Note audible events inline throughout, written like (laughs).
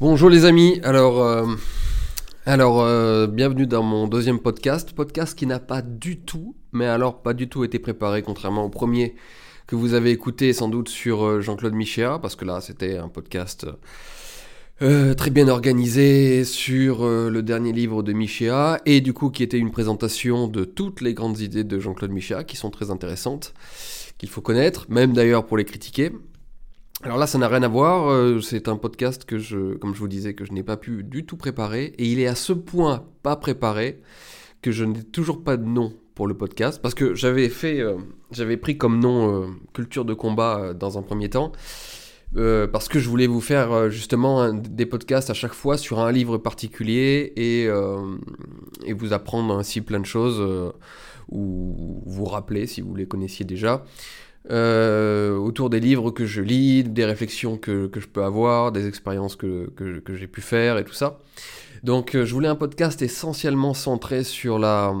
Bonjour les amis, alors, euh, euh, bienvenue dans mon deuxième podcast, podcast qui n'a pas du tout, mais alors pas du tout été préparé contrairement au premier que vous avez écouté sans doute sur euh, Jean-Claude Michéa, parce que là c'était un podcast très bien organisé sur le dernier livre de Michéa, et du coup qui était une présentation de toutes les grandes idées de Jean-Claude Michéa, qui sont très intéressantes, qu'il faut connaître, même d'ailleurs pour les critiquer. Alors là, ça n'a rien à voir. Euh, c'est un podcast que je, comme je vous disais, que je n'ai pas pu du tout préparer. Et il est à ce point pas préparé que je n'ai toujours pas de nom pour le podcast. Parce que j'avais fait, euh, j'avais pris comme nom euh, Culture de combat dans un premier temps. parce que je voulais vous faire justement des podcasts à chaque fois sur un livre particulier et, et vous apprendre ainsi plein de choses ou vous rappeler si vous les connaissiez déjà. Euh, autour des livres que je lis, des réflexions que, que je peux avoir, des expériences que, que, j'ai pu faire et tout ça. Donc euh, je voulais un podcast essentiellement centré sur la,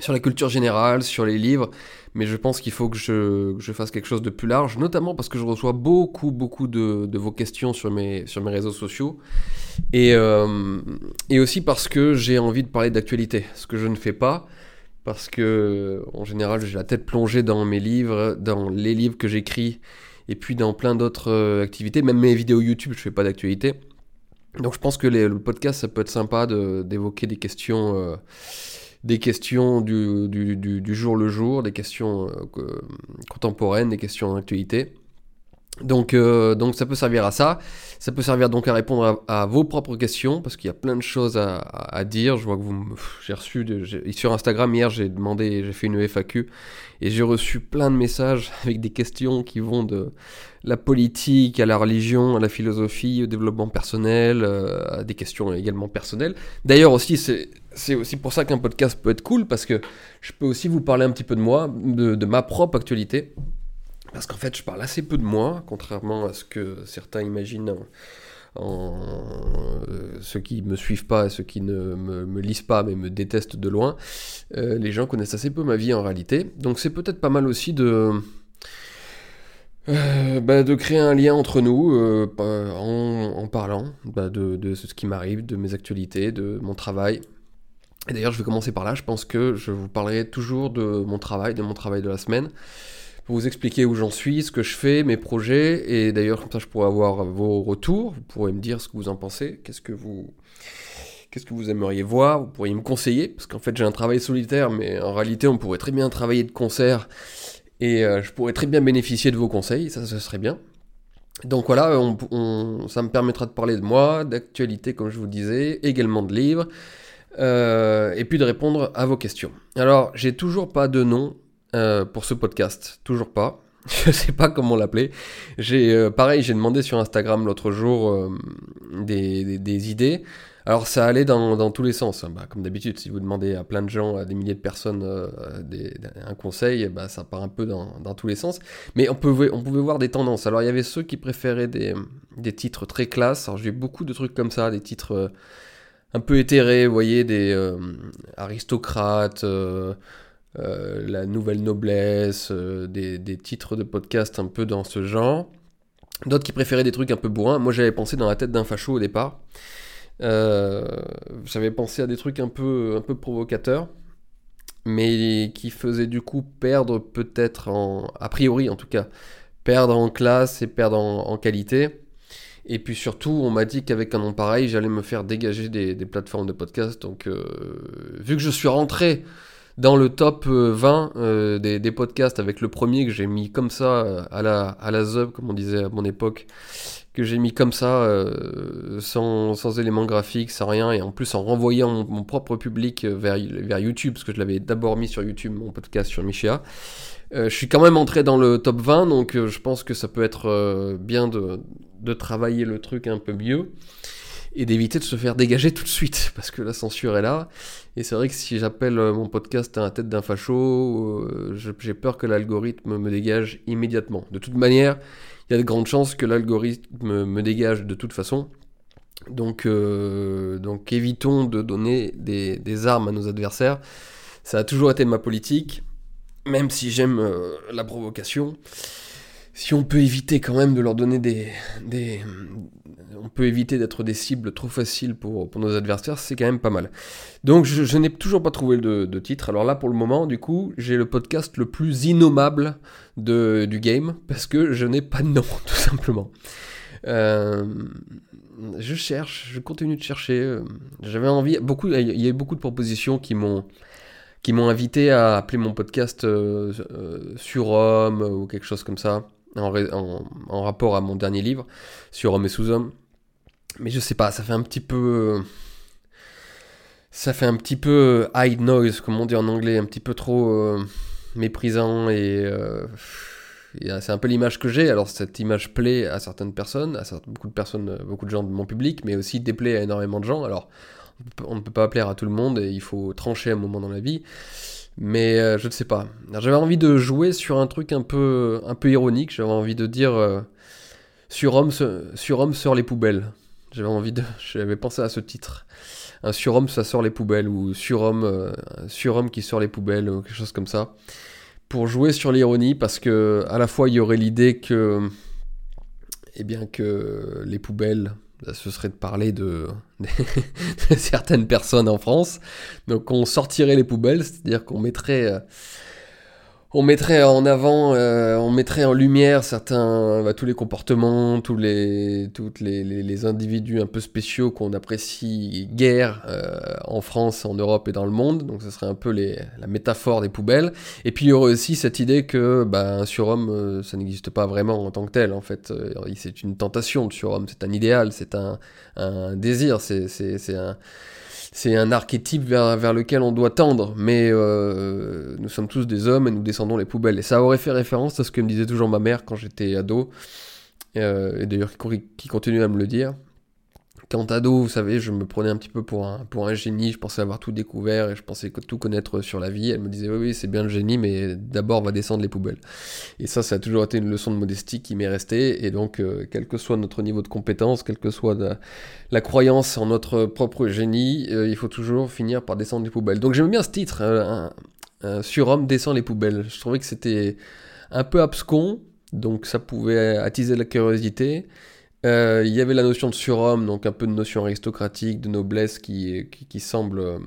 sur la culture générale, sur les livres, mais je pense qu'il faut que je, je, fasse quelque chose de plus large, notamment parce que je reçois beaucoup, beaucoup de, de vos questions sur mes, sur mes réseaux sociaux, et, euh, et aussi parce que j'ai envie de parler d'actualité, ce que je ne fais pas parce que en général j'ai la tête plongée dans mes livres, dans les livres que j'écris et puis dans plein d'autres euh, activités, même mes vidéos YouTube, je fais pas d'actualité. Donc je pense que le podcast ça peut être sympa d'évoquer des questions euh, des questions du, du, jour le jour, des questions euh, contemporaines, des questions d'actualité. Donc, donc ça peut servir à ça. Ça peut servir donc à répondre à, vos propres questions parce qu'il y a plein de choses à, dire. Je vois que j'ai reçu sur Instagram hier, j'ai demandé, j'ai fait une FAQ et j'ai reçu plein de messages (laughs) avec des questions qui vont de la politique à la religion, à la philosophie, au développement personnel, euh, à des questions également personnelles. D'ailleurs aussi, c'est aussi pour ça qu'un podcast peut être cool parce que je peux aussi vous parler un petit peu de moi, de ma propre actualité parce qu'en fait, je parle assez peu de moi, contrairement à ce que certains imaginent en, euh, ceux qui me suivent pas, ceux qui ne me, lisent pas mais me détestent de loin. Euh, les gens connaissent assez peu ma vie en réalité. Donc c'est peut-être pas mal aussi de... Euh, bah, de créer un lien entre nous en, parlant bah, de, de, ce qui m'arrive, de mes actualités, de mon travail. Et d'ailleurs, je vais commencer par là. Je pense que je vous parlerai toujours de mon travail, de mon travail de la semaine pour vous expliquer où j'en suis, ce que je fais, mes projets, et d'ailleurs comme ça je pourrais avoir vos retours, vous pourrez me dire ce que vous en pensez, qu'est-ce que vous, qu'est-ce que vous aimeriez voir, vous pourriez me conseiller, parce qu'en fait j'ai un travail solitaire, mais en réalité on pourrait très bien travailler de concert, et euh, je pourrais très bien bénéficier de vos conseils, ça, ça serait bien. Donc voilà, ça me permettra de parler de moi, d'actualité comme je vous disais, également de livres, euh, et puis de répondre à vos questions. Alors j'ai toujours pas de nom euh, pour ce podcast. Toujours pas. (laughs) Je sais pas comment l'appeler. J'ai euh, pareil, j'ai demandé sur Instagram l'autre jour euh, des, idées. Alors ça allait dans, tous les sens. Hein. Bah, comme d'habitude, si vous demandez à plein de gens, à des milliers de personnes un conseil, bah, ça part un peu dans, tous les sens. Mais on pouvait, on pouvait voir des tendances. Alors il y avait ceux qui préféraient des, des titres très classe. Alors j'ai beaucoup de trucs comme ça, des titres un peu éthérés, vous voyez, des aristocrates. Euh, la nouvelle noblesse, euh, des, titres de podcast un peu dans ce genre. D'autres qui préféraient des trucs un peu bourrins. Moi j'avais pensé dans la tête d'un facho au départ. Euh, j'avais pensé à des trucs un peu, un peu provocateurs, mais qui faisaient du coup perdre peut-être en... a priori en tout cas, perdre en classe et perdre en, qualité. Et puis surtout, on m'a dit qu'avec un nom pareil, j'allais me faire dégager des, plateformes de podcast. Donc, vu que je suis rentré dans le top 20 euh, euh, des, podcasts avec le premier que j'ai mis comme ça euh, à la, à la ZUB, comme on disait à mon époque, que j'ai mis comme ça, sans, sans, éléments graphiques, sans rien, et en plus en renvoyant mon, propre public vers, vers YouTube, parce que je l'avais d'abord mis sur YouTube, mon podcast sur Michéa. je suis quand même entré dans le top 20, donc je pense que ça peut être bien de, de travailler le truc un peu mieux et d'éviter de se faire dégager tout de suite, (laughs) parce que la censure est là. Et c'est vrai que si j'appelle euh, mon podcast à la tête d'un facho, euh, j'ai peur que l'algorithme me dégage immédiatement. De toute manière, il y a de grandes chances que l'algorithme me dégage de toute façon. Donc, euh, donc évitons de donner des, des, armes à nos adversaires. Ça a toujours été ma politique, même si j'aime la provocation. Si on peut éviter quand même de leur donner des, on peut éviter d'être des cibles trop faciles pour, nos adversaires, c'est quand même pas mal. Donc je, n'ai toujours pas trouvé de, titre. Alors là, pour le moment, du coup, j'ai le podcast le plus innommable du game, parce que je n'ai pas de nom, (laughs) tout simplement. Euh, je cherche, je continue de chercher. J'avais envie, beaucoup, il y a eu beaucoup de propositions qui m'ont invité à appeler mon podcast euh, euh, ou quelque chose comme ça en, rapport à mon dernier livre sur Homme et sous-homme. Mais je sais pas, ça fait un petit peu. Ça fait un petit peu high noise, comme on dit en anglais, un petit peu trop euh, méprisant et. Euh, c'est un peu l'image que j'ai. Alors cette image plaît à certaines personnes, à beaucoup de personnes, beaucoup de gens de mon public, mais aussi déplaît à énormément de gens. Alors on ne peut pas plaire à tout le monde et il faut trancher un moment dans la vie. Mais euh, je ne sais pas. J'avais envie de jouer sur un truc un peu, un peu ironique. J'avais envie de dire euh, surhomme, sort les poubelles. J'avais envie de, (laughs) j'avais pensé à ce titre. Un surhomme ça sort les poubelles ou surhomme, euh, surhomme qui sort les poubelles ou quelque chose comme ça. Pour jouer sur l'ironie parce que à la fois il y aurait l'idée que, eh bien que les poubelles ce serait de parler (laughs) de, certaines personnes en France. Donc on sortirait les poubelles, c'est-à-dire qu'on mettrait euh, on mettrait en avant, euh, on mettrait en lumière certains, bah, tous les comportements, tous les, individus un peu spéciaux qu'on apprécie guère euh, en France, en Europe et dans le monde. Donc ce serait un peu la métaphore des poubelles. Et puis il y aurait aussi cette idée que bah, un surhomme, euh, ça n'existe pas vraiment en tant que tel. En fait, c'est une tentation, le surhomme, c'est un idéal, c'est un désir, c'est un c'est un archétype vers, lequel on doit tendre, mais euh, nous sommes tous des hommes et nous descendons les poubelles. Et ça aurait fait référence à ce que me disait toujours ma mère quand j'étais ado, euh, et d'ailleurs qui continue à me le dire. Quand ado, vous savez, je me prenais un petit peu pour un, pour un génie, je pensais avoir tout découvert et je pensais tout connaître sur la vie. Elle me disait, oui, oui, c'est bien le génie, mais d'abord, on va descendre les poubelles. Et ça, ça a toujours été une leçon de modestie qui m'est restée. Et donc, euh, quel que soit notre niveau de compétence, quelle que soit la, croyance en notre propre génie, euh, il faut toujours finir par descendre les poubelles. Donc, j'aime bien ce titre, hein, un, surhomme descend les poubelles. Je trouvais que c'était un peu abscon, donc ça pouvait attiser la curiosité. Euh, il y avait la notion de surhomme, donc un peu de notion aristocratique, de noblesse qui, qui, semble euh,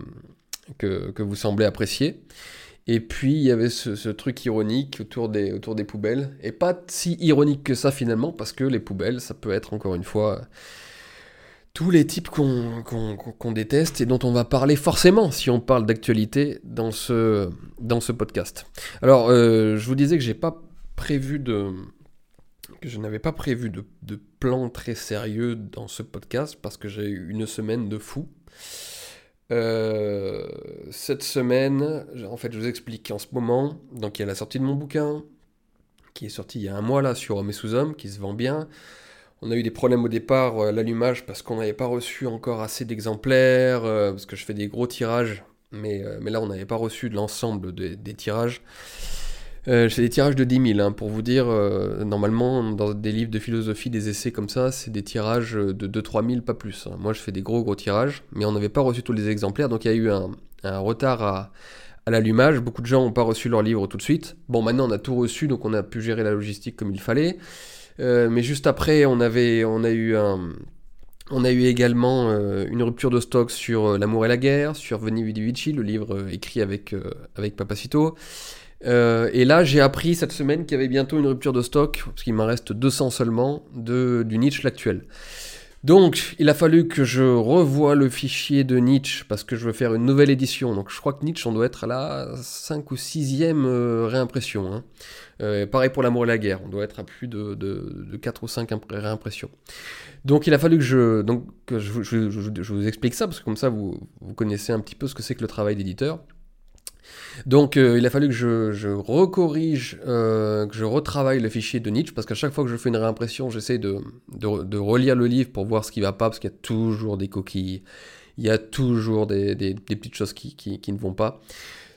que, que, vous semblez apprécier. Et puis il y avait ce, truc ironique autour des, autour des poubelles, et pas si ironique que ça finalement, parce que les poubelles, ça peut être encore une fois tous les types qu'on déteste et dont on va parler forcément si on parle d'actualité dans ce, dans ce podcast. Alors, euh, je vous disais que j'ai pas prévu de, que je n'avais pas prévu de, plan très sérieux dans ce podcast parce que j'ai eu une semaine de fou. Euh, cette semaine, en fait, je vous explique en ce moment, donc il y a la sortie de mon bouquin, qui est sorti il y a un mois là sur Homme et sous-homme, qui se vend bien. On a eu des problèmes au départ à l'allumage parce qu'on n'avait pas reçu encore assez d'exemplaires, euh, parce que je fais des gros tirages, mais, euh, mais là on n'avait pas reçu de l'ensemble des tirages. Euh, c'est des tirages de 10 000, hein, pour vous dire, euh, normalement, dans des livres de philosophie, des essais comme ça, c'est des tirages de 2-3 000, pas plus. Hein. Moi, je fais des gros, gros tirages, mais on n'avait pas reçu tous les exemplaires, donc il y a eu un, retard à, l'allumage. Beaucoup de gens n'ont pas reçu leur livre tout de suite. Bon, maintenant, on a tout reçu, donc on a pu gérer la logistique comme il fallait. Euh, mais juste après, on, avait, on a eu On a eu également une rupture de stock sur L'amour et la guerre, sur Veni Vidi Vici, le livre écrit avec, avec Papacito. Euh, et là, j'ai appris cette semaine qu'il y avait bientôt une rupture de stock, parce qu'il m'en reste 200 seulement, de, du Nietzsche l'actuel. Donc, il a fallu que je revoie le fichier de Nietzsche, parce que je veux faire une nouvelle édition. Donc, je crois que Nietzsche, on doit être à la 5 ou 6e euh, réimpression. Hein. Euh, pareil pour l'amour et la guerre, on doit être à plus de, de, de 4 ou 5 réimpressions. Donc, il a fallu que je, donc, je, vous explique ça, parce que comme ça, vous, vous connaissez un petit peu ce que c'est que le travail d'éditeur. Donc euh, il a fallu que je, recorrige, euh, que je retravaille le fichier de Nietzsche, parce qu'à chaque fois que je fais une réimpression, j'essaie de, relire le livre pour voir ce qui va pas, parce qu'il y a toujours des coquilles, il y a toujours des, petites choses qui, ne vont pas.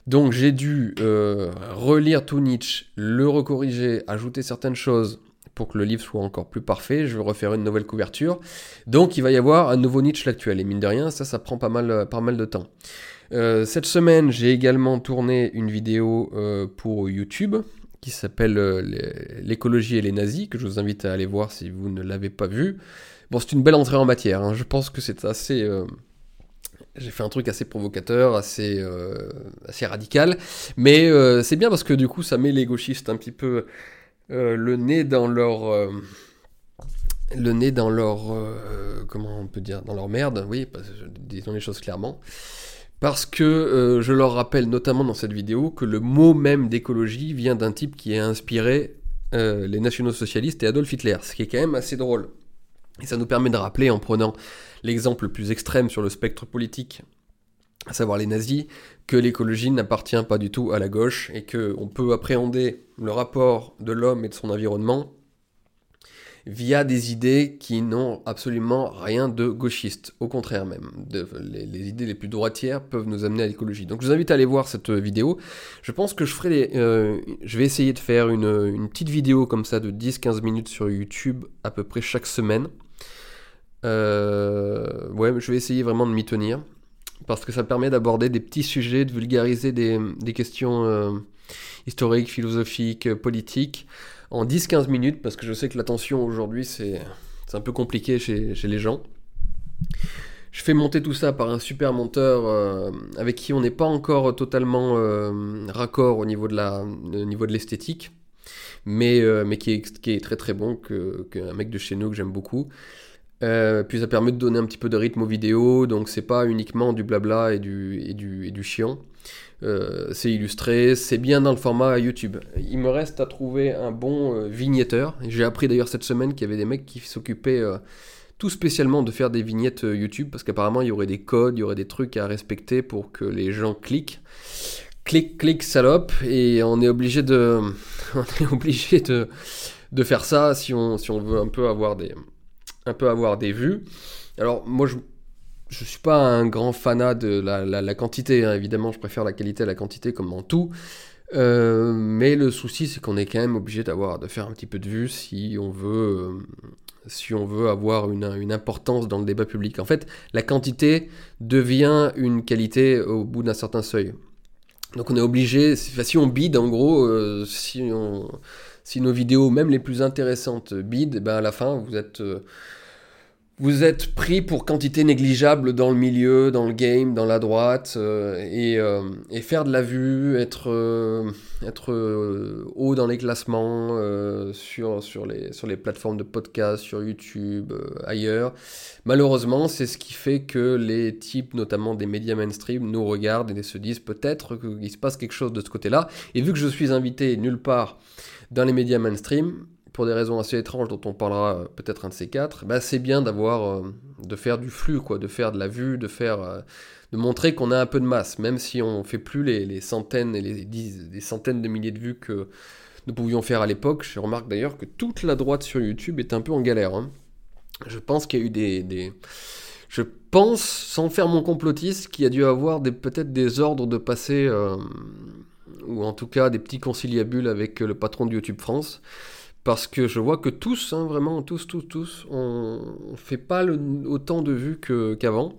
Donc j'ai dû euh, relire tout Nietzsche, le recorriger, ajouter certaines choses pour que le livre soit encore plus parfait. Je vais refaire une nouvelle couverture. Donc il va y avoir un nouveau Nietzsche actuel. Et mine de rien, ça, ça prend pas mal, pas mal de temps. Euh, cette semaine, j'ai également tourné une vidéo euh, pour YouTube qui s'appelle L'écologie et les nazis, que je vous invite à aller voir si vous ne l'avez pas vu. Bon, c'est une belle entrée en matière. Hein. Je pense que c'est assez. J'ai fait un truc assez provocateur, assez, assez radical. Mais c'est bien parce que du coup, ça met les gauchistes un petit peu le nez dans leur le nez dans leur euh, comment on peut dire dans leur merde, oui, disons les choses clairement. Parce que euh, je leur rappelle notamment dans cette vidéo que le mot même d'écologie vient d'un type qui a inspiré euh, les nationaux socialistes et Adolf Hitler, ce qui est quand même assez drôle. Et ça nous permet de rappeler, en prenant l'exemple le plus extrême sur le spectre politique, à savoir les nazis, que l'écologie n'appartient pas du tout à la gauche et qu'on peut appréhender le rapport de l'homme et de son environnement via des idées qui n'ont absolument rien de gauchiste. Au contraire même, les, idées les plus droitières peuvent nous amener à l'écologie. Donc je vous invite à aller voir cette vidéo. Je pense que je ferai euh, je vais essayer de faire une, petite vidéo comme ça de 10-15 minutes sur YouTube à peu près chaque semaine. Euh, ouais, je vais essayer vraiment de m'y tenir parce que ça permet d'aborder des petits sujets, de vulgariser des, questions euh, historiques, philosophiques, politiques en 10-15 minutes, parce que je sais que l'attention aujourd'hui, c'est un peu compliqué chez, les gens. Je fais monter tout ça par un super monteur euh, avec qui on n'est pas encore totalement euh, raccord au niveau de l'esthétique, mais, euh, qui, est, très très bon, qu'un mec de chez nous que j'aime beaucoup. puis ça permet de donner un petit peu de rythme aux vidéos, donc c'est pas uniquement du blabla et et du, et du chiant. Euh, c'est illustré, c'est bien dans le format YouTube. Il me reste à trouver un bon euh, vignetteur. J'ai appris d'ailleurs cette semaine qu'il y avait des mecs qui s'occupaient euh, tout spécialement de faire des vignettes YouTube parce qu'apparemment il y aurait des codes, il y aurait des trucs à respecter pour que les gens cliquent. Clic, clic, salope, et on est obligé de, (laughs) on est obligé de, faire ça si on, si on veut un peu avoir des, un peu avoir des vues. Alors moi je, je suis pas un grand fanat de la, quantité, hein. évidemment, je préfère la qualité à la quantité comme en tout. Euh, mais le souci, c'est qu'on est quand même obligé d'avoir, de faire un petit peu de vue si on veut, euh, si on veut avoir une, importance dans le débat public. En fait, la quantité devient une qualité au bout d'un certain seuil. Donc on est obligé, si on bide en gros, euh, si nos vidéos, même les plus intéressantes, bident, ben à la fin, vous êtes vous êtes pris pour quantité négligeable dans le milieu, dans le game, dans la droite, euh, euh, et, faire de la vue, être, euh, haut dans les classements sur, sur, les, sur les plateformes de podcast, sur YouTube, ailleurs. Malheureusement, c'est ce qui fait que les types, notamment des médias mainstream, nous regardent et se disent peut-être qu'il se passe quelque chose de ce côté-là. Et vu que je suis invité nulle part dans les médias mainstream, pour des raisons assez étranges dont on parlera euh, peut-être un de ces quatre, bah c'est bien d'avoir, euh, de faire du flux, quoi, de faire de la vue, de faire, euh, de montrer qu'on a un peu de masse, même si on fait plus les, centaines et les, des centaines de milliers de vues que nous pouvions faire à l'époque. Je remarque d'ailleurs que toute la droite sur YouTube est un peu en galère. Hein. Je pense qu'il y a eu des, des, je pense, sans faire mon complotiste, qu'il y a dû avoir peut-être des ordres de passer, ou en tout cas des petits conciliabules avec le patron de YouTube France parce que je vois que tous, hein, vraiment tous, tous, tous, on, ne fait pas autant de vues qu'avant.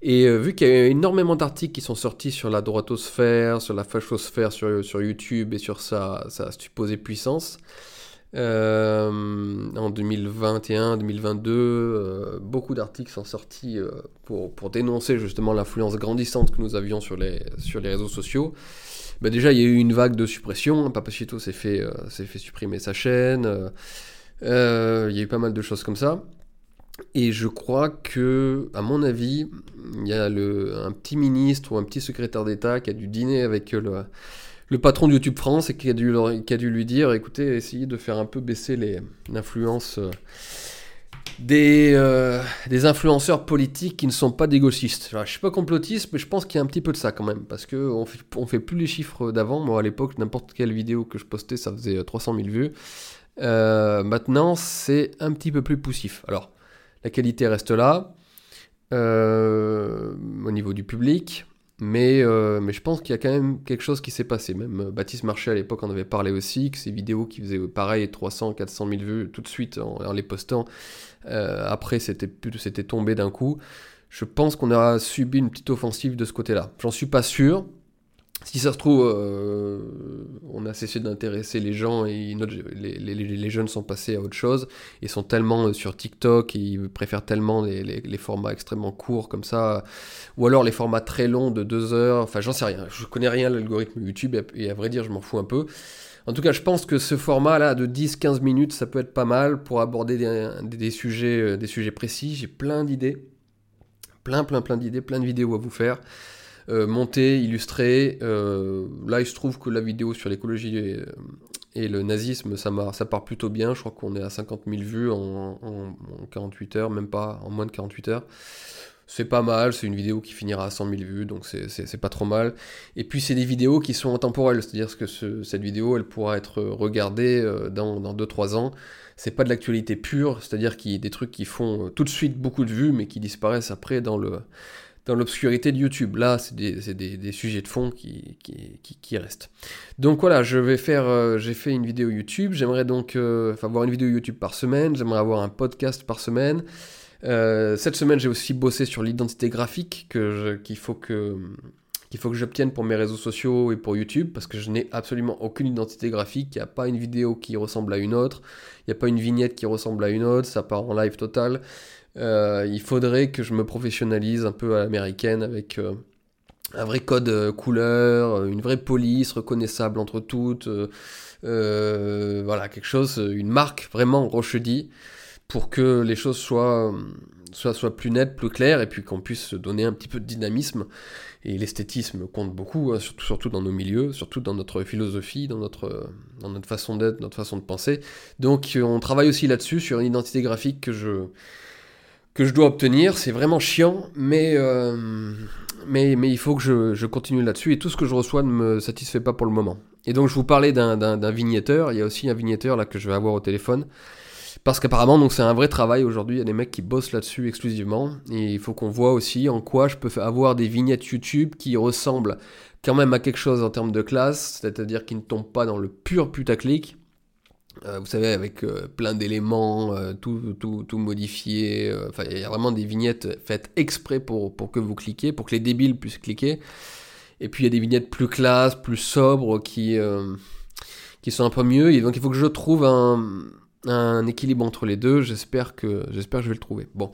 et euh, vu qu'il y a énormément d'articles qui sont sortis sur la droitosphère, sur la fachosphère sur, sur YouTube et sur sa, sa supposée puissance, euh, en 2021, 2022, euh, beaucoup d'articles sont sortis pour, pour, dénoncer justement l'influence grandissante que nous avions sur les, sur les réseaux sociaux. Bah, déjà, il y a eu une vague de suppression. Hein. Papacito s'est fait, euh, s'est fait supprimer sa chaîne. Euh, euh, il y a eu pas mal de choses comme ça. Et je crois que, à mon avis, il y a le, un petit ministre ou un petit secrétaire d'État qui a dû dîner avec le, le patron de YouTube France et qui a dû, qui a dû lui dire écoutez, essayez de faire un peu baisser l'influence des, euh, des influenceurs politiques qui ne sont pas des gauchistes. Je je suis pas complotiste, mais je pense qu'il y a un petit peu de ça quand même, parce qu'on fait, on fait plus les chiffres d'avant. Moi, à l'époque, n'importe quelle vidéo que je postais, ça faisait 300 000 vues. Euh, maintenant, c'est un petit peu plus poussif. Alors, la qualité reste là, euh, au niveau du public, mais, mais je pense qu'il y a quand même quelque chose qui s'est passé. Même Baptiste Marché à l'époque en avait parlé aussi, que ces vidéos qui faisaient pareil 300, 400 000 vues tout de suite en les postant, euh, après, c'était tombé d'un coup. Je pense qu'on a subi une petite offensive de ce côté-là. J'en suis pas sûr, si ça se trouve, euh, on a cessé d'intéresser les gens et les, jeunes sont passés à autre chose et sont tellement euh, sur TikTok et ils préfèrent tellement les, formats extrêmement courts comme ça, ou alors les formats très longs de deux heures. Enfin, j'en sais rien. Je connais rien l'algorithme YouTube et à vrai dire, je m'en fous un peu. En tout cas, je pense que ce format-là de 10-15 minutes, ça peut être pas mal pour aborder des, sujets, euh, des sujets précis. J'ai plein d'idées, plein, plein, plein d'idées, plein de vidéos à vous faire. Euh, monter, illustrer. Euh, là, il se trouve que la vidéo sur l'écologie et, le nazisme, ça, ça part plutôt bien. Je crois qu'on est à 50 000 vues en, 48 heures, même pas en moins de 48 heures. C'est pas mal, c'est une vidéo qui finira à 100 000 vues, donc c'est pas trop mal. Et puis c'est des vidéos qui sont intemporelles, c'est-à-dire que cette vidéo, elle pourra être regardée euh, dans, dans 2-3 ans. C'est pas de l'actualité pure, c'est-à-dire des trucs qui font tout de suite beaucoup de vues, mais qui disparaissent après dans le, dans l'obscurité de YouTube. Là, c'est des, sujets de fond qui, qui, restent. Donc voilà, je vais faire, euh, j'ai fait une vidéo YouTube. J'aimerais donc euh, avoir une vidéo YouTube par semaine. J'aimerais avoir un podcast par semaine. Euh, cette semaine, j'ai aussi bossé sur l'identité graphique qu'il faut que j'obtienne pour mes réseaux sociaux et pour YouTube, parce que je n'ai absolument aucune identité graphique, il n'y a pas une vidéo qui ressemble à une autre, il n'y a pas une vignette qui ressemble à une autre, ça part en live total. Euh, il faudrait que je me professionnalise un peu à l'américaine avec euh, un vrai code couleur, une vraie police reconnaissable entre toutes, voilà, quelque chose, une marque vraiment Rochedi pour que les choses soient, soient, soient plus nettes, plus claires, et puis qu'on puisse donner un petit peu de dynamisme. Et l'esthétisme compte beaucoup, hein, surtout, dans nos milieux, surtout dans notre philosophie, dans notre, dans notre façon d'être, notre façon de penser. Donc on travaille aussi là-dessus, sur une identité graphique que je, que je dois obtenir. C'est vraiment chiant, mais, euh, mais, mais il faut que je, je continue là-dessus. Et tout ce que je reçois ne me satisfait pas pour le moment. Et donc je vous parlais d'un vignetteur. Il y a aussi un vignetteur là que je vais avoir au téléphone. Parce qu'apparemment, c'est un vrai travail aujourd'hui. Il y a des mecs qui bossent là-dessus exclusivement. Et il faut qu'on voit aussi en quoi je peux avoir des vignettes YouTube qui ressemblent quand même à quelque chose en termes de classe, c'est-à-dire qui ne tombent pas dans le pur putaclic, euh, vous savez, avec euh, plein d'éléments, euh, tout, tout, tout, modifié. Enfin, il y a vraiment des vignettes faites exprès pour, pour que vous cliquiez, pour que les débiles puissent cliquer. Et puis il y a des vignettes plus classes, plus sobres, qui, qui sont un peu mieux. Et donc il faut que je trouve un, un équilibre entre les deux. J'espère que, j'espère que je vais le trouver. Bon.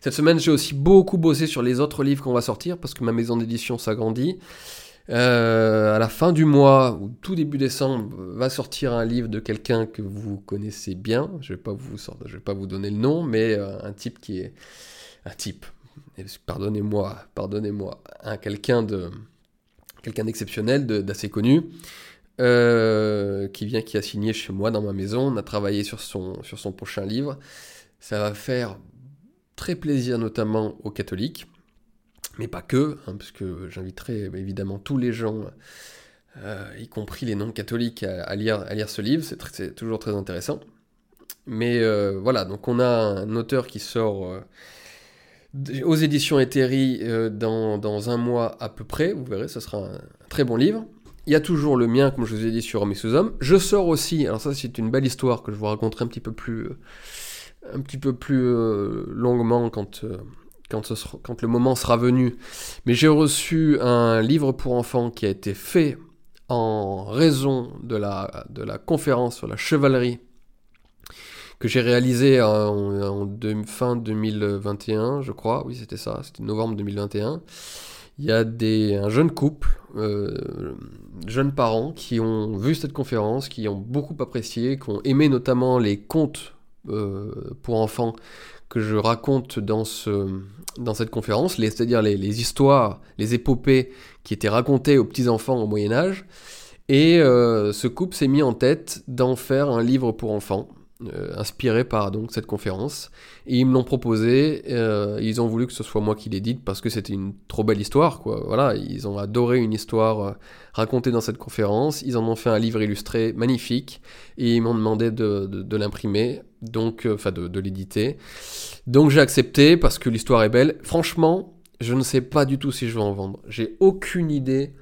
Cette semaine, j'ai aussi beaucoup bossé sur les autres livres qu'on va sortir parce que ma maison d'édition s'agrandit. Euh, à la fin du mois, ou tout début décembre, va sortir un livre de quelqu'un que vous connaissez bien. Je vais, pas vous, je vais pas vous donner le nom, mais euh, un type qui est... Un type, pardonnez-moi, pardonnez-moi, un quelqu'un de quelqu'un d'exceptionnel, d'assez connu, euh, qui vient, qui a signé chez moi dans ma maison. On a travaillé sur son, sur son prochain livre. Ça va faire très plaisir notamment aux catholiques mais pas que, hein, parce que j'inviterai évidemment tous les gens, euh, y compris les non-catholiques, à, lire, à lire ce livre, c'est toujours très intéressant. Mais euh, voilà, donc on a un auteur qui sort aux éditions Eteri dans, dans, un mois à peu près, vous verrez, ce sera un, très bon livre. Il y a toujours le mien, comme je vous ai dit, sur Homme et sous-homme. Je sors aussi, alors ça c'est une belle histoire que je vous raconterai un petit peu plus, un petit peu plus longuement quand quand, le moment sera venu. Mais j'ai reçu un livre pour enfants qui a été fait en raison de la, de la conférence sur la chevalerie que j'ai réalisé en, fin 2021, je crois. Oui, c'était ça, c'était novembre 2021. Il y a des, un jeune couple, euh, jeunes parents, qui ont vu cette conférence, qui ont beaucoup apprécié, qui ont aimé notamment les contes euh, pour enfants que je raconte dans, ce, dans cette conférence, c'est-à-dire les, les, histoires, les épopées qui étaient racontées aux petits-enfants au Moyen Âge. Et euh, ce couple s'est mis en tête d'en faire un livre pour enfants, euh, inspiré par donc cette conférence. Et ils me l'ont proposé. Euh, ils ont voulu que ce soit moi qui l'édite parce que c'était une trop belle histoire, quoi. Voilà, ils ont adoré une histoire euh, racontée dans cette conférence. Ils en ont fait un livre illustré magnifique et ils m'ont demandé de, de, l'imprimer, donc enfin de, de l'éditer. Donc j'ai accepté parce que l'histoire est belle. Franchement, je ne sais pas du tout si je vais en vendre. J'ai aucune idée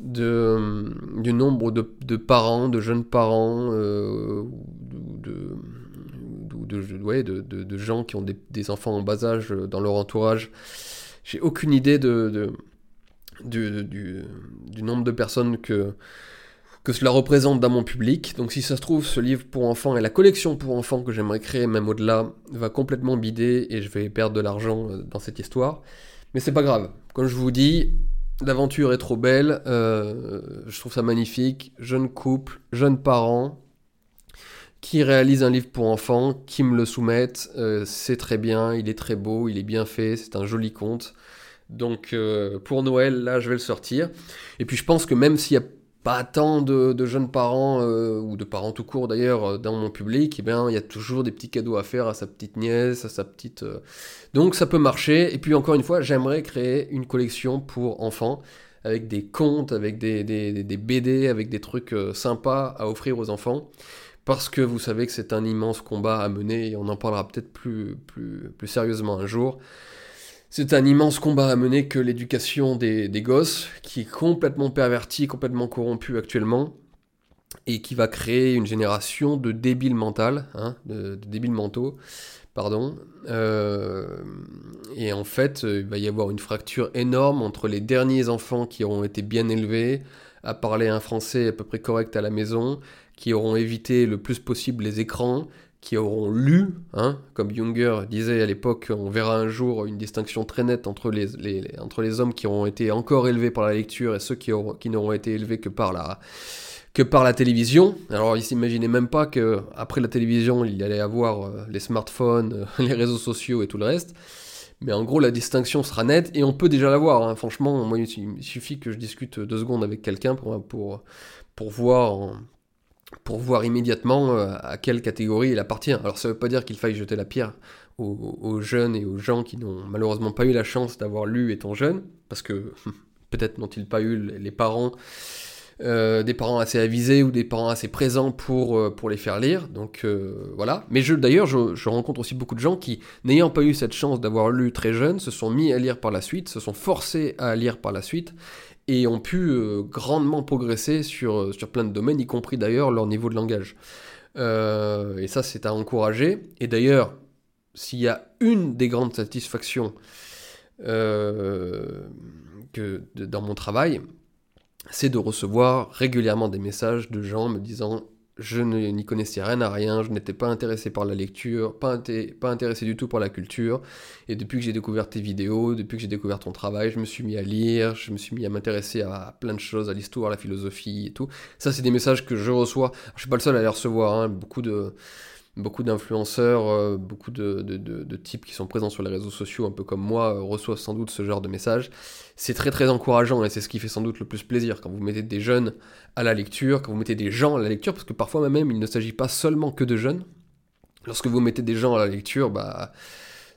de, du nombre de, parents, de jeunes parents, euh, de, ouais, de, gens qui ont des, enfants en bas âge dans leur entourage. J'ai aucune idée de, du, du, nombre de personnes que, que cela représente dans mon public. Donc si ça se trouve, ce livre pour enfants et la collection pour enfants que j'aimerais créer, même au-delà, va complètement bider et je vais perdre de l'argent euh, dans cette histoire. Mais c'est pas grave. Comme je vous dis, l'aventure est trop belle. Euh, je trouve ça magnifique. Jeune couple, jeunes parents qui réalisent un livre pour enfants, qui me le soumettent. Euh, c'est très bien, il est très beau, il est bien fait, c'est un joli conte. Donc euh, pour Noël, là, je vais le sortir. Et puis je pense que même s'il n'y a pas tant de, jeunes parents, euh, ou de parents tout court d'ailleurs, euh, dans mon public, eh bien, il y a toujours des petits cadeaux à faire à sa petite nièce, à sa petite... Donc ça peut marcher. Et puis encore une fois, j'aimerais créer une collection pour enfants, avec des contes, avec des, des BD, avec des trucs sympas à offrir aux enfants parce que vous savez que c'est un immense combat à mener et on en parlera peut-être plus, plus sérieusement un jour. C'est un immense combat à mener que l'éducation des, gosses, qui est complètement pervertie, complètement corrompue actuellement, et qui va créer une génération de débiles mentaux, hein, de, débiles mentaux, pardon. Euh, et en fait, il va y avoir une fracture énorme entre les derniers enfants qui auront été bien élevés, à parler un français à peu près correct à la maison, qui auront évité le plus possible les écrans, qui auront lu, hein, comme Junger disait à l'époque, on verra un jour une distinction très nette entre les, entre les hommes qui auront été encore élevés par la lecture et ceux qui, qui n'auront été élevés que par la, que par la télévision. Alors il s'imaginait même pas que après la télévision, il y allait avoir euh, les smartphones, euh, (laughs) les réseaux sociaux et tout le reste. Mais en gros, la distinction sera nette et on peut déjà la voir. Hein. Franchement, moi, il suffit que je discute deux secondes avec quelqu'un pour, pour, pour voir pour voir immédiatement euh, à quelle catégorie il appartient. Alors ça ne veut pas dire qu'il faille jeter la pierre aux, jeunes et aux gens qui n'ont malheureusement pas eu la chance d'avoir lu étant jeunes, parce que (laughs) peut-être n'ont-ils pas eu les parents, euh, des parents assez avisés ou des parents assez présents pour, euh, les faire lire. Donc voilà. Mais d'ailleurs, je, je, rencontre aussi beaucoup de gens qui, n'ayant pas eu cette chance d'avoir lu très jeune, se sont mis à lire par la suite, se sont forcés à lire par la suite et ont pu euh, grandement progresser sur, euh, sur plein de domaines, y compris d'ailleurs leur niveau de langage. Euh, et ça, c'est à encourager. Et d'ailleurs, s'il y a une des grandes satisfactions que dans mon travail, c'est de recevoir régulièrement des messages de gens me disant je n'y connaissais rien à rien, je n'étais pas intéressé par la lecture, pas, intéressé du tout par la culture. Et depuis que j'ai découvert tes vidéos, depuis que j'ai découvert ton travail, je me suis mis à lire, je me suis mis à m'intéresser à plein de choses, à l'histoire, à la philosophie et tout. Ça, c'est des messages que je reçois. Je suis pas le seul à les recevoir, hein. beaucoup de beaucoup d'influenceurs, euh, beaucoup de, types qui sont présents sur les réseaux sociaux, un peu comme moi, euh, reçoivent sans doute ce genre de messages. C'est très très encourageant et c'est ce qui fait sans doute le plus plaisir quand vous mettez des jeunes à la lecture, quand vous mettez des gens à la lecture, parce que parfois même il ne s'agit pas seulement que de jeunes. Lorsque vous mettez des gens à la lecture, bah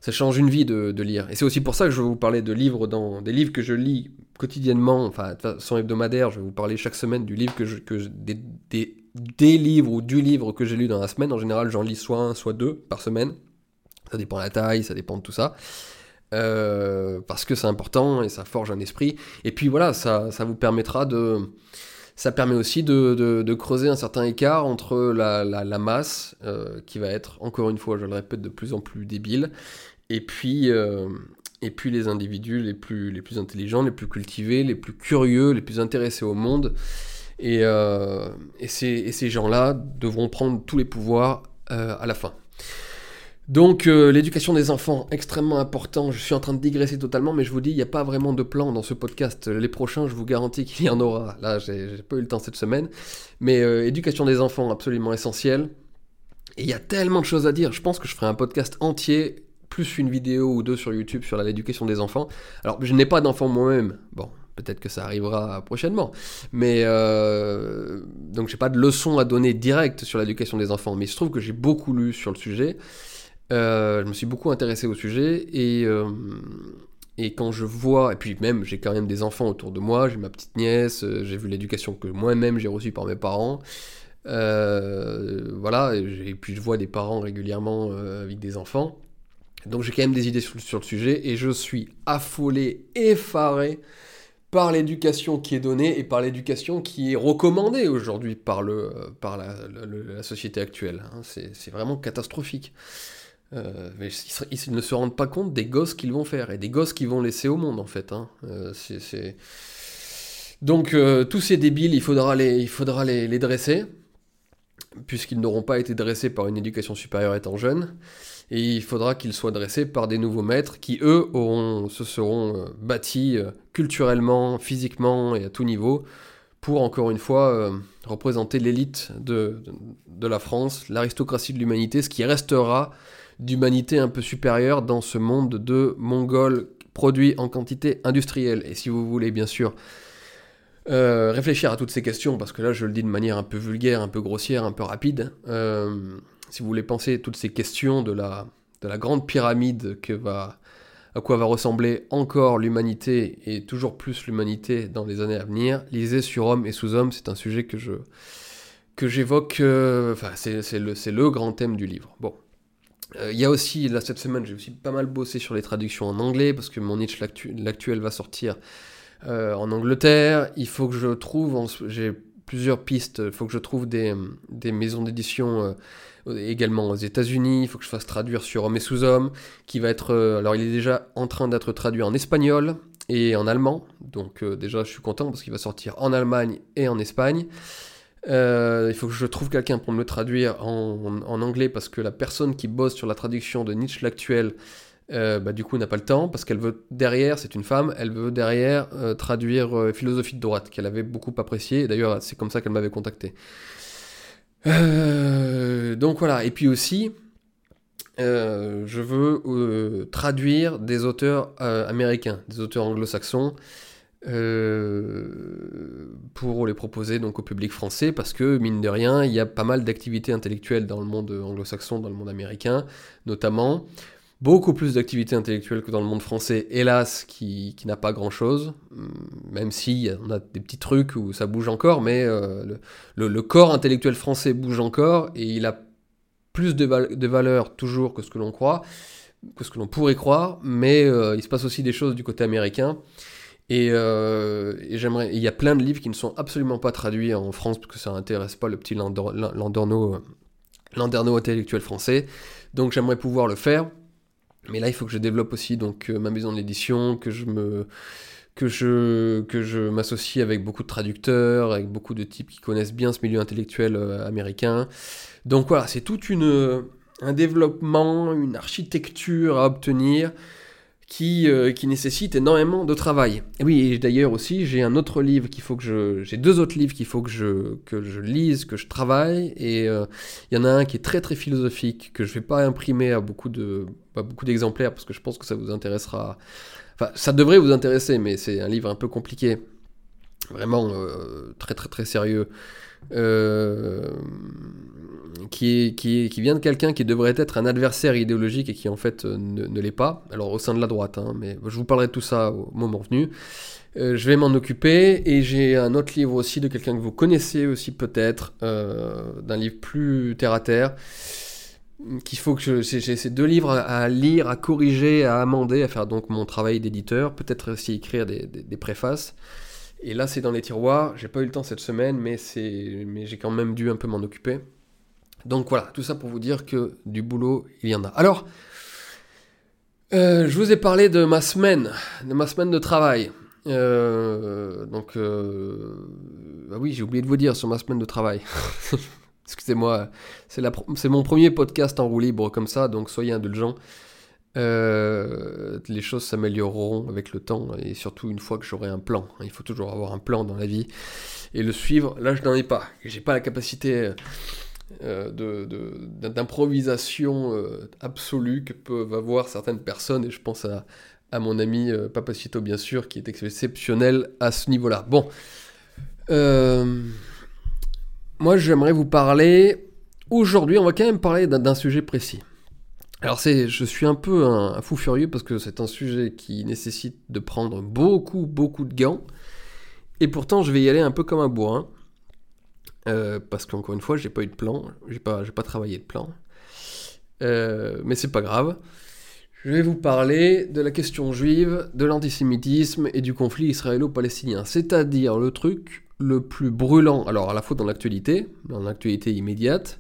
ça change une vie de, lire. Et c'est aussi pour ça que je vais vous parler de livres des livres que je lis quotidiennement, enfin de façon hebdomadaire. Je vais vous parler chaque semaine du livre que des, des livres ou du livre que j'ai lu dans la semaine. En général, j'en lis soit un, soit deux par semaine. Ça dépend de la taille, ça dépend de tout ça. Euh, parce que c'est important et ça forge un esprit. Et puis voilà, ça, ça vous permettra de. Ça permet aussi de, de, creuser un certain écart entre la, la, masse, euh, qui va être, encore une fois, je le répète, de plus en plus débile, et puis, euh, et puis les individus les plus, les plus intelligents, les plus cultivés, les plus curieux, les plus intéressés au monde, euh, et, ces, gens-là devront prendre tous les pouvoirs euh, à la fin. Donc euh, l'éducation des enfants, extrêmement important. Je suis en train de digresser totalement, mais je vous dis, il n'y a pas vraiment de plan dans ce podcast. Les prochains, je vous garantis qu'il y en aura. Là, j'ai pas eu le temps cette semaine. Mais éducation des enfants, absolument essentiel. Et il y a tellement de choses à dire. Je pense que je ferai un podcast entier, plus une vidéo ou deux sur YouTube sur l'éducation des enfants. Alors, je n'ai pas d'enfants moi-même. Bon, peut-être que ça arrivera prochainement. Mais euh, donc j'ai pas de leçon à donner directe sur l'éducation des enfants, mais il se trouve que j'ai beaucoup lu sur le sujet. Euh, je me suis beaucoup intéressé au sujet et euh, et quand je vois et puis même j'ai quand même des enfants autour de moi, j'ai ma petite nièce, euh, j'ai vu l'éducation que moi-même j'ai reçue par mes parents. voilà, et puis je vois des parents régulièrement avec des enfants. Donc j'ai quand même des idées sur, le sujet et je suis affolé, effaré par l'éducation qui est donnée et par l'éducation qui est recommandée aujourd'hui par, le, par la, société actuelle. Hein. C'est vraiment catastrophique. mais ils, ne se rendent pas compte des gosses qu'ils vont faire et des gosses qu'ils vont laisser au monde en fait. Hein. c'est, Donc tous ces débiles, il faudra les, il faudra les, les dresser, puisqu'ils n'auront pas été dressés par une éducation supérieure étant jeunes et il faudra qu'ils soient dressés par des nouveaux maîtres qui, eux, auront, se seront euh, bâtis euh, culturellement, physiquement et à tout niveau pour, encore une fois, euh, représenter l'élite de, de, la France, l'aristocratie de l'humanité, ce qui restera d'humanité un peu supérieure dans ce monde de Mongols produits en quantité industrielle. Et si vous voulez, bien sûr, réfléchir à toutes ces questions, parce que là je le dis de manière un peu vulgaire, un peu grossière, un peu rapide, si vous voulez penser toutes ces questions de la, de la grande pyramide que va, à quoi va ressembler encore l'humanité et toujours plus l'humanité dans les années à venir, lisez sur Homme et sous-homme, c'est un sujet que je que j'évoque, euh, enfin c'est le, le grand thème du livre. Bon, euh, il y a aussi, là cette semaine, j'ai aussi pas mal bossé sur les traductions en anglais, parce que mon niche l'actuel va sortir euh, en Angleterre. Il faut que je trouve, j'ai plusieurs pistes, il faut que je trouve des, des maisons d'édition également aux États-Unis. Il faut que je fasse traduire sur Homme et sous-homme, qui va être. Euh, alors, il est déjà en train d'être traduit en espagnol et en allemand. Donc, euh, déjà, je suis content parce qu'il va sortir en Allemagne et en Espagne. Euh, il faut que je trouve quelqu'un pour me le traduire en, anglais parce que la personne qui bosse sur la traduction de Nietzsche l'actuel, bah, du coup, n'a pas le temps parce qu'elle veut derrière, c'est une femme, elle veut derrière traduire philosophie de droite qu'elle avait beaucoup apprécié. D'ailleurs, c'est comme ça qu'elle m'avait contacté. Euh, donc voilà, et puis aussi, euh, je veux euh, traduire des auteurs américains, des auteurs anglo-saxons, pour les proposer donc au public français, parce que mine de rien, il y a pas mal d'activités intellectuelles dans le monde anglo-saxon, dans le monde américain, notamment beaucoup plus d'activités intellectuelles que dans le monde français, hélas, qui, n'a pas grand-chose, hum, même si on a des petits trucs où ça bouge encore, mais euh, le, corps intellectuel français bouge encore, et il a plus de, de valeur toujours que ce que l'on croit, que ce que l'on pourrait croire, mais euh, il se passe aussi des choses du côté américain. Et, euh, j'aimerais, il y a plein de livres qui ne sont absolument pas traduits en France parce que ça n'intéresse pas le petit landerneau, landerneau intellectuel français. Donc j'aimerais pouvoir le faire. Mais là, il faut que je développe aussi donc euh, ma maison d'édition, que je me que je que je m'associe avec beaucoup de traducteurs, avec beaucoup de types qui connaissent bien ce milieu intellectuel euh, américain. Donc voilà, c'est tout une un développement, une architecture à obtenir qui, euh, qui nécessite énormément de travail. Et oui, d'ailleurs aussi, j'ai un autre livre qu'il faut que je... J'ai deux autres livres qu'il faut que je, que je lise, que je travaille, et euh, il y en a un qui est très très philosophique, que je vais pas imprimer à beaucoup de beaucoup d'exemplaires, parce que je pense que ça vous intéressera... Enfin, ça devrait vous intéresser, mais c'est un livre un peu compliqué, vraiment euh, très très très sérieux. Euh, qui, vient de quelqu'un qui devrait être un adversaire idéologique et qui en fait euh, ne, l'est pas, alors au sein de la droite, hein, mais je vous parlerai de tout ça au moment venu. Euh, je vais m'en occuper et j'ai un autre livre aussi de quelqu'un que vous connaissez aussi peut-être, d'un livre plus terre à terre, qu'il faut que j'ai ces deux livres à, lire, à corriger, à amender, à faire donc mon travail d'éditeur, peut-être aussi écrire des préfaces. Et là, c'est dans les tiroirs. J'ai pas eu le temps cette semaine, mais, mais j'ai quand même dû un peu m'en occuper. Donc voilà, tout ça pour vous dire que du boulot, il y en a. Alors, euh, je vous ai parlé de ma semaine, de ma semaine de travail. Euh, donc, euh, ah oui, j'ai oublié de vous dire sur ma semaine de travail. (laughs) Excusez-moi, c'est mon premier podcast en roue libre comme ça, donc soyez indulgents. Euh, les choses s'amélioreront avec le temps et surtout une fois que j'aurai un plan. Il faut toujours avoir un plan dans la vie et le suivre. Là, je n'en ai pas. J'ai pas la capacité euh, d'improvisation euh, absolue que peuvent avoir certaines personnes et je pense à, à mon ami Papacito bien sûr qui est exceptionnel à ce niveau-là. Bon, moi j'aimerais vous parler aujourd'hui. On va quand même parler d'un sujet précis. Alors c'est, je suis un peu un, fou furieux parce que c'est un sujet qui nécessite de prendre beaucoup, beaucoup de gants. Et pourtant, je vais y aller un peu comme un bourrin. Euh, parce qu'encore une fois, j'ai pas eu de plan, j'ai pas, j'ai pas travaillé de plan. Euh, mais c'est pas grave. Je vais vous parler de la question juive, de l'antisémitisme et du conflit israélo-palestinien. C'est-à-dire le truc le plus brûlant, alors à la fois dans l'actualité, dans l'actualité immédiate,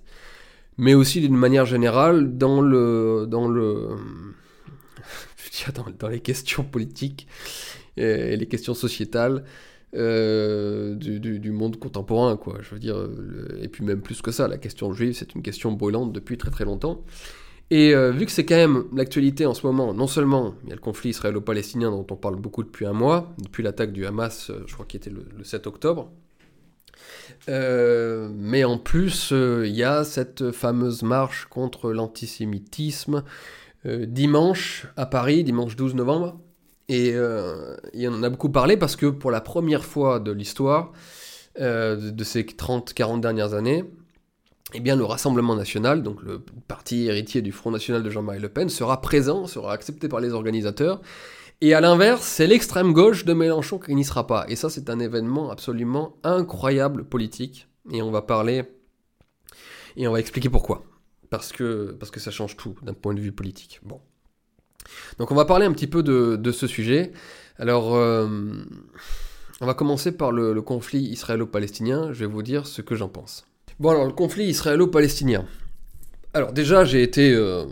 mais aussi d'une manière générale dans le, dans le, dans, les questions politiques et les questions sociétales. Euh, du, du, monde contemporain, quoi. Je veux dire, et puis même plus que ça, la question juive, c'est une question brûlante depuis très très longtemps. Et euh, vu que c'est quand même l'actualité en ce moment, non seulement il y a le conflit israélo-palestinien dont on parle beaucoup depuis un mois, depuis l'attaque du Hamas, euh, je crois qu'il était le, 7 octobre, euh, mais en plus il y a cette fameuse marche contre l'antisémitisme dimanche à Paris, dimanche 12 novembre, et, il on en a beaucoup parlé parce que pour la première fois de l'histoire de ces 30-40 dernières années, eh le Rassemblement national, donc le parti héritier du Front national de Jean-Marie Le Pen, sera présent, sera accepté par les organisateurs. Et à l'inverse, c'est l'extrême gauche de Mélenchon qui n'y sera pas. Et ça, c'est un événement absolument incroyable politique. Et on va parler et on va expliquer pourquoi. Parce que, parce que ça change tout d'un point de vue politique. Bon. Donc on va parler un petit peu de, ce sujet. Alors, euh, on va commencer par le conflit israélo-palestinien. Je vais vous dire ce que j'en pense. Bon alors le conflit israélo-palestinien. Alors déjà j'ai été euh,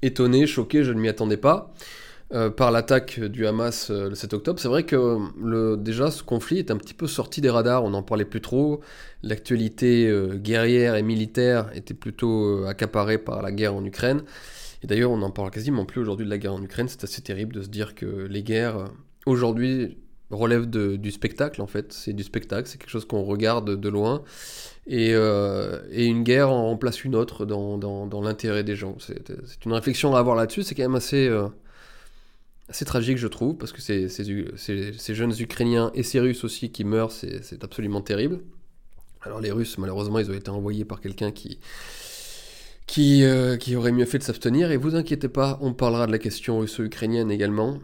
étonné, choqué, je ne m'y attendais pas euh, par l'attaque du Hamas euh, le 7 octobre. C'est vrai que le, déjà ce conflit est un petit peu sorti des radars, on n'en parlait plus trop. L'actualité guerrière et militaire était plutôt accaparée par la guerre en Ukraine. Et d'ailleurs on n'en parle quasiment plus aujourd'hui de la guerre en Ukraine. C'est assez terrible de se dire que les guerres aujourd'hui relèvent du spectacle en fait. C'est du spectacle, c'est quelque chose qu'on regarde de loin euh, et, une guerre en remplace une autre dans, l'intérêt des gens. C'est une réflexion à avoir là-dessus, c'est quand même assez, euh, assez tragique, je trouve, parce que ces, ces, jeunes Ukrainiens et ces Russes aussi qui meurent, c'est absolument terrible. Alors les Russes, malheureusement, ils ont été envoyés par quelqu'un euh, qui, aurait mieux fait de s'abstenir. Et vous inquiétez pas, on parlera de la question russo-ukrainienne également.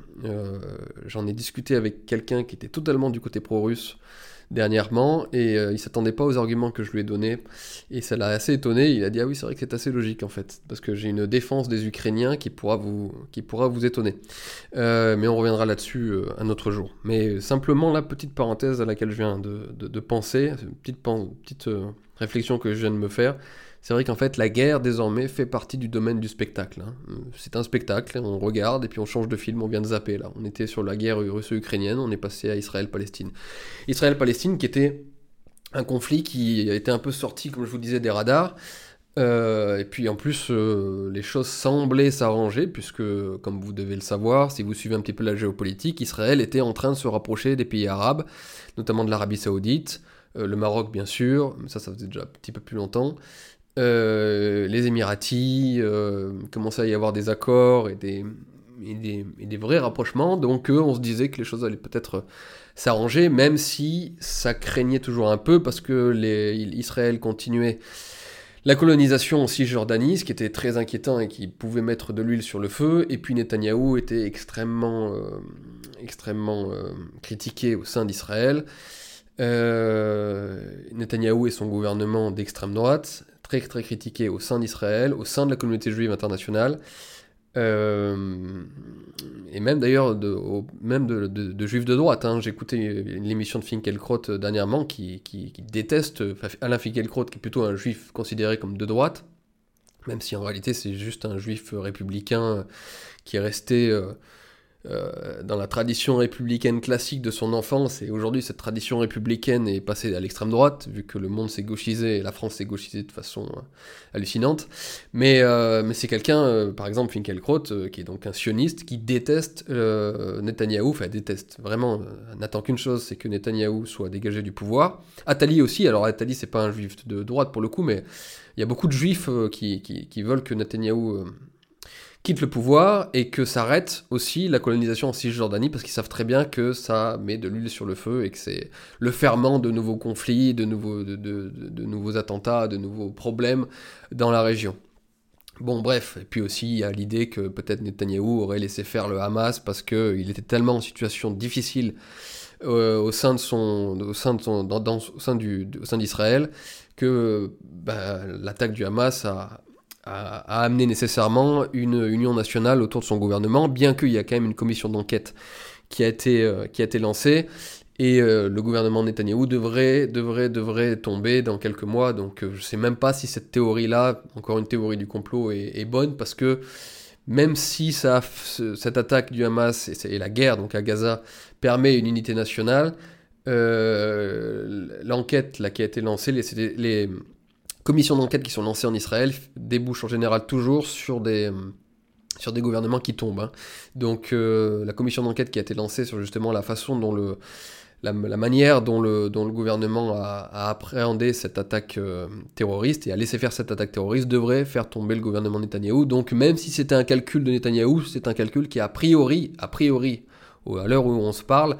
J'en ai discuté avec quelqu'un qui était totalement du côté pro-russe dernièrement et euh, il s'attendait pas aux arguments que je lui ai donnés et ça l'a assez étonné. Il a dit ah oui c'est vrai que c'est assez logique en fait parce que j'ai une défense des Ukrainiens qui pourra vous qui pourra vous étonner. Euh, mais on reviendra là-dessus euh, un autre jour. Mais simplement la petite parenthèse à laquelle je viens de, de, de penser, une petite, petite réflexion que je viens de me faire c'est vrai qu'en fait, la guerre, désormais, fait partie du domaine du spectacle. Hein. C'est un spectacle, on regarde et puis on change de film, on vient de zapper là. On était sur la guerre russo-ukrainienne, on est passé à Israël-Palestine. Israël-Palestine qui était un conflit qui était un peu sorti, comme je vous disais, des radars. Euh, et puis en plus, euh, les choses semblaient s'arranger, puisque, comme vous devez le savoir, si vous suivez un petit peu la géopolitique, Israël était en train de se rapprocher des pays arabes, notamment de l'Arabie saoudite, euh, le Maroc bien sûr, mais ça ça faisait déjà un petit peu plus longtemps, euh, les Émiratis, euh, commençait à y avoir des accords et des, des, vrais rapprochements. Donc on se disait que les choses allaient peut-être s'arranger, même si ça craignait toujours un peu parce que Israël continuait la colonisation en Cisjordanie, ce qui était très inquiétant et qui pouvait mettre de l'huile sur le feu. Et puis Netanyahou était extrêmement, euh, extrêmement critiqué au sein d'Israël. Netanyahou et son gouvernement d'extrême droite très très critiqué au sein d'Israël, au sein de la communauté juive internationale, euh, et même d'ailleurs de, de, juifs de droite. Hein. Écouté l'émission de Finkelkraut euh, dernièrement qui, qui, déteste Alain Finkelkraut, qui est plutôt un juif considéré comme de droite, même si en réalité c'est juste un juif républicain qui est resté... Euh, euh, dans la tradition républicaine classique de son enfance, et aujourd'hui cette tradition républicaine est passée à l'extrême droite, vu que le monde s'est gauchisé et la France s'est gauchisée de façon euh, hallucinante. Mais, euh, mais c'est quelqu'un, par exemple Finkelkraut, qui est donc un sioniste, qui déteste Netanyahou, enfin déteste, vraiment, n'attend qu'une chose, c'est que Netanyahou soit dégagé du pouvoir. Attali aussi, alors Attali c'est pas un juif de droite pour le coup, mais il y a beaucoup de juifs qui, qui, qui veulent que Netanyahou quitte le pouvoir et que s'arrête aussi la colonisation en Cisjordanie parce qu'ils savent très bien que ça met de l'huile sur le feu et que c'est le ferment de nouveaux conflits, de nouveaux, de, nouveaux attentats, de nouveaux problèmes dans la région. Bon, bref, et puis aussi il y a l'idée que peut-être Netanyahou aurait laissé faire le Hamas parce qu'il était tellement en situation difficile euh, au sein de son, au sein du, au sein d'Israël que bah, l'attaque du Hamas a, a, amené nécessairement une union nationale autour de son gouvernement, bien qu'il y a quand même une commission d'enquête qui, a été, euh, qui a été lancée Et le gouvernement Netanyahou devrait, devrait, devrait tomber dans quelques mois. Donc je ne sais même pas si cette théorie-là, encore une théorie du complot, est, bonne, parce que même si ça, cette attaque du Hamas et, la guerre donc à Gaza permet une unité nationale, l'enquête qui a été lancée, les commissions d'enquête qui sont lancées en Israël débouchent en général toujours sur des sur des gouvernements qui tombent. Hein. Donc euh, la commission d'enquête qui a été lancée sur justement la façon dont le, la, manière dont le, dont le gouvernement a, appréhendé cette attaque euh, terroriste et a laissé faire cette attaque terroriste devrait faire tomber le gouvernement Netanyahou. Donc même si c'était un calcul de Netanyahou, c'est un calcul qui a priori, a priori, à l'heure où on se parle,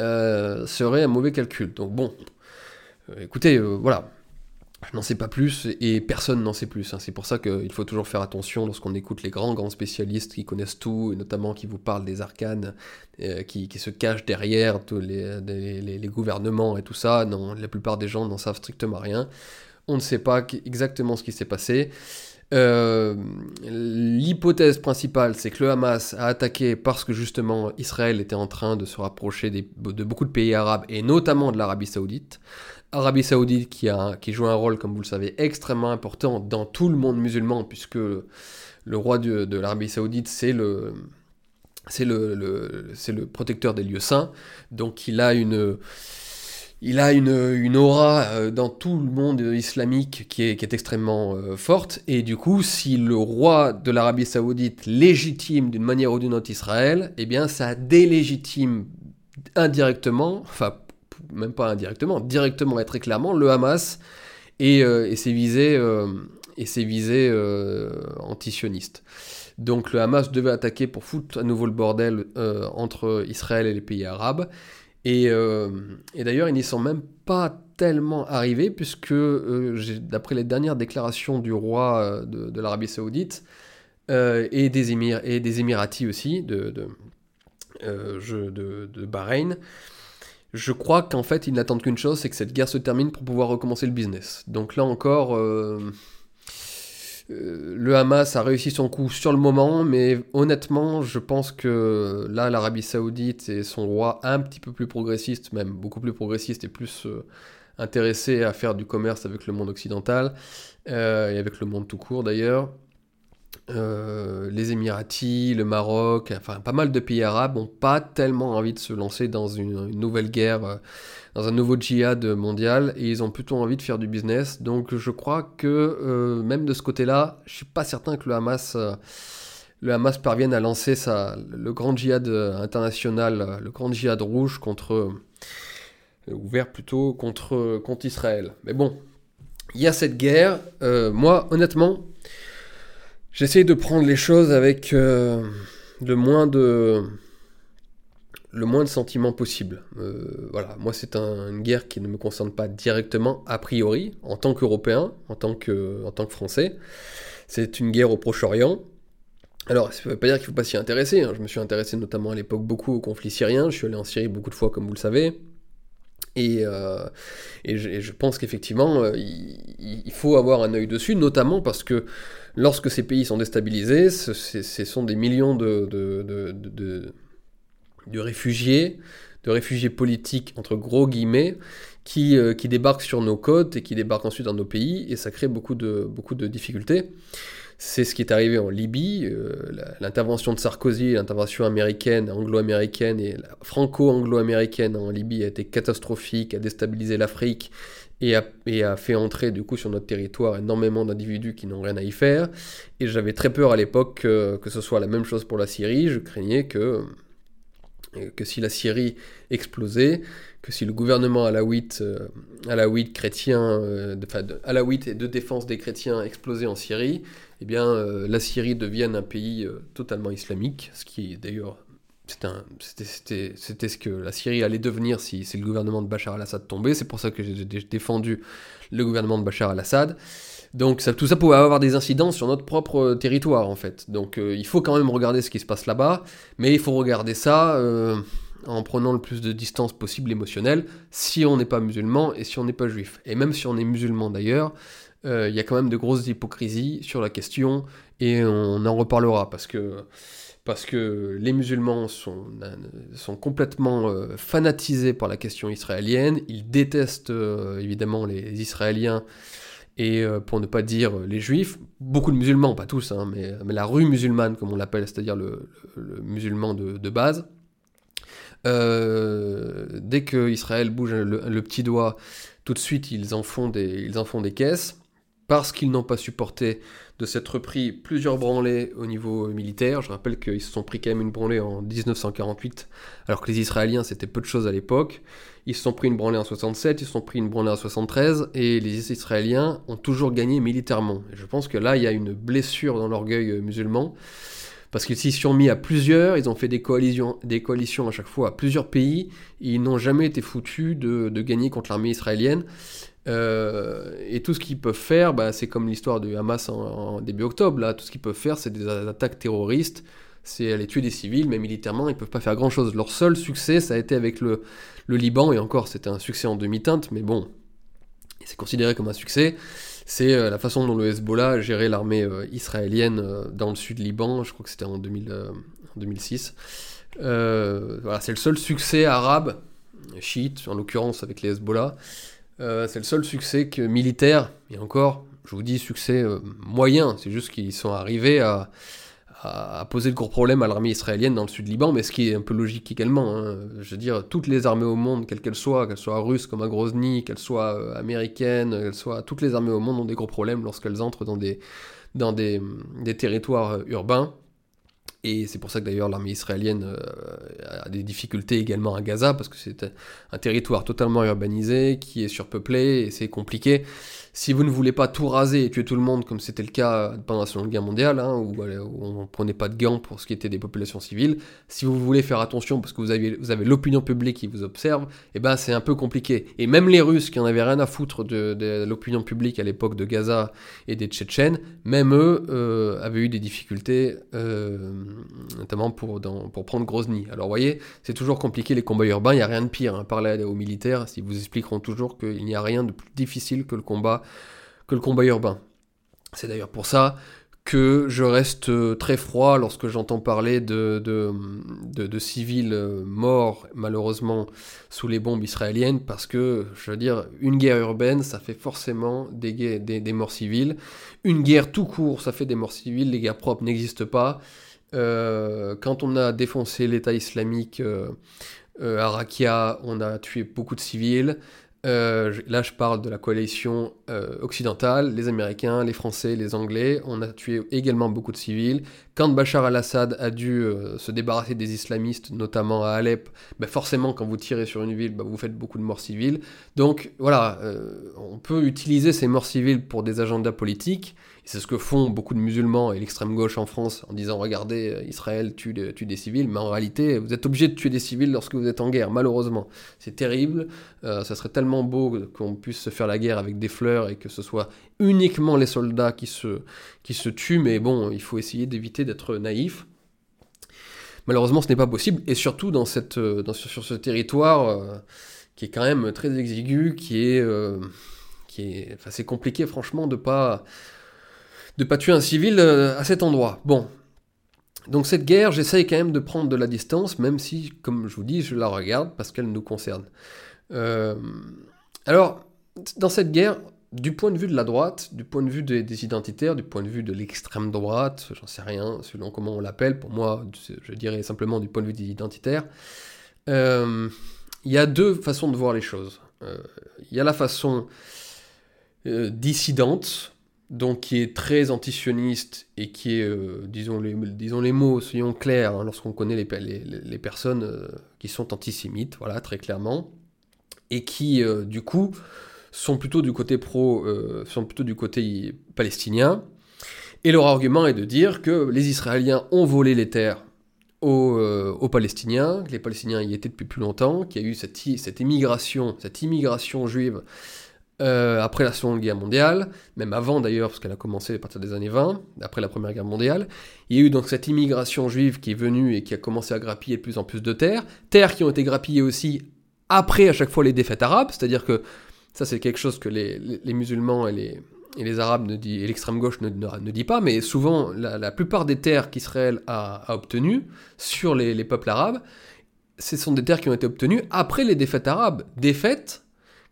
euh, serait un mauvais calcul. Donc bon, écoutez, voilà, je n'en sais pas plus et personne n'en sait plus. Hein. C'est pour ça qu'il faut toujours faire attention lorsqu'on écoute les grands, grands spécialistes qui connaissent tout et notamment qui vous parlent des arcanes, euh, qui, se cachent derrière tous les, les, gouvernements et tout ça. Non, la plupart des gens n'en savent strictement rien. On ne sait pas exactement ce qui s'est passé. Euh, l'hypothèse principale, c'est que le Hamas a attaqué parce que justement Israël était en train de se rapprocher de beaucoup de pays arabes et notamment de l'Arabie Saoudite. Arabie Saoudite qui, a, qui joue un rôle, comme vous le savez, extrêmement important dans tout le monde musulman, puisque le roi de, l'Arabie Saoudite, c'est le, c'est le, le protecteur des lieux saints. Donc il a une, aura euh, dans tout le monde islamique qui est, qui est extrêmement euh, forte. Et du coup, si le roi de l'Arabie Saoudite légitime d'une manière ou d'une autre Israël, eh bien ça délégitime indirectement, enfin même pas indirectement, directement et très clairement, le Hamas et, euh, ses visées, euh, et ses euh, antisionistes. Donc le Hamas devait attaquer pour foutre à nouveau le bordel entre Israël et les pays arabes. Et, d'ailleurs, ils n'y sont même pas tellement arrivés, puisque d'après les dernières déclarations du roi de, l'Arabie saoudite, et, des et des Émiratis aussi, de, de, de, de Bahreïn, je crois qu'en fait, ils n'attendent qu'une chose, c'est que cette guerre se termine pour pouvoir recommencer le business. Donc là encore, euh, euh, le Hamas a réussi son coup sur le moment, mais honnêtement, je pense que là, l'Arabie Saoudite et son roi un petit peu plus progressiste, même beaucoup plus progressiste et plus euh, intéressé à faire du commerce avec le monde occidental, et avec le monde tout court d'ailleurs, euh, les Émiratis, le Maroc, enfin pas mal de pays arabes n'ont pas tellement envie de se lancer dans une, nouvelle guerre, euh, dans un nouveau djihad mondial, et ils ont plutôt envie de faire du business. Donc je crois que euh, même de ce côté-là, je suis pas certain que le Hamas, le Hamas parvienne à lancer le grand djihad international, le grand djihad rouge contre, ouvert plutôt contre, contre Israël. Mais bon, il y a cette guerre. moi, honnêtement, J'essaye de prendre les choses avec euh, le moins de le moins de sentiments possible. Euh, voilà, moi c'est une guerre qui ne me concerne pas directement a priori en tant qu'Européen, en tant que en tant que Français. C'est une guerre au Proche-Orient. Alors, ça ne veut pas dire qu'il ne faut pas s'y intéresser. Hein. Je me suis intéressé notamment à l'époque beaucoup au conflit syrien. Je suis allé en Syrie beaucoup de fois, comme vous le savez. Et, euh, et, je, pense qu'effectivement, il, faut avoir un œil dessus, notamment parce que Lorsque ces pays sont déstabilisés, ce, sont des millions de, réfugiés, de réfugiés politiques, entre gros guillemets, qui, euh, qui, débarquent sur nos côtes et qui débarquent ensuite dans nos pays, et ça crée beaucoup de difficultés. C'est ce qui est arrivé en Libye, euh, l'intervention de Sarkozy, l'intervention américaine, anglo-américaine et franco-anglo-américaine en Libye a été catastrophique, a déstabilisé l'Afrique, et a, fait entrer du coup sur notre territoire énormément d'individus qui n'ont rien à y faire. Et j'avais très peur à l'époque que, ce soit la même chose pour la Syrie. Je craignais que, que si la Syrie explosait, que si le gouvernement alaouite, euh, alaouite chrétien, euh, enfin alaouite et de défense des chrétiens explosait en Syrie, eh bien euh, la Syrie devienne un pays totalement islamique, ce qui d'ailleurs c'était ce que la Syrie allait devenir si, le gouvernement de Bachar al-Assad tombait. C'est pour ça que j'ai défendu le gouvernement de Bachar al-Assad. Donc tout ça pouvait avoir des incidences sur notre propre euh, territoire en fait. Donc euh, il faut quand même regarder ce qui se passe là-bas, mais il faut regarder ça euh, en prenant le plus de distance possible émotionnelle si on n'est pas musulman et si on n'est pas juif. Et même si on est musulman d'ailleurs, il y a quand même de grosses hypocrisies sur la question et on en reparlera parce que parce que les musulmans sont, complètement fanatisés par la question israélienne, ils détestent évidemment les Israéliens et euh, pour ne pas dire les juifs, beaucoup de musulmans, pas tous, hein, mais, la rue musulmane comme on l'appelle, c'est-à-dire le, musulman de, base. dès que Israël bouge le, petit doigt, tout de suite ils en font des, ils en font des caisses parce qu'ils n'ont pas supporté de s'être pris plusieurs branlées au niveau militaire. Je rappelle qu'ils se sont pris quand même une branlée en 1948, alors que les Israéliens c'était peu de choses à l'époque. Ils se sont pris une branlée en 67, ils se sont pris une branlée en 73, et les Israéliens ont toujours gagné militairement. Je pense que là, il y a une blessure dans l'orgueil musulman, parce qu'ils s'y sont mis à plusieurs, ils ont fait des coalitions, des coalitions à chaque fois à plusieurs pays, ils n'ont jamais été foutus de, gagner contre l'armée israélienne. Euh, et tout ce qu'ils peuvent faire, bah, c'est comme l'histoire du Hamas en, début octobre. Là, tout ce qu'ils peuvent faire, c'est des attaques terroristes, c'est aller tuer des civils, mais militairement, ils peuvent pas faire grand-chose. Leur seul succès, ça a été avec le, Liban, et encore, c'était un succès en demi-teinte, mais bon, c'est considéré comme un succès. C'est euh, la façon dont le Hezbollah gérait l'armée euh, israélienne dans le sud Liban, je crois que c'était en, 2006. voilà, c'est le seul succès arabe, chiite en l'occurrence avec les Hezbollah, euh, c'est le seul succès militaire, et encore, je vous dis succès euh, moyen, c'est juste qu'ils sont arrivés à, poser de gros problèmes à l'armée israélienne dans le sud Liban, mais ce qui est un peu logique également. Hein. Je veux dire, toutes les armées au monde, quelles qu'elles soient, qu'elles soient russes comme à Grozny, qu'elles soient euh, américaines, qu'elles soient, toutes les armées au monde ont des gros problèmes lorsqu'elles entrent dans des, dans des territoires urbains. Et c'est pour ça que d'ailleurs l'armée israélienne euh, a des difficultés également à Gaza, parce que c'est un territoire totalement urbanisé, qui est surpeuplé, et c'est compliqué si vous ne voulez pas tout raser et tuer tout le monde, comme c'était le cas pendant la Seconde Guerre mondiale, hein, où, on ne prenait pas de gants pour ce qui était des populations civiles, si vous voulez faire attention parce que vous avez, l'opinion publique qui vous observe, et eh ben c'est un peu compliqué. Et même les Russes qui en avaient rien à foutre de, l'opinion publique à l'époque de Gaza et des Tchétchènes, même eux euh, avaient eu des difficultés, euh, notamment pour, pour prendre Grozny. Alors vous voyez, c'est toujours compliqué les combats urbains, il n'y a rien de pire. Hein. Parlez aux militaires, ils vous expliqueront toujours qu'il n'y a rien de plus difficile que le combat que le combat urbain. C'est d'ailleurs pour ça que je reste euh, très froid lorsque j'entends parler de, civils euh, morts malheureusement sous les bombes israéliennes parce que je veux dire une guerre urbaine ça fait forcément des, des, morts civiles. Une guerre tout court ça fait des morts civiles les guerres propres n'existent pas. Euh, quand on a défoncé l'État islamique à Rakia on a tué beaucoup de civils euh, là, je parle de la coalition euh, occidentale, les Américains, les Français, les Anglais. On a tué également beaucoup de civils. Quand Bachar al-Assad a dû euh, se débarrasser des islamistes, notamment à Alep, bah forcément, quand vous tirez sur une ville, bah, vous faites beaucoup de morts civiles. Donc voilà, on peut utiliser ces morts civiles pour des agendas politiques. C'est ce que font beaucoup de musulmans et l'extrême gauche en France en disant regardez, euh, Israël tue, des civils, mais en réalité, vous êtes obligé de tuer des civils lorsque vous êtes en guerre, malheureusement. C'est terrible, euh, ça serait tellement beau qu'on puisse se faire la guerre avec des fleurs et que ce soit uniquement les soldats qui se, qui se tuent, mais bon, il faut essayer d'éviter d'être naïf. Malheureusement, ce n'est pas possible, et surtout dans cette, euh, dans, sur ce territoire qui est quand même très exigu, qui est... qui est enfin, c'est compliqué franchement de pas de pas tuer un civil euh, à cet endroit. Bon. Donc cette guerre, j'essaye quand même de prendre de la distance, même si, comme je vous dis, je la regarde parce qu'elle nous concerne. Euh, alors, dans cette guerre, du point de vue de la droite, du point de vue des, identitaires, du point de vue de l'extrême droite, j'en sais rien, selon comment on l'appelle, pour moi, je dirais simplement du point de vue des identitaires, euh, il y a deux façons de voir les choses. Il y a la façon dissidente, donc qui est très antisioniste et qui est, euh, disons, les, disons les mots, soyons clairs, hein, lorsqu'on connaît les, les, personnes euh, qui sont antisémites, voilà, très clairement, et qui, euh, du coup, sont plutôt du côté pro, sont plutôt du côté palestinien. Et leur argument est de dire que les Israéliens ont volé les terres aux, aux, Palestiniens, que les Palestiniens y étaient depuis plus longtemps, qu'il y a eu cette, cette immigration, cette immigration juive euh, après la Seconde Guerre mondiale, même avant d'ailleurs, parce qu'elle a commencé à partir des années 20, après la Première Guerre mondiale. Il y a eu donc cette immigration juive qui est venue et qui a commencé à grappiller de plus en plus de terres, terres qui ont été grappillées aussi après à chaque fois les défaites arabes, c'est-à-dire que ça c'est quelque chose que les, musulmans et les, Arabes ne dit, et l'extrême gauche ne, ne, dit pas, mais souvent la, plupart des terres qu'Israël a, obtenues sur les, peuples arabes, ce sont des terres qui ont été obtenues après les défaites arabes, défaites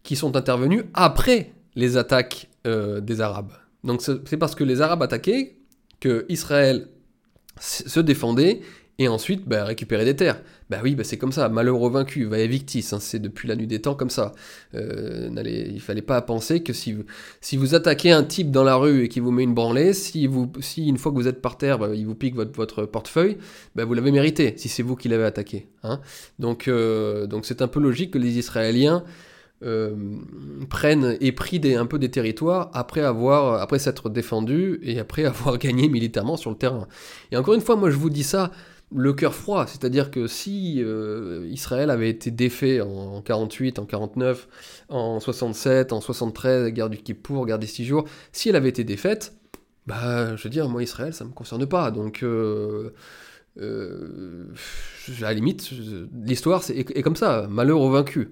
qui sont intervenues après les attaques euh, des Arabes. Donc c'est parce que les Arabes attaquaient que Israël se défendait et ensuite bah, récupérer des terres. Bah oui, bah c'est comme ça, malheureux vaincu, va victis, hein, c'est depuis la nuit des temps comme ça. Euh, il fallait pas penser que si vous, attaquez un type dans la rue et qu'il vous met une branlée, si, une fois que vous êtes par terre, bah, il vous pique votre, portefeuille, bah, vous l'avez mérité, si c'est vous qui l'avez attaqué. Hein. Donc euh, donc c'est un peu logique que les Israéliens prennent et pris un peu des territoires après avoir après s'être défendus et après (laughs) avoir gagné militairement sur le terrain. Et encore une fois, moi je vous dis ça le cœur froid, c'est-à-dire que si euh, Israël avait été défait en, 48, en 49, en 67, en 73, guerre du Kippour, guerre des six jours, si elle avait été défaite, bah, je veux dire, moi Israël, ça me concerne pas, donc euh, euh, à la limite, l'histoire est, est, comme ça, malheur aux vaincus.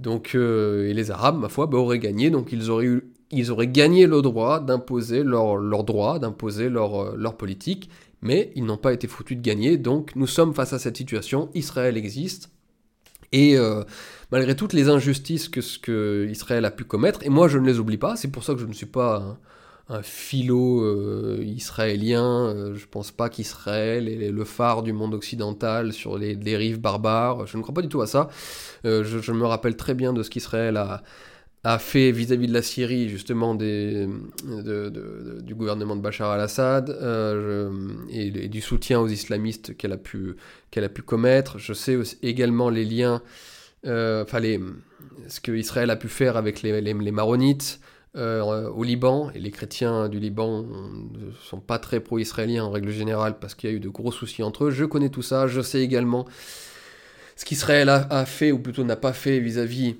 Donc, et les Arabes, ma foi, bah, auraient gagné, donc ils auraient ils auraient gagné le droit d'imposer leur, leur droit, d'imposer leur, leur politique, mais ils n'ont pas été foutus de gagner, donc nous sommes face à cette situation, Israël existe, et euh, malgré toutes les injustices que, que Israël a pu commettre, et moi je ne les oublie pas, c'est pour ça que je ne suis pas un, philo euh, israélien, euh, je pense pas qu'Israël est le phare du monde occidental sur les, rives barbares, je ne crois pas du tout à ça, je, je, me rappelle très bien de ce qu'Israël a a fait vis-à-vis de la Syrie, justement, du gouvernement de Bachar al-Assad euh, et, du soutien aux islamistes qu'elle a, pu, commettre. Je sais également les liens, euh, enfin, ce que Israël a pu faire avec les, maronites. Euh, au Liban, et les chrétiens du Liban ne sont pas très pro-israéliens en règle générale parce qu'il y a eu de gros soucis entre eux. Je connais tout ça, je sais également ce qu'Israël a, a, fait, ou plutôt n'a pas fait vis-à-vis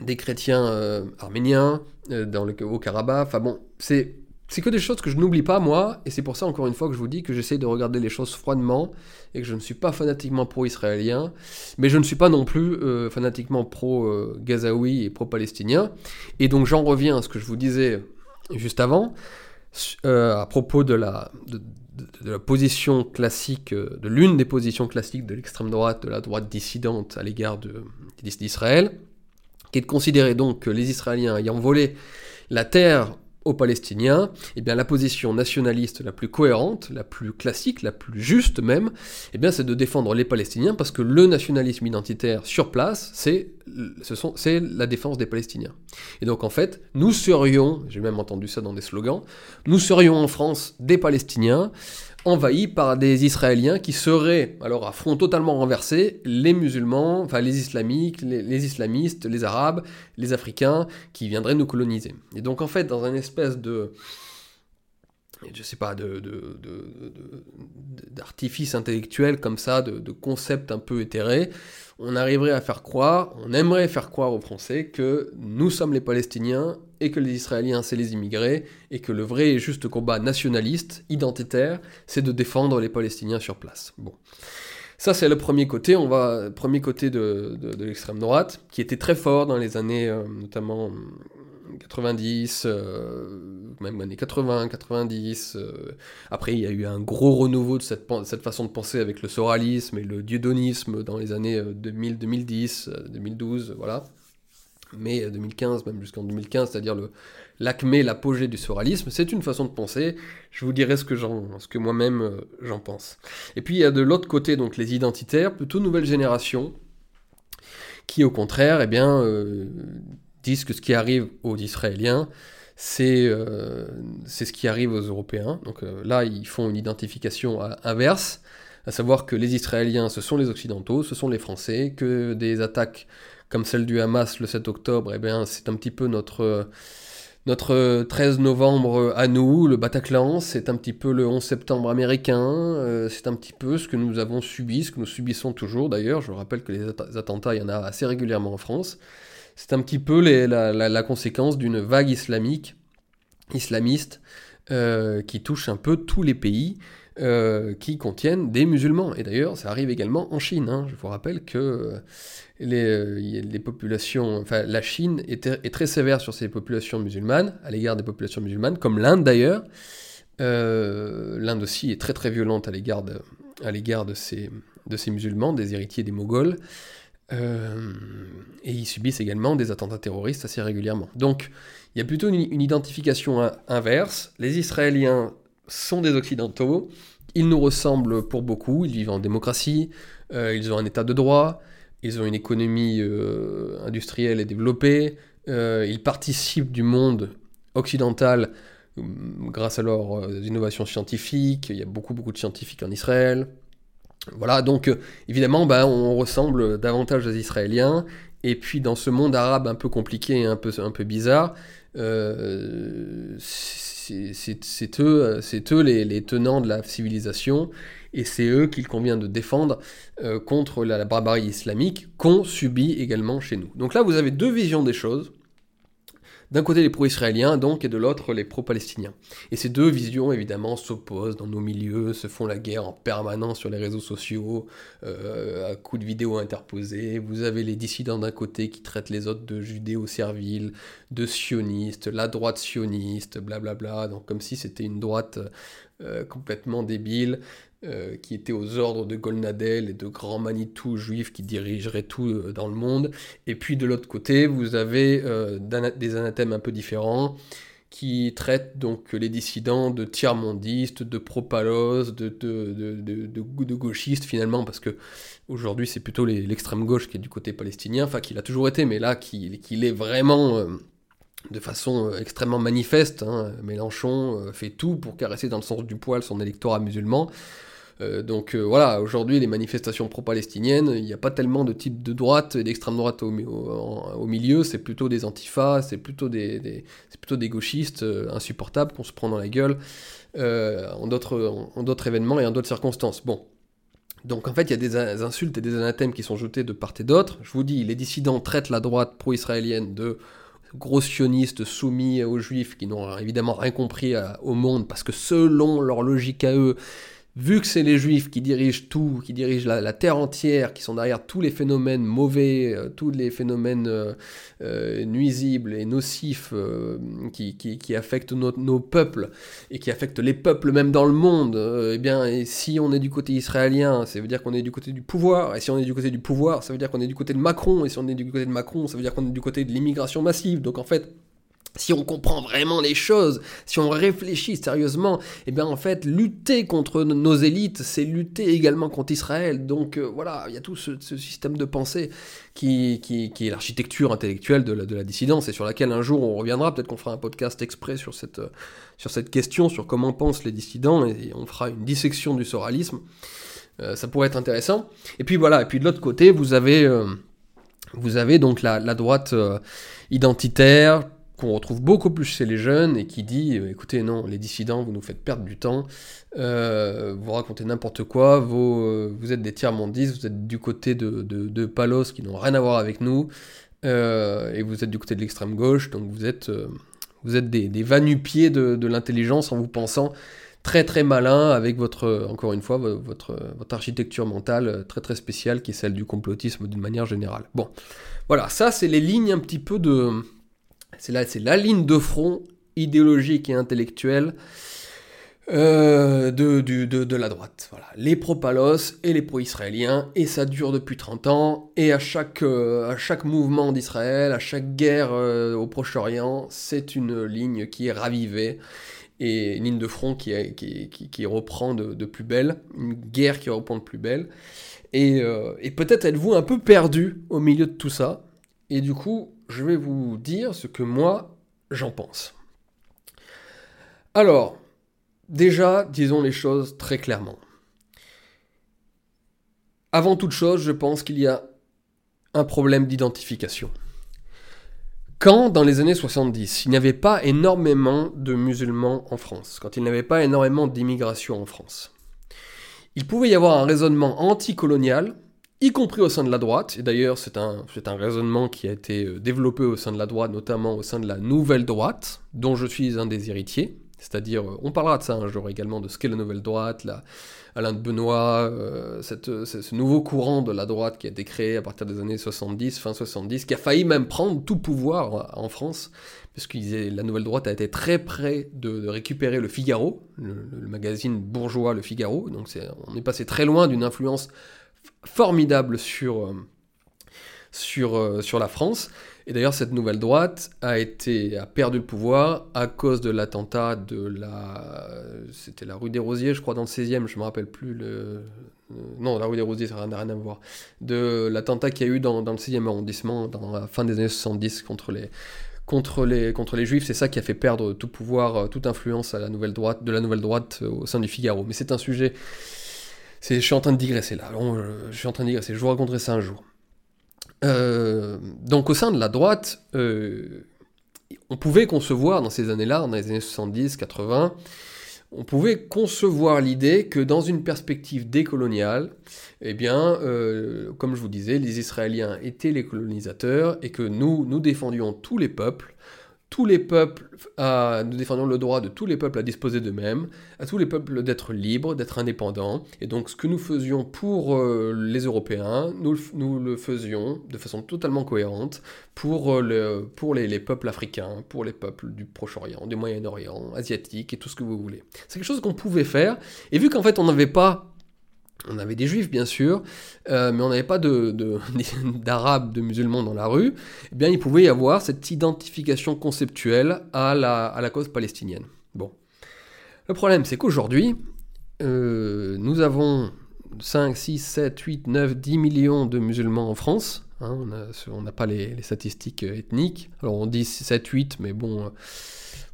des chrétiens euh, arméniens euh, dans le, au Karabakh. Enfin bon, c'est c'est que des choses que je n'oublie pas moi, et c'est pour ça encore une fois que je vous dis que j'essaie de regarder les choses froidement et que je ne suis pas fanatiquement pro-israélien, mais je ne suis pas non plus euh, fanatiquement pro-gazaoui et pro-palestinien. Et donc j'en reviens à ce que je vous disais juste avant, à propos de la, de, la position classique, de l'une des positions classiques de l'extrême droite, de la droite dissidente à l'égard d'Israël qui est de considérer donc que les Israéliens ayant volé la terre aux Palestiniens, eh bien la position nationaliste la plus cohérente, la plus classique, la plus juste même, eh bien c'est de défendre les Palestiniens parce que le nationalisme identitaire sur place, c'est ce la défense des Palestiniens. Et donc en fait, nous serions, j'ai même entendu ça dans des slogans, nous serions en France des Palestiniens envahi par des Israéliens qui seraient, alors à front totalement renversé, les musulmans, enfin les islamiques, les, islamistes, les arabes, les africains, qui viendraient nous coloniser. Et donc en fait, dans un espèce de je sais pas, de, d'artifice intellectuel comme ça, de, de concept un peu éthéré, on arriverait à faire croire, on aimerait faire croire aux Français que nous sommes les Palestiniens et que les Israéliens c'est les immigrés et que le vrai et juste combat nationaliste, identitaire, c'est de défendre les Palestiniens sur place. Bon. Ça, c'est le premier côté, on va, premier côté de, de, l'extrême droite, qui était très fort dans les années, euh, notamment 90, euh, même années 80, 90. Euh, après, il y a eu un gros renouveau de cette, façon de penser avec le soralisme et le dieudonisme dans les années 2000, 2010, 2012, voilà. Mais 2015, euh, même jusqu'en 2015, c'est-à-dire le l'acmé, l'apogée du soralisme, c'est une façon de penser. Je vous dirai ce que, ce que moi-même j'en pense. Et puis il y a de l'autre côté donc les identitaires, plutôt nouvelle génération, qui au contraire, eh bien, disent que ce qui arrive aux Israéliens, c'est euh, ce qui arrive aux Européens. Donc euh, là, ils font une identification inverse, à savoir que les Israéliens, ce sont les Occidentaux, ce sont les Français, que des attaques comme celle du Hamas le 7 octobre, eh bien, c'est un petit peu notre, notre 13 novembre à nous, le Bataclan, c'est un petit peu le 11 septembre américain, euh, c'est un petit peu ce que nous avons subi, ce que nous subissons toujours d'ailleurs. Je rappelle que les attentats, il y en a assez régulièrement en France c'est un petit peu la, conséquence d'une vague islamique, islamiste, euh, qui touche un peu tous les pays. euh, qui contiennent des musulmans. Et d'ailleurs, ça arrive également en Chine. Hein. Je vous rappelle que euh, les, populations, enfin, la Chine est, très sévère sur ces populations musulmanes, à l'égard des populations musulmanes, comme l'Inde d'ailleurs. L'Inde aussi est très très violente à l'égard de, l'égard de ces musulmans, des héritiers des Moghols. Euh, et ils subissent également des attentats terroristes assez régulièrement. Donc, il y a plutôt une, identification inverse. Les Israéliens sont des Occidentaux, ils nous ressemblent pour beaucoup, ils vivent en démocratie, euh, ils ont un état de droit, ils ont une économie euh, industrielle et développée, ils participent du monde occidental grâce à leurs innovations scientifiques, il y a beaucoup beaucoup de scientifiques en Israël, voilà, donc euh, évidemment, ben, on ressemble davantage aux Israéliens. Et puis dans ce monde arabe un peu compliqué et un peu, un peu bizarre, euh, c'est eux, eux les, les, tenants de la civilisation. Et c'est eux qu'il convient de défendre euh, contre la barbarie islamique qu'on subit également chez nous. Donc là, vous avez deux visions des choses. D'un côté les pro-israéliens donc et de l'autre les pro-palestiniens. Et ces deux visions évidemment s'opposent dans nos milieux, se font la guerre en permanence sur les réseaux sociaux, euh, à coups de vidéos interposées. Vous avez les dissidents d'un côté qui traitent les autres de judéo-serviles, de sionistes, la droite sioniste, blablabla, donc comme si c'était une droite euh, complètement débile. Euh, qui était aux ordres de Golnadel et de grands Manitou juifs qui dirigeraient tout euh, dans le monde. Et puis de l'autre côté, vous avez euh, des anathèmes un peu différents qui traitent donc les dissidents de tiers-mondistes, de propalos, de, de, de, de, gauchistes finalement, parce que aujourd'hui c'est plutôt l'extrême gauche qui est du côté palestinien, enfin qu'il a toujours été, mais là qu'il est vraiment de façon extrêmement manifeste. Hein. Mélenchon fait tout pour caresser dans le sens du poil son électorat musulman. Euh, donc euh, voilà, aujourd'hui, les manifestations pro-palestiniennes, il n'y a pas tellement de type de droite et d'extrême droite au, milieu, c'est plutôt des antifas, c'est plutôt des, plutôt des gauchistes euh, insupportables qu'on se prend dans la gueule en d'autres événements et en d'autres circonstances. Bon, donc en fait, il y a des insultes et des anathèmes qui sont jetés de part et d'autre. Je vous dis, les dissidents traitent la droite pro-israélienne de gros sionistes soumis aux juifs qui n'ont évidemment rien compris au monde parce que selon leur logique à eux, vu que c'est les juifs qui dirigent tout, qui dirigent la, terre entière, qui sont derrière tous les phénomènes mauvais, euh, tous les phénomènes euh, euh, nuisibles et nocifs qui, qui, affectent nos peuples et qui affectent les peuples même dans le monde, eh bien, et si on est du côté israélien, ça veut dire qu'on est du côté du pouvoir, et si on est du côté du pouvoir, ça veut dire qu'on est du côté de Macron, et si on est du côté de Macron, ça veut dire qu'on est du côté de l'immigration massive. Donc en fait, si on comprend vraiment les choses, si on réfléchit sérieusement, eh bien en fait, lutter contre nos élites, c'est lutter également contre Israël. Donc euh, voilà, il y a tout ce, système de pensée qui, qui, est l'architecture intellectuelle de la, de la, dissidence et sur laquelle un jour on reviendra. Peut-être qu'on fera un podcast exprès sur cette, sur cette question, sur comment pensent les dissidents, et on fera une dissection du soralisme. Euh, ça pourrait être intéressant. Et puis voilà, et puis de l'autre côté, vous avez... Euh, vous avez donc la droite identitaire, qu'on retrouve beaucoup plus chez les jeunes et qui dit euh, écoutez non les dissidents vous nous faites perdre du temps euh, vous racontez n'importe quoi vous, euh, vous êtes des tiers mondistes vous êtes du côté de, de, Palos qui n'ont rien à voir avec nous et vous êtes du côté de l'extrême gauche donc vous êtes vous êtes des, des vanupiers de, de l'intelligence en vous pensant très très malin avec votre encore une fois votre, votre architecture mentale très très spéciale qui est celle du complotisme d'une manière générale. Bon voilà ça c'est les lignes un petit peu de c'est c'est la ligne de front idéologique et intellectuelle euh, de, de, la droite. Voilà. Les pro-Palos et les pro-israéliens, et ça dure depuis 30 ans, et à chaque, euh, à chaque mouvement d'Israël, à chaque guerre euh, au Proche-Orient, c'est une ligne qui est ravivée, et une ligne de front qui, qui, qui, reprend de, plus belle, une guerre qui reprend de plus belle. Et, et peut-être êtes-vous un peu perdu au milieu de tout ça, et du coup, je vais vous dire ce que moi j'en pense. Alors, déjà, disons les choses très clairement. Avant toute chose, je pense qu'il y a un problème d'identification. Quand, dans les années 70, il n'y avait pas énormément de musulmans en France, quand il n'y avait pas énormément d'immigration en France, il pouvait y avoir un raisonnement anticolonial y compris au sein de la droite. Et d'ailleurs, c'est un, un raisonnement qui a été euh, développé au sein de la droite, notamment au sein de la nouvelle droite, dont je suis un des héritiers. C'est-à-dire, on parlera de ça un jour également, de ce qu'est la nouvelle droite, la, Alain de Benoît, euh, ce nouveau courant de la droite qui a été créé à partir des années 70, fin 70, qui a failli même prendre tout pouvoir en France, puisque la nouvelle droite a été très près de, récupérer le Figaro, le, magazine bourgeois Le Figaro, donc on est passé très loin d'une influence formidable sur, euh, sur, euh, sur la France. Et d'ailleurs, cette nouvelle droite a, été, a perdu le pouvoir à cause de l'attentat de la. C'était la rue des Rosiers, je crois, dans le 16e, je ne me rappelle plus le. Non, la rue des Rosiers, ça n'a rien, à voir. De l'attentat qu'il y a eu dans, dans, le 6e arrondissement, dans la fin des années 70, contre les, contre les, contre les juifs. C'est ça qui a fait perdre tout pouvoir, euh, toute influence à la nouvelle droite, de la nouvelle droite au sein du Figaro. Mais c'est un sujet. Je suis en train de digresser là. je suis en train de digresser. Je vous raconterai ça un jour. Euh, donc au sein de la droite, euh, on pouvait concevoir dans ces années-là, dans les années 70, 80, on pouvait concevoir l'idée que dans une perspective décoloniale, eh bien, euh, comme je vous disais, les Israéliens étaient les colonisateurs et que nous, nous défendions tous les peuples tous les peuples, à, nous défendons le droit de tous les peuples à disposer d'eux-mêmes, à tous les peuples d'être libres, d'être indépendants. Et donc ce que nous faisions pour euh, les Européens, nous, le faisions de façon totalement cohérente pour, euh, pour les, les, peuples africains, pour les peuples du Proche-Orient, du Moyen-Orient, asiatiques et tout ce que vous voulez. C'est quelque chose qu'on pouvait faire. Et vu qu'en fait on n'avait pas on avait des juifs, bien sûr, euh, mais on n'avait pas (laughs) d'arabes, de, de, musulmans dans la rue. Eh bien, il pouvait y avoir cette identification conceptuelle à la, cause palestinienne. Bon. Le problème, c'est qu'aujourd'hui, euh, nous avons 5, 6, 7, 8, 9, 10 millions de musulmans en France. Hein, on n'a pas les, les, statistiques ethniques. Alors, on dit 7, 8, mais bon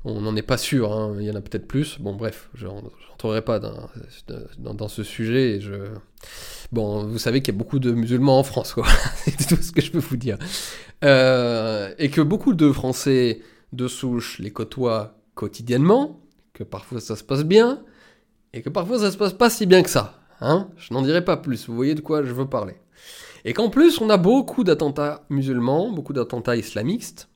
on n'en est pas sûr, hein. il y en a peut-être plus. Bon, bref, je n'entrerai pas dans, ce sujet. je... Bon, vous savez qu'il y a beaucoup de musulmans en France, quoi. (laughs) C'est tout ce que je peux vous dire. Euh, et que beaucoup de Français de souche les côtoient quotidiennement, que parfois ça se passe bien, et que parfois ça se passe pas si bien que ça. Hein je n'en dirai pas plus, vous voyez de quoi je veux parler. Et qu'en plus, on a beaucoup d'attentats musulmans, beaucoup d'attentats islamistes,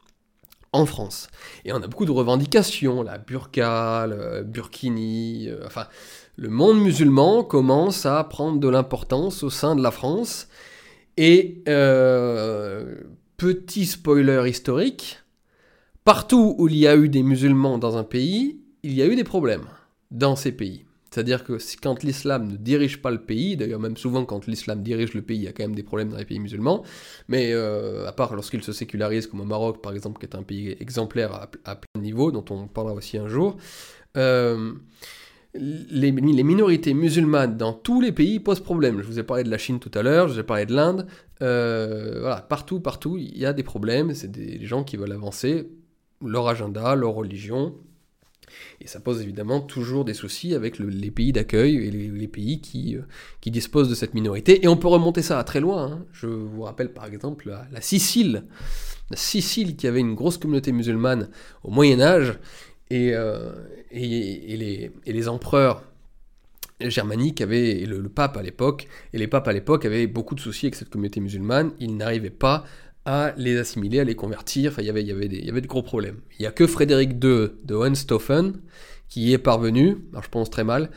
en France. Et on a beaucoup de revendications, la burqa, le burkini, euh, enfin, le monde musulman commence à prendre de l'importance au sein de la France. Et euh, petit spoiler historique, partout où il y a eu des musulmans dans un pays, il y a eu des problèmes dans ces pays. C'est-à-dire que quand l'islam ne dirige pas le pays, d'ailleurs même souvent quand l'islam dirige le pays, il y a quand même des problèmes dans les pays musulmans, mais euh, à part lorsqu'il se sécularise, comme au Maroc par exemple, qui est un pays exemplaire à, plein niveau, dont on parlera aussi un jour, euh, les, minorités musulmanes dans tous les pays posent problème. Je vous ai parlé de la Chine tout à l'heure, je vous ai parlé de l'Inde, euh, voilà, partout, partout, il y a des problèmes, c'est des gens qui veulent avancer leur agenda, leur religion, et ça pose évidemment toujours des soucis avec les pays d'accueil et les, pays qui, euh, qui, disposent de cette minorité. Et on peut remonter ça à très loin. Hein. Je vous rappelle par exemple la, Sicile. La Sicile qui avait une grosse communauté musulmane au Moyen Âge et, euh, les, empereurs germaniques avaient, et le, le pape à l'époque, et les papes à l'époque avaient beaucoup de soucis avec cette communauté musulmane. Ils n'arrivaient pas à les assimiler, à les convertir. Enfin, il y, avait de gros problèmes. Il n'y a que Frédéric II de Hohenstaufen qui est parvenu, je pense très mal,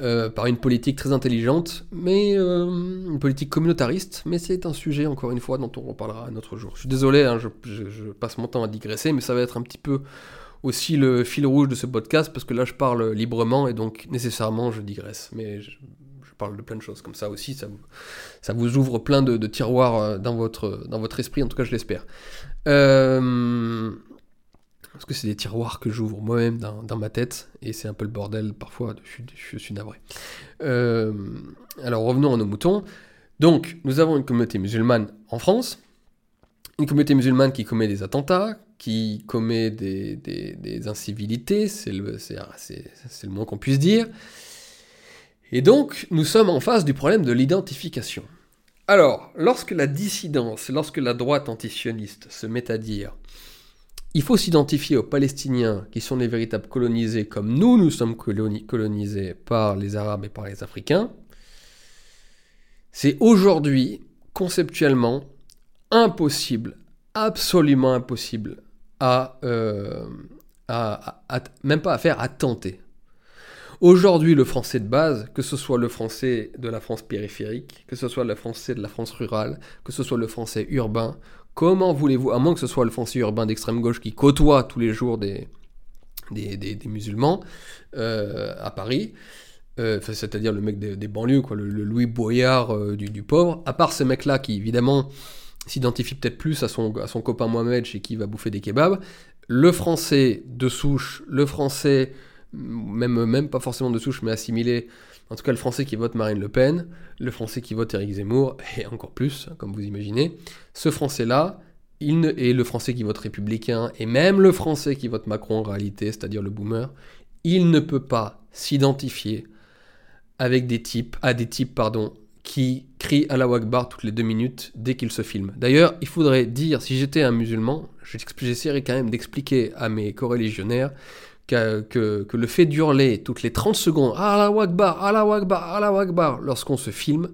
euh, par une politique très intelligente, mais euh, une politique communautariste, mais c'est un sujet, encore une fois, dont on reparlera un autre jour. Je suis désolé, hein, je, passe mon temps à digresser, mais ça va être un petit peu aussi le fil rouge de ce podcast, parce que là je parle librement, et donc nécessairement je digresse. Mais parle de plein de choses comme ça aussi, ça vous, ouvre plein de, tiroirs euh, dans votre, dans votre esprit, en tout cas je l'espère. Euh, parce que c'est des tiroirs que j'ouvre moi-même dans, ma tête, et c'est un peu le bordel parfois, je, suis navré. Euh, alors revenons à nos moutons. Donc, nous avons une communauté musulmane en France, une communauté musulmane qui commet des attentats, qui commet des, incivilités, c'est le, le moins qu'on puisse dire, et donc, nous sommes en face du problème de l'identification. Alors, lorsque la dissidence, lorsque la droite antisioniste se met à dire il faut s'identifier aux Palestiniens qui sont les véritables colonisés comme nous, nous sommes colonisés par les Arabes et par les Africains, c'est aujourd'hui conceptuellement impossible, absolument impossible euh, même pas à faire, à tenter. Aujourd'hui, le français de base, que ce soit le français de la France périphérique, que ce soit le français de la France rurale, que ce soit le français urbain, comment voulez-vous, à moins que ce soit le français urbain d'extrême gauche qui côtoie tous les jours des, musulmans euh, à Paris, euh, c'est-à-dire le mec des, banlieues, le, Louis Boyard euh, du, pauvre, à part ce mec-là qui évidemment s'identifie peut-être plus à son, copain Mohamed chez qui va bouffer des kebabs, le français de souche, le français même, même pas forcément de souche, mais assimilé, en tout cas le français qui vote Marine Le Pen, le français qui vote Éric Zemmour, (laughs) et encore plus, comme vous imaginez, ce français-là, il ne, et le français qui vote républicain, et même le français qui vote Macron en réalité, c'est-à-dire le boomer, il ne peut pas s'identifier avec des types, à des types pardon, qui crient à la Wakbar toutes les deux minutes dès qu'ils se filment. D'ailleurs, il faudrait dire, si j'étais un musulman, j'essaierais quand même d'expliquer à mes coreligionnaires que, le fait d'hurler toutes les 30 secondes Allah Akbar, Allah Akbar, Allah Akbar lorsqu'on se filme,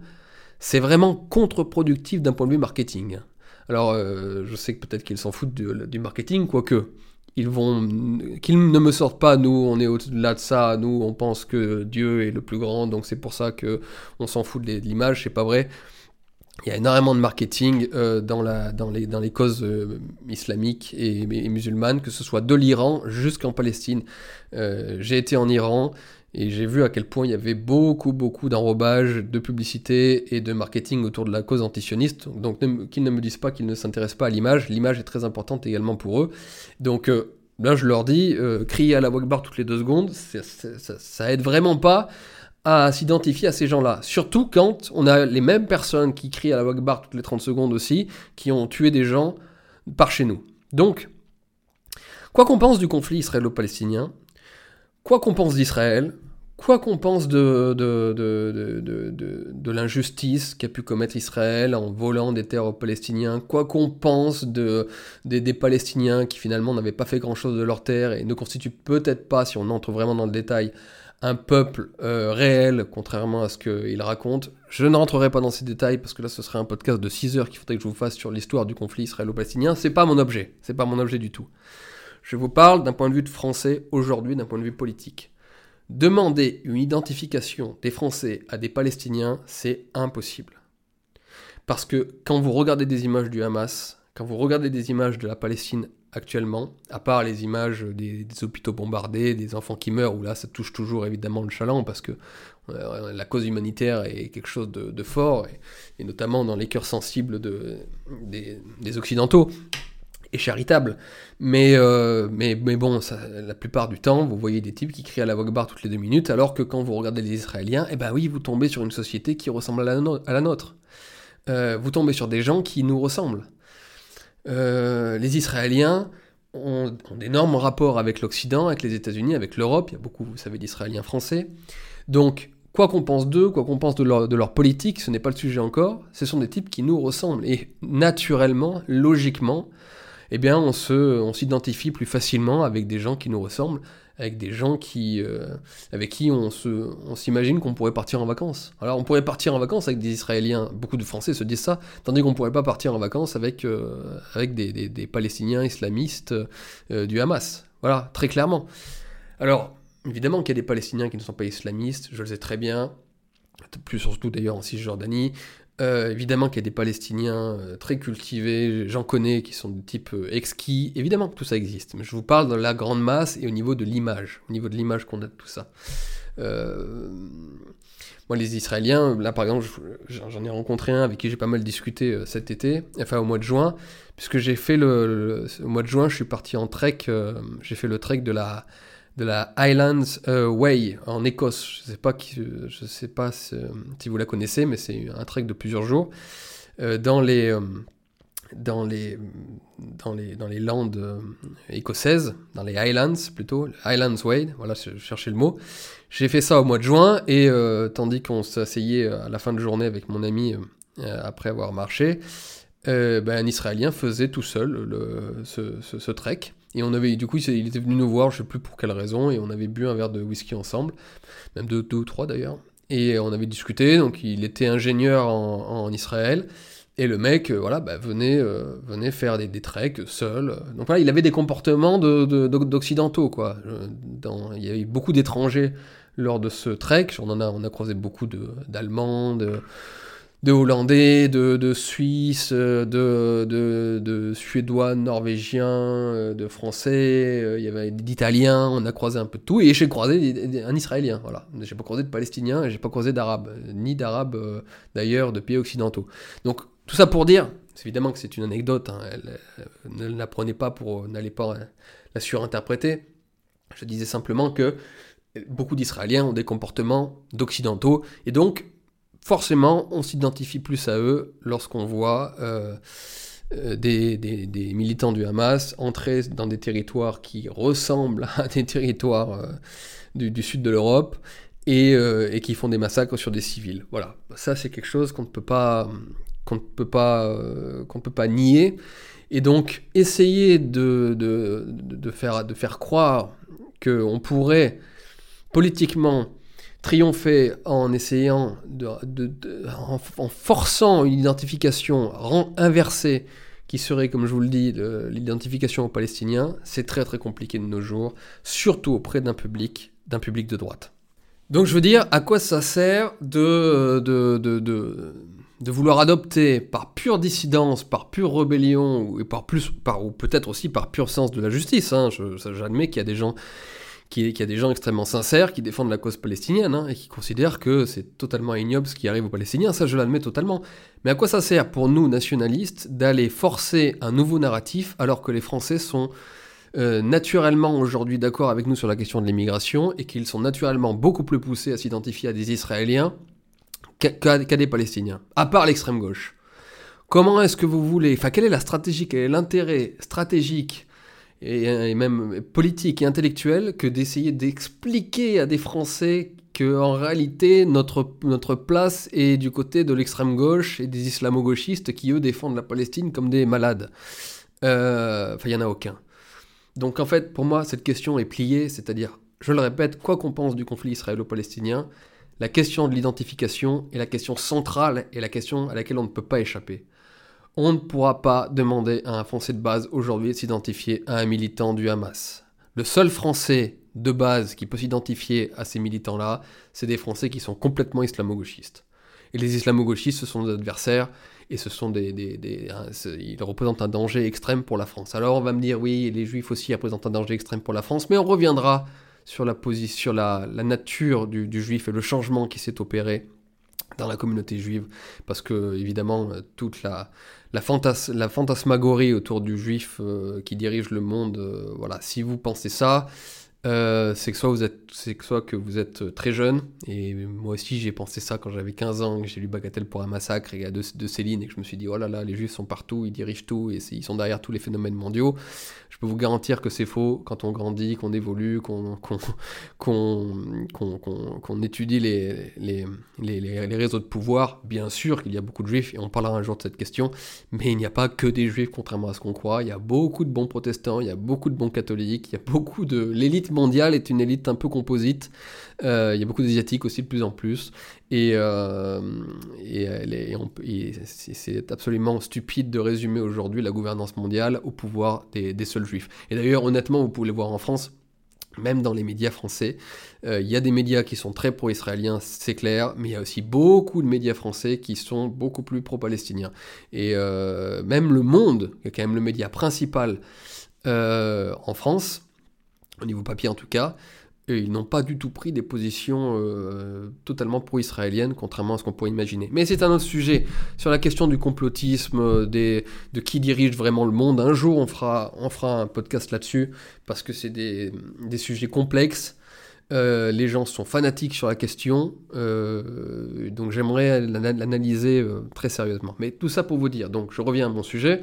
c'est vraiment contre-productif d'un point de vue marketing. Alors, euh, je sais que peut-être qu'ils s'en foutent du, marketing, quoique ils vont qu'ils ne me sortent pas nous on est au-delà de ça nous on pense que Dieu est le plus grand donc c'est pour ça que on s'en fout de l'image c'est pas vrai il y a énormément de marketing euh, dans, les causes euh, islamiques et, musulmanes, que ce soit de l'Iran jusqu'en Palestine. Euh, j'ai été en Iran et j'ai vu à quel point il y avait beaucoup, beaucoup d'enrobage, de publicité et de marketing autour de la cause antisioniste. Donc qu'ils ne me disent pas qu'ils ne s'intéressent pas à l'image. L'image est très importante également pour eux. Donc là, je leur dis, crier à la Wakbar toutes les deux secondes, ça, ça, ça aide vraiment pas à s'identifier à ces gens-là. Surtout quand on a les mêmes personnes qui crient à la Wakbar toutes les 30 secondes aussi, qui ont tué des gens par chez nous. Donc, quoi qu'on pense du conflit israélo-palestinien, quoi qu'on pense d'Israël, quoi qu'on pense de, de, de, de l'injustice qu'a pu commettre Israël en volant des terres aux Palestiniens, quoi qu'on pense de, des, des, Palestiniens qui finalement n'avaient pas fait grand-chose de leurs terres et ne constituent peut-être pas, si on entre vraiment dans le détail, un peuple euh, réel, contrairement à ce qu'il raconte. Je ne rentrerai pas dans ces détails parce que là ce serait un podcast de 6 heures qu'il faudrait que je vous fasse sur l'histoire du conflit israélo-palestinien. C'est pas mon objet, c'est pas mon objet du tout. Je vous parle d'un point de vue de français aujourd'hui, d'un point de vue politique. Demander une identification des Français à des Palestiniens, c'est impossible. Parce que quand vous regardez des images du Hamas, quand vous regardez des images de la Palestine actuellement, à part les images des, hôpitaux bombardés, des enfants qui meurent, où là ça touche toujours évidemment le chaland, parce que euh, la cause humanitaire est quelque chose de, fort, et, notamment dans les cœurs sensibles de, des, Occidentaux, et charitable. Mais, euh, mais, mais bon, la plupart du temps, vous voyez des types qui crient à la vogue toutes les deux minutes, alors que quand vous regardez les Israéliens, eh ben oui, vous tombez sur une société qui ressemble à la, nôtre. Euh, vous tombez sur des gens qui nous ressemblent. Euh, les Israéliens ont, d'énormes rapports avec l'Occident, avec les États-Unis, avec l'Europe. Il y a beaucoup, vous savez, d'Israéliens français. Donc, quoi qu'on pense d'eux, quoi qu'on pense de leur, de leur, politique, ce n'est pas le sujet encore. Ce sont des types qui nous ressemblent. Et naturellement, logiquement, eh bien, on on s'identifie plus facilement avec des gens qui nous ressemblent avec des gens qui, euh, avec qui on, se, on s'imagine qu'on pourrait partir en vacances. Alors on pourrait partir en vacances avec des Israéliens, beaucoup de Français se disent ça, tandis qu'on ne pourrait pas partir en vacances avec, euh, avec des, des, Palestiniens islamistes euh, du Hamas. Voilà, très clairement. Alors, évidemment qu'il y a des Palestiniens qui ne sont pas islamistes, je le sais très bien, plus surtout d'ailleurs en Cisjordanie, euh, évidemment qu'il y a des Palestiniens euh, très cultivés, j'en connais qui sont de type euh, exquis, évidemment que tout ça existe, mais je vous parle de la grande masse et au niveau de l'image, au niveau de l'image qu'on a de tout ça. moi, les Israéliens, là par exemple, j'en ai rencontré un avec qui j'ai pas mal discuté cet été, enfin au mois de juin, puisque j'ai fait le, au mois de juin, je suis parti en trek, j'ai fait le trek de la de la Highlands euh, Way en Écosse. Je ne sais pas, si, vous la connaissez, mais c'est un trek de plusieurs jours euh, dans les euh, dans les dans les dans les landes écossaises, dans les Highlands plutôt, Highlands Way. Voilà, je cherchais le mot. J'ai fait ça au mois de juin et tandis qu'on s'asseyait à la fin de journée avec mon ami après avoir marché, ben, un Israélien faisait tout seul le, ce trek. Et on avait, du coup, il était venu nous voir, je sais plus pour quelle raison, et on avait bu un verre de whisky ensemble, même deux, ou trois d'ailleurs. Et on avait discuté, donc il était ingénieur en, Israël, Et le mec, voilà, bah, venait, venait faire des, treks seul. Donc voilà, il avait des comportements d'occidentaux, quoi. Dans, il y a eu beaucoup d'étrangers lors de ce trek. On en a, on a croisé beaucoup d'Allemands, de, de Hollandais, de, de Suisses, de, de, de, Suédois, Norvégiens, euh, de Français, euh, il y avait d'Italiens, on a croisé un peu de tout, et j'ai croisé un Israélien, voilà. J'ai pas croisé de Palestiniens, j'ai pas croisé d'Arabes, ni d'Arabes euh, d'ailleurs, de pays occidentaux. Donc tout ça pour dire, évidemment que c'est une anecdote, hein, ne la prenez pas pour, n'allez pas la surinterpréter, je disais simplement que beaucoup d'Israéliens ont des comportements d'occidentaux, et donc forcément, on s'identifie plus à eux lorsqu'on voit euh, euh, des, militants du Hamas entrer dans des territoires qui ressemblent à des territoires euh, du, sud de l'Europe et, qui font des massacres sur des civils. Voilà, ça c'est quelque chose qu'on ne peut pas, qu'on ne peut pas, qu'on peut pas nier. Et donc, essayer de, de, faire, de faire croire qu'on pourrait politiquement triompher en essayant, de, en, forçant une identification inversée qui serait, comme je vous le dis, l'identification aux Palestiniens, c'est très très compliqué de nos jours, surtout auprès d'un public, d'un public de droite. Donc je veux dire, à quoi ça sert de, de, de, de, vouloir adopter par pure dissidence, par pure rébellion, ou, par par, ou peut-être aussi par pur sens de la justice, hein, j'admets qu'il y a des gens qu'il y a des gens extrêmement sincères qui défendent la cause palestinienne hein, et qui considèrent que c'est totalement ignoble ce qui arrive aux Palestiniens, ça je l'admets totalement. Mais à quoi ça sert pour nous, nationalistes, d'aller forcer un nouveau narratif alors que les Français sont euh, naturellement aujourd'hui d'accord avec nous sur la question de l'immigration et qu'ils sont naturellement beaucoup plus poussés à s'identifier à des Israéliens qu'à des Palestiniens, à part l'extrême gauche? Comment est-ce que vous voulez, enfin quelle est la stratégie, quel est l'intérêt stratégique et, même politique et intellectuel que d'essayer d'expliquer à des Français que en réalité notre, notre place est du côté de l'extrême gauche et des islamo-gauchistes qui eux défendent la Palestine comme des malades. Euh, enfin, il n'y en a aucun. Donc en fait, pour moi, cette question est pliée, c'est-à-dire, je le répète, quoi qu'on pense du conflit israélo-palestinien, la question de l'identification est la question centrale et la question à laquelle on ne peut pas échapper on ne pourra pas demander à un Français de base aujourd'hui de s'identifier à un militant du Hamas. Le seul Français de base qui peut s'identifier à ces militants-là, c'est des Français qui sont complètement islamo-gauchistes. Et les islamo-gauchistes, ce sont des adversaires et ce sont des, ils représentent un danger extrême pour la France. Alors on va me dire, oui, les juifs aussi représentent un danger extrême pour la France, mais on reviendra sur la, la, nature du juif et le changement qui s'est opéré dans la communauté juive, parce que évidemment toute la, la, la fantasmagorie autour du juif euh, qui dirige le monde, euh, voilà, si vous pensez ça, euh, c'est que soit vous êtes c'est que soit que vous êtes très jeune et moi aussi j'ai pensé ça quand j'avais 15 ans que j'ai lu Bagatelle pour un massacre et de, de Céline et que je me suis dit oh là là les juifs sont partout ils dirigent tout et ils sont derrière tous les phénomènes mondiaux. Je peux vous garantir que c'est faux quand on grandit qu'on évolue qu'on (laughs) qu'on étudie les les, les, les, réseaux de pouvoir bien sûr qu'il y a beaucoup de juifs et on parlera un jour de cette question mais il n'y a pas que des juifs contrairement à ce qu'on croit. Il y a beaucoup de bons protestants il y a beaucoup de bons catholiques il y a beaucoup de l'élite mondiale est une élite un peu composite. Euh, il y a beaucoup d'Asiatiques aussi de plus en plus. Et, euh, c'est absolument stupide de résumer aujourd'hui la gouvernance mondiale au pouvoir des, seuls juifs. Et d'ailleurs, honnêtement, vous pouvez le voir en France, même dans les médias français. Euh, il y a des médias qui sont très pro-israéliens, c'est clair, mais il y a aussi beaucoup de médias français qui sont beaucoup plus pro-palestiniens. Et même Le Monde, qui est quand même le média principal en France, au niveau papier en tout cas, et ils n'ont pas du tout pris des positions euh, totalement pro-israéliennes, contrairement à ce qu'on pourrait imaginer. Mais c'est un autre sujet. Sur la question du complotisme, euh, de qui dirige vraiment le monde, un jour on fera, un podcast là-dessus, parce que c'est des, des, sujets complexes. Euh, les gens sont fanatiques sur la question, donc j'aimerais l'analyser très sérieusement. Mais tout ça pour vous dire, donc je reviens à mon sujet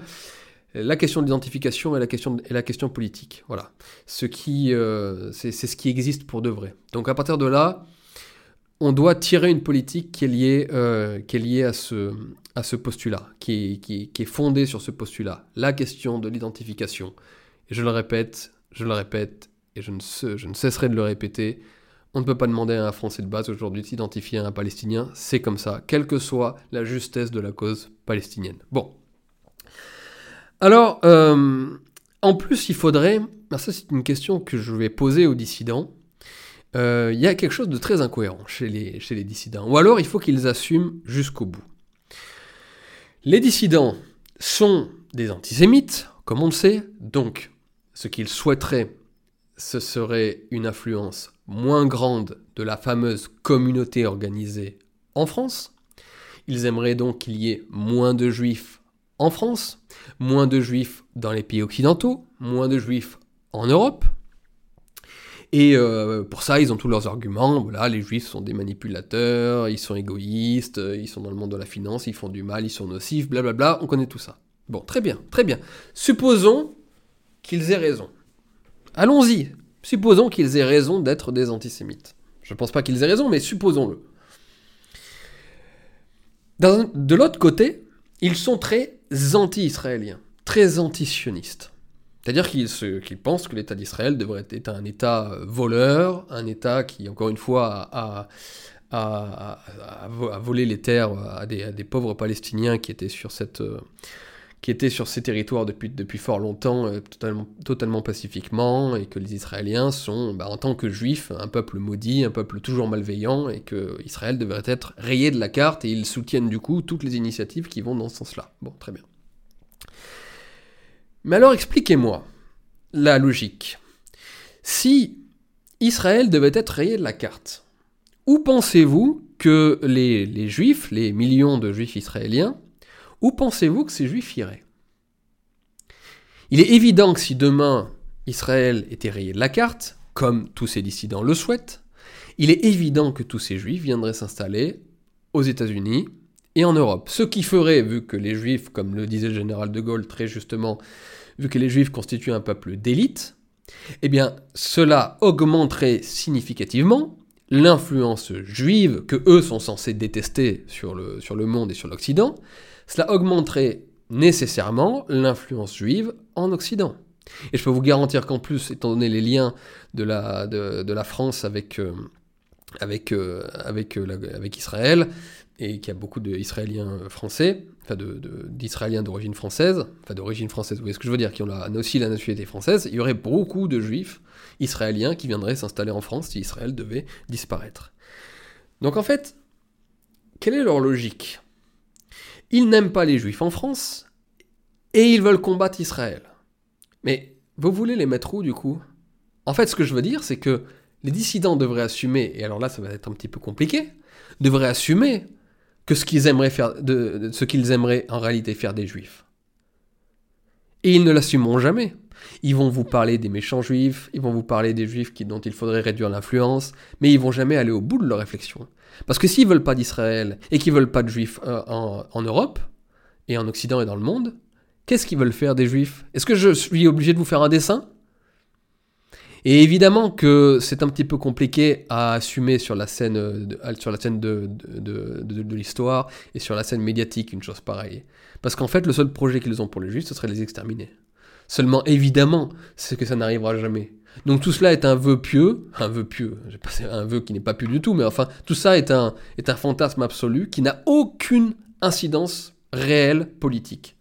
la question de l'identification et la question, politique. Voilà. Ce qui, euh, c'est, ce qui existe pour de vrai. Donc à partir de là, on doit tirer une politique qui est liée, euh, qui est liée à, ce, postulat, qui est fondée sur ce postulat. La question de l'identification. Et je le répète, je le répète, et je ne, je ne cesserai de le répéter, On ne peut pas demander à un Français de base aujourd'hui de s'identifier à un Palestinien, c'est comme ça, quelle que soit la justesse de la cause palestinienne. Bon. Alors, euh, en plus, il faudrait, ça c'est une question que je vais poser aux dissidents, euh, il y a quelque chose de très incohérent chez les, chez les dissidents, ou alors il faut qu'ils assument jusqu'au bout. Les dissidents sont des antisémites, comme on le sait, donc ce qu'ils souhaiteraient, ce serait une influence moins grande de la fameuse communauté organisée en France. Ils aimeraient donc qu'il y ait moins de juifs en France, moins de juifs dans les pays occidentaux, moins de juifs en Europe. Et euh, pour ça, ils ont tous leurs arguments. Voilà, les juifs sont des manipulateurs, ils sont égoïstes, ils sont dans le monde de la finance, ils font du mal, ils sont nocifs, blablabla. On connaît tout ça. Bon, très bien, très bien. Supposons qu'ils aient raison. Allons-y. Supposons qu'ils aient raison d'être des antisémites. Je ne pense pas qu'ils aient raison, mais supposons-le. De l'autre côté, ils sont très anti-israéliens, très anti-sionistes. C'est-à-dire qu'ils pensent que l'État d'Israël devrait être un État euh, voleur, un État qui, encore une fois, a, volé les terres à des, pauvres Palestiniens qui étaient sur cette, euh, qui étaient sur ces territoires depuis, fort longtemps, euh, totalement, pacifiquement, et que les Israéliens sont, bah, en tant que juifs, un peuple maudit, un peuple toujours malveillant, et que Israël devrait être rayé de la carte, et ils soutiennent du coup toutes les initiatives qui vont dans ce sens-là. Bon, très bien. Mais alors expliquez-moi la logique. Si Israël devait être rayé de la carte, où pensez-vous que les juifs, les millions de juifs israéliens, où pensez-vous que ces juifs iraient? Il est évident que si demain Israël était rayé de la carte, comme tous ces dissidents le souhaitent, il est évident que tous ces juifs viendraient s'installer aux États-Unis et en Europe. Ce qui ferait, vu que les juifs, comme le disait le général de Gaulle très justement, vu que les juifs constituent un peuple d'élite, eh bien cela augmenterait significativement l'influence juive que eux sont censés détester sur le, sur le monde et sur l'Occident, cela augmenterait nécessairement l'influence juive en Occident. Et je peux vous garantir qu'en plus, étant donné les liens de la, France avec, euh, euh, euh, Israël, et qu'il y a beaucoup d'Israéliens français, enfin d'Israéliens d'origine française, enfin d'origine française, vous voyez ce que je veux dire, qui ont aussi la nationalité française, il y aurait beaucoup de juifs israéliens qui viendraient s'installer en France si Israël devait disparaître. Donc en fait, quelle est leur logique? Ils n'aiment pas les juifs en France et ils veulent combattre Israël. Mais vous voulez les mettre où du coup? En fait, ce que je veux dire, c'est que les dissidents devraient assumer, et alors là ça va être un petit peu compliqué, devraient assumer que ce qu'ils aimeraient faire, de, ce qu'ils aimeraient en réalité faire des juifs. Et ils ne l'assumeront jamais. Ils vont vous parler des méchants juifs, ils vont vous parler des juifs dont il faudrait réduire l'influence, mais ils vont jamais aller au bout de leur réflexion. Parce que s'ils veulent pas d'Israël et qu'ils veulent pas de juifs euh, en, Europe, et en Occident et dans le monde, qu'est-ce qu'ils veulent faire des juifs? Est-ce que je suis obligé de vous faire un dessin? Et évidemment que c'est un petit peu compliqué à assumer sur la scène, de, sur la scène de, de, de l'histoire et sur la scène médiatique une chose pareille. Parce qu'en fait, le seul projet qu'ils ont pour les juifs, ce serait les exterminer. Seulement, évidemment, c'est que ça n'arrivera jamais. Donc tout cela est un vœu pieux, un vœu pieux, un vœu qui n'est pas pieux du tout, mais enfin, tout ça est un, est un fantasme absolu qui n'a aucune incidence réelle politique.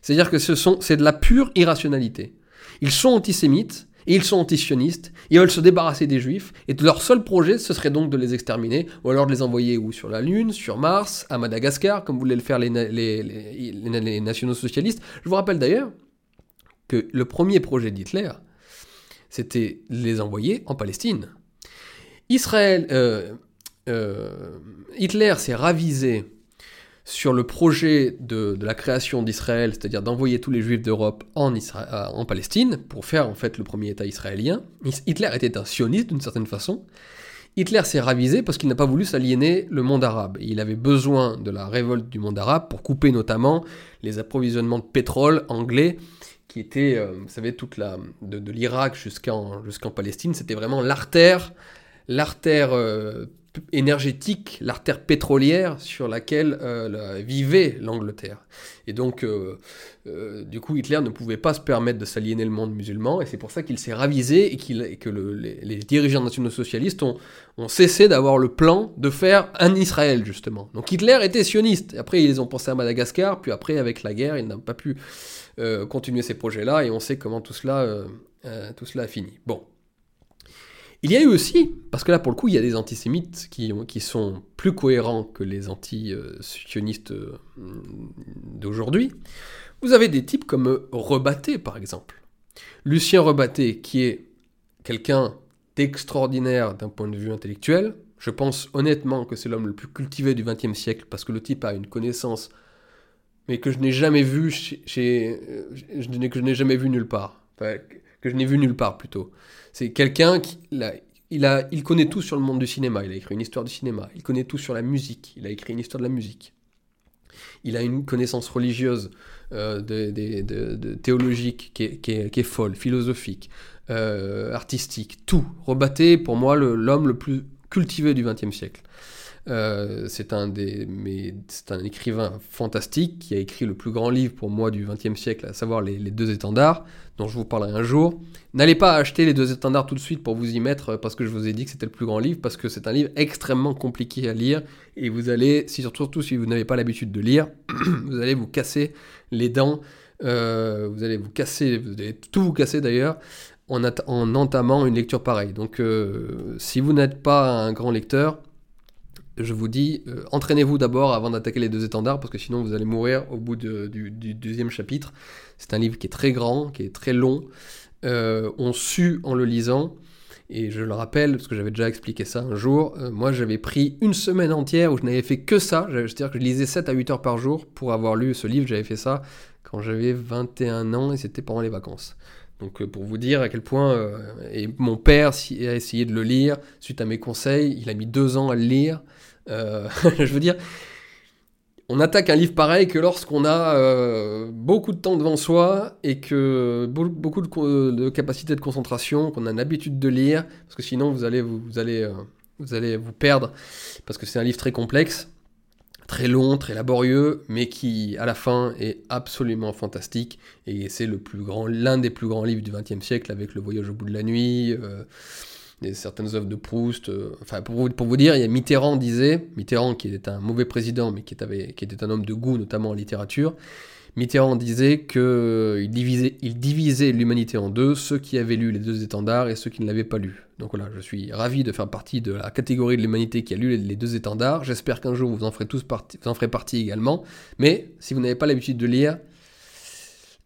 C'est-à-dire que ce sont, c'est de la pure irrationalité. Ils sont antisémites, et ils sont antisionistes, ils veulent se débarrasser des juifs, et leur seul projet, ce serait donc de les exterminer, ou alors de les envoyer où? Sur la Lune, sur Mars, à Madagascar, comme voulaient le faire les, les, les nationaux socialistes. Je vous rappelle d'ailleurs que le premier projet d'Hitler, c'était les envoyer en Palestine. Israël, euh, euh, Hitler s'est ravisé sur le projet de, la création d'Israël, c'est-à-dire d'envoyer tous les juifs d'Europe en, euh, Palestine, pour faire en fait le premier État israélien. Hitler était un sioniste d'une certaine façon. Hitler s'est ravisé parce qu'il n'a pas voulu s'aliéner le monde arabe. Il avait besoin de la révolte du monde arabe pour couper notamment les approvisionnements de pétrole anglais qui était, euh, vous savez, toute la, de, l'Irak jusqu'en jusqu'en Palestine, c'était vraiment l'artère, l'artère euh, énergétique, l'artère pétrolière sur laquelle euh, vivait l'Angleterre. Et donc, euh, euh, du coup, Hitler ne pouvait pas se permettre de s'aliéner le monde musulman, et c'est pour ça qu'il s'est ravisé et, que les, dirigeants nationaux socialistes ont, cessé d'avoir le plan de faire un Israël, justement. Donc Hitler était sioniste. Après, ils ont pensé à Madagascar, puis après, avec la guerre, il n'a pas pu continuer ces projets-là, et on sait comment tout cela, tout cela a fini. Bon. Il y a eu aussi, parce que là pour le coup il y a des antisémites qui, sont plus cohérents que les anti-sionistes euh, d'aujourd'hui, vous avez des types comme Rebatté par exemple. Lucien Rebatté qui est quelqu'un d'extraordinaire d'un point de vue intellectuel, je pense honnêtement que c'est l'homme le plus cultivé du XXe siècle parce que le type a une connaissance mais que je n'ai jamais vu chez, euh, que je n'ai jamais vu nulle part. Que je n'ai vu nulle part plutôt. C'est quelqu'un qui il, a, il connaît tout sur le monde du cinéma. Il a écrit une histoire du cinéma. Il connaît tout sur la musique. Il a écrit une histoire de la musique. Il a une connaissance religieuse, euh, de, théologique qui est, folle, philosophique, euh, artistique, tout. Rebatté, pour moi, l'homme le, plus cultivé du XXe siècle. Euh, c'est un, des, mais c'est un écrivain fantastique qui a écrit le plus grand livre pour moi du XXe siècle, à savoir les, deux étendards, dont je vous parlerai un jour. N'allez pas acheter les deux étendards tout de suite pour vous y mettre euh, parce que je vous ai dit que c'était le plus grand livre, parce que c'est un livre extrêmement compliqué à lire et vous allez, si, surtout si vous n'avez pas l'habitude de lire, (clears throat) vous allez vous casser les dents, euh, vous allez vous casser, vous allez tout vous casser d'ailleurs. En, en entamant une lecture pareille. Donc, si vous n'êtes pas un grand lecteur, je vous dis, euh, entraînez-vous d'abord avant d'attaquer les deux étendards, parce que sinon vous allez mourir au bout du, deuxième chapitre. C'est un livre qui est très grand, qui est très long. Euh, on sue en le lisant, et je le rappelle, parce que j'avais déjà expliqué ça un jour, euh, moi j'avais pris une semaine entière où je n'avais fait que ça, c'est-à-dire que je lisais 7 à 8 heures par jour pour avoir lu ce livre, j'avais fait ça quand j'avais 21 ans, et c'était pendant les vacances. Donc pour vous dire à quel point, et mon père a essayé de le lire, suite à mes conseils, il a mis deux ans à le lire, euh, (laughs) je veux dire, on attaque un livre pareil que lorsqu'on a euh, beaucoup de temps devant soi et que beaucoup de, capacité de concentration, qu'on a l'habitude de lire, parce que sinon vous allez vous, allez, euh, vous, allez vous perdre, parce que c'est un livre très complexe, très long, très laborieux, mais qui à la fin est absolument fantastique, et c'est le plus grand, l'un des plus grands livres du XXe siècle avec Le Voyage au bout de la nuit certaines œuvres de Proust. Euh, enfin, pour vous, dire, il y a Mitterrand disait, Mitterrand qui était un mauvais président, mais qui était, qui était un homme de goût, notamment en littérature, Mitterrand disait qu'il euh, divisait, il divisait l'humanité en deux, ceux qui avaient lu les deux étendards et ceux qui ne l'avaient pas lu. Donc voilà, je suis ravi de faire partie de la catégorie de l'humanité qui a lu les, deux étendards. J'espère qu'un jour vous en ferez tous partie, vous en ferez partie également. Mais si vous n'avez pas l'habitude de lire,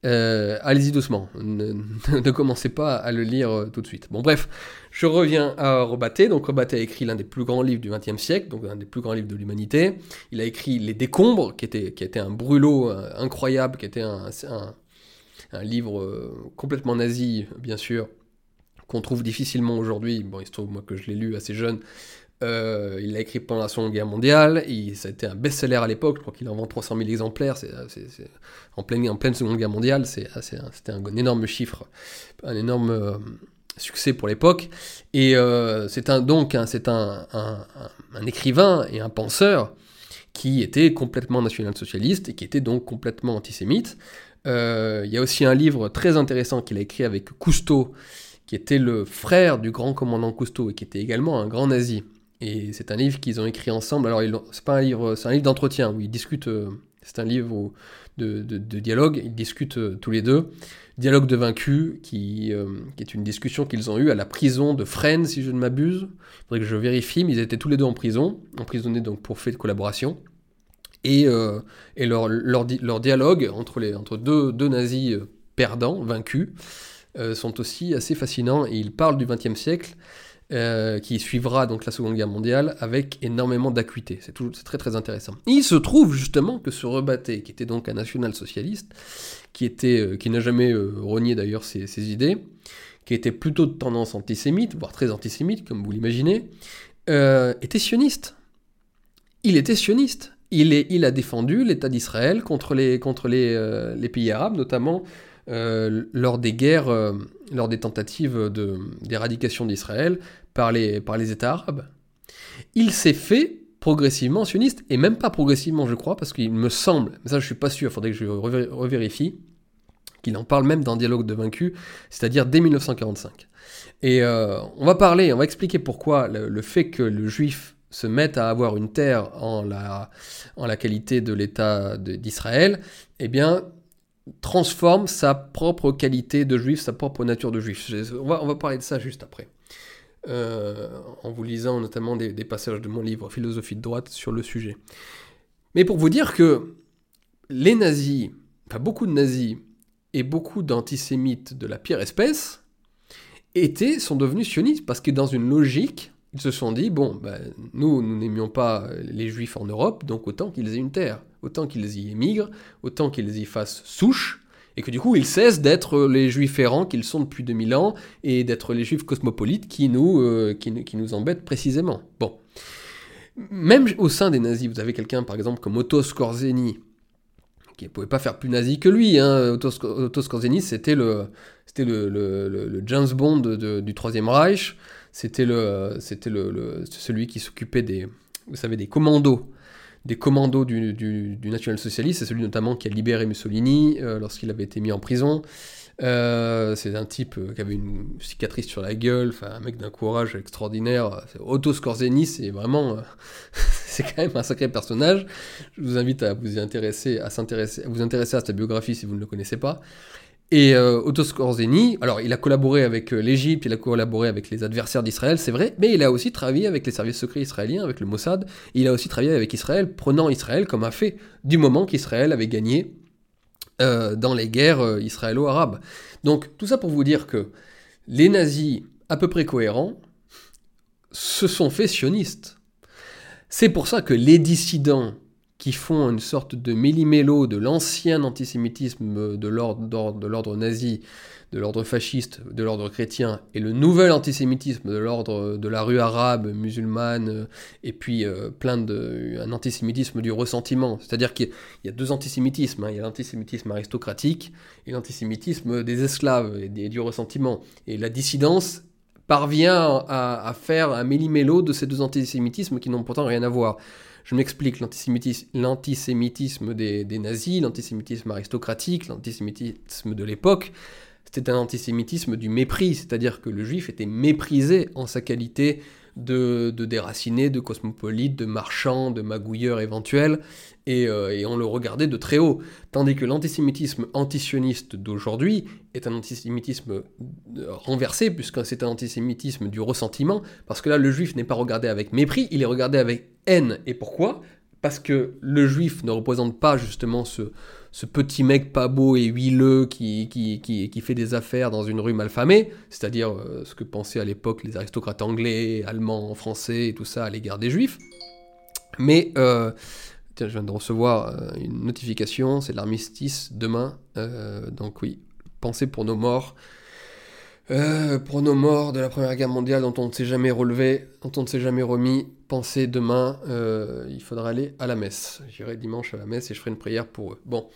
euh, allez-y doucement, (laughs) ne, commencez pas à le lire euh, tout de suite. Bon bref, je reviens à Robaté. Donc Robaté a écrit l'un des plus grands livres du XXe siècle, donc l'un des plus grands livres de l'humanité. Il a écrit Les Décombres, qui était, qui était un brûlot euh, incroyable, qui était un, un, livre complètement nazi, bien sûr, qu'on trouve difficilement aujourd'hui. Bon, il se trouve moi que je l'ai lu assez jeune, euh, il l'a écrit pendant la Seconde Guerre mondiale, et ça a été un best-seller à l'époque, je crois qu'il en vend 300 000 exemplaires, c'est, en, pleine, en pleine Seconde Guerre mondiale, c'était un, énorme chiffre, un énorme euh, succès pour l'époque, et euh, c'est donc c'est un, un, écrivain et un penseur qui était complètement national-socialiste et qui était donc complètement antisémite. il y a aussi un livre très intéressant qu'il a écrit avec Cousteau, qui était le frère du grand commandant Cousteau et qui était également un grand nazi. Et c'est un livre qu'ils ont écrit ensemble. Alors, c'est pas un livre, c'est un livre d'entretien où ils discutent. Euh, c'est un livre de, dialogue. Ils discutent euh, tous les deux. Dialogue de vaincus, qui, euh, qui est une discussion qu'ils ont eue à la prison de Fresnes, si je ne m'abuse. Il faudrait que je vérifie, mais ils étaient tous les deux en prison, emprisonnés donc pour fait de collaboration. Et, et leur, leur, leur, dialogue entre, les, entre deux, deux nazis perdants, vaincus, sont aussi assez fascinants. Et ils parlent du XXe siècle. Euh, qui suivra donc la Seconde Guerre mondiale avec énormément d'acuité. C'est très très intéressant. il se trouve justement que ce Rebatté, qui était donc un national-socialiste, qui, euh, qui n'a jamais euh, renié d'ailleurs ses, idées, qui était plutôt de tendance antisémite, voire très antisémite, comme vous l'imaginez, était sioniste. Il était sioniste. Il, a défendu l'État d'Israël contre, les, pays arabes, notamment lors des guerres, lors des tentatives d'éradication d'Israël par les, par les États arabes. il s'est fait progressivement sioniste, et même pas progressivement, je crois, parce qu'il me semble, mais ça je suis pas sûr, il faudrait que je revérifie, qu'il en parle même dans Dialogue de vaincus, c'est-à-dire dès 1945. Et euh, on va parler, on va expliquer pourquoi le, fait que le juif se mette à avoir une terre en la, en la qualité de l'État d'Israël, eh bien, transforme sa propre qualité de juif, sa propre nature de juif. On va, on va parler de ça juste après. Euh, en vous lisant notamment des, passages de mon livre Philosophie de droite sur le sujet. Mais pour vous dire que les nazis, enfin beaucoup de nazis et beaucoup d'antisémites de la pire espèce étaient, sont devenus sionistes parce que dans une logique, ils se sont dit bon, ben, nous, nous n'aimions pas les juifs en Europe, donc autant qu'ils aient une terre, autant qu'ils y émigrent, autant qu'ils y fassent souche, et que du coup ils cessent d'être les juifs errants qu'ils sont depuis 2000 ans et d'être les juifs cosmopolites qui nous, euh, qui, nous embêtent précisément. Bon. Même au sein des nazis, vous avez quelqu'un par exemple comme Otto Skorzeny, qui ne pouvait pas faire plus nazi que lui. Hein. Otto, Skorzeny, c'était le, c'était le, James Bond du Troisième Reich, c'était le, c'était le, celui qui s'occupait des, des commandos des commandos du, national-socialiste, c'est celui notamment qui a libéré Mussolini euh, lorsqu'il avait été mis en prison. Euh, c'est un type euh, qui avait une cicatrice sur la gueule, un mec d'un courage extraordinaire. Otto Skorzeny, c'est vraiment, (laughs) c'est quand même un sacré personnage. Je vous invite à vous intéresser, à vous intéresser à sa biographie si vous ne le connaissez pas. Et euh, Otto Skorzeny, alors il a collaboré avec euh, l'Égypte, il a collaboré avec les adversaires d'Israël, c'est vrai, mais il a aussi travaillé avec les services secrets israéliens, avec le Mossad, il a aussi travaillé avec Israël, prenant Israël comme un fait du moment qu'Israël avait gagné euh, dans les guerres israélo-arabes. Donc tout ça pour vous dire que les nazis, à peu près cohérents, se sont fait sionistes. C'est pour ça que les dissidents qui font une sorte de méli-mélo de l'ancien antisémitisme de l'ordre nazi, de l'ordre fasciste, de l'ordre chrétien, et le nouvel antisémitisme de l'ordre de la rue arabe, musulmane, et puis euh, plein de un antisémitisme du ressentiment. C'est-à-dire qu'il y a deux antisémitismes. Hein. Il y a l'antisémitisme aristocratique et l'antisémitisme des esclaves et, du ressentiment. Et la dissidence parvient à, faire un méli-mélo de ces deux antisémitismes qui n'ont pourtant rien à voir. Je m'explique, l'antisémitisme des, nazis, l'antisémitisme aristocratique, l'antisémitisme de l'époque, c'était un antisémitisme du mépris, c'est-à-dire que le juif était méprisé en sa qualité de, de déraciné, de cosmopolite, de marchand, de magouilleur éventuel, euh, et, on le regardait de très haut. Tandis que l'antisémitisme antisioniste d'aujourd'hui est un antisémitisme euh, renversé, puisque c'est un antisémitisme du ressentiment, parce que là, le juif n'est pas regardé avec mépris, il est regardé avec haine. Et pourquoi? Parce que le juif ne représente pas justement ce, ce petit mec pas beau et huileux qui, qui, qui, fait des affaires dans une rue malfamée, c'est-à-dire euh, ce que pensaient à l'époque les aristocrates anglais, allemands, français et tout ça à l'égard des juifs. Mais je viens de recevoir euh, une notification, c'est l'armistice demain. Euh, donc oui, pensez pour nos morts. Euh, pour nos morts de la Première Guerre mondiale dont on ne s'est jamais relevé, dont on ne s'est jamais remis, pensez demain, il faudra aller à la messe. J'irai dimanche à la messe et je ferai une prière pour eux. Bon,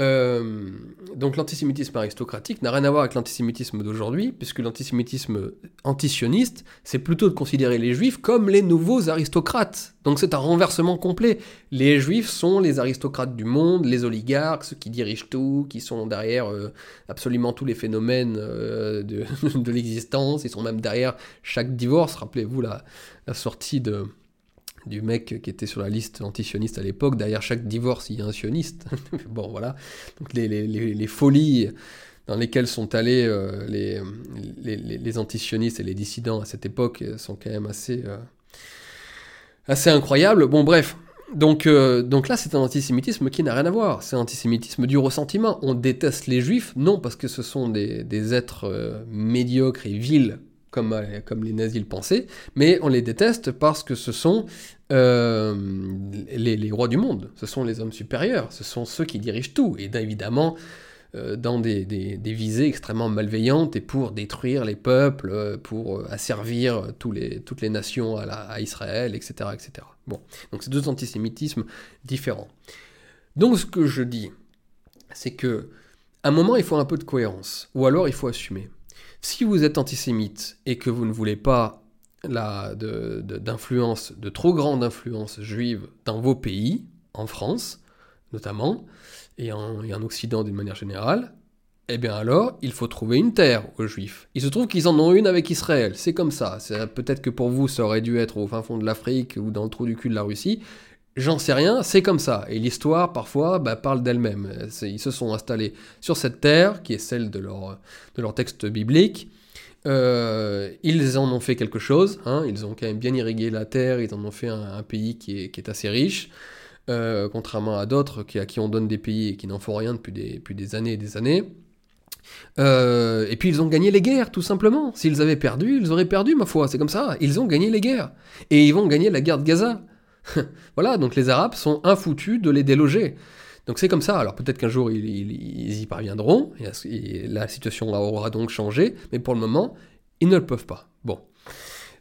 euh, donc l'antisémitisme aristocratique n'a rien à voir avec l'antisémitisme d'aujourd'hui, puisque l'antisémitisme antisioniste, c'est plutôt de considérer les juifs comme les nouveaux aristocrates. Donc c'est un renversement complet. Les juifs sont les aristocrates du monde, les oligarques, ceux qui dirigent tout, qui sont derrière euh, absolument tous les phénomènes euh, de, (laughs) l'existence, ils sont même derrière chaque divorce. Rappelez-vous la sortie de du mec qui était sur la liste antisioniste à l'époque. Derrière chaque divorce, il y a un sioniste. (laughs) bon, voilà. Donc les, folies dans lesquelles sont allés euh, les, les, antisionistes et les dissidents à cette époque sont quand même assez, euh, incroyables. Bon, bref. Donc, euh, donc là, c'est un antisémitisme qui n'a rien à voir. C'est un antisémitisme du ressentiment. On déteste les juifs, non parce que ce sont des, des êtres médiocres et vils comme, euh, comme les nazis le pensaient, mais on les déteste parce que ce sont euh, les, rois du monde, ce sont les hommes supérieurs, ce sont ceux qui dirigent tout, et évidemment euh, dans des, visées extrêmement malveillantes et pour détruire les peuples, pour asservir toutes les nations à, à Israël, etc., etc. Bon, donc c'est deux antisémitismes différents. Donc ce que je dis, c'est que à un moment il faut un peu de cohérence, ou alors il faut assumer. Si vous êtes antisémite et que vous ne voulez pas d'influence, de, trop grande influence juive dans vos pays, en France notamment, et en, et en Occident d'une manière générale, eh bien alors, il faut trouver une terre aux Juifs. Il se trouve qu'ils en ont une avec Israël. C'est comme ça. Peut-être que pour vous, ça aurait dû être au fin fond de l'Afrique ou dans le trou du cul de la Russie. J'en sais rien, c'est comme ça. Et l'histoire, parfois, bah, parle d'elle-même. Ils se sont installés sur cette terre, qui est celle de leur, de leur texte biblique. Euh, ils en ont fait quelque chose. Hein. Ils ont quand même bien irrigué la terre. Ils en ont fait un, pays qui est, qui est, assez riche. Euh, contrairement à d'autres à qui on donne des pays et qui n'en font rien depuis des, depuis des années et des années. Euh, et puis ils ont gagné les guerres, tout simplement. S'ils avaient perdu, ils auraient perdu, ma foi. C'est comme ça. Ils ont gagné les guerres. Et ils vont gagner la guerre de Gaza. (laughs) voilà, donc les Arabes sont infoutus de les déloger. Donc c'est comme ça. Alors peut-être qu'un jour ils, y parviendront. La situation aura donc changé. Mais pour le moment, ils ne le peuvent pas. Bon.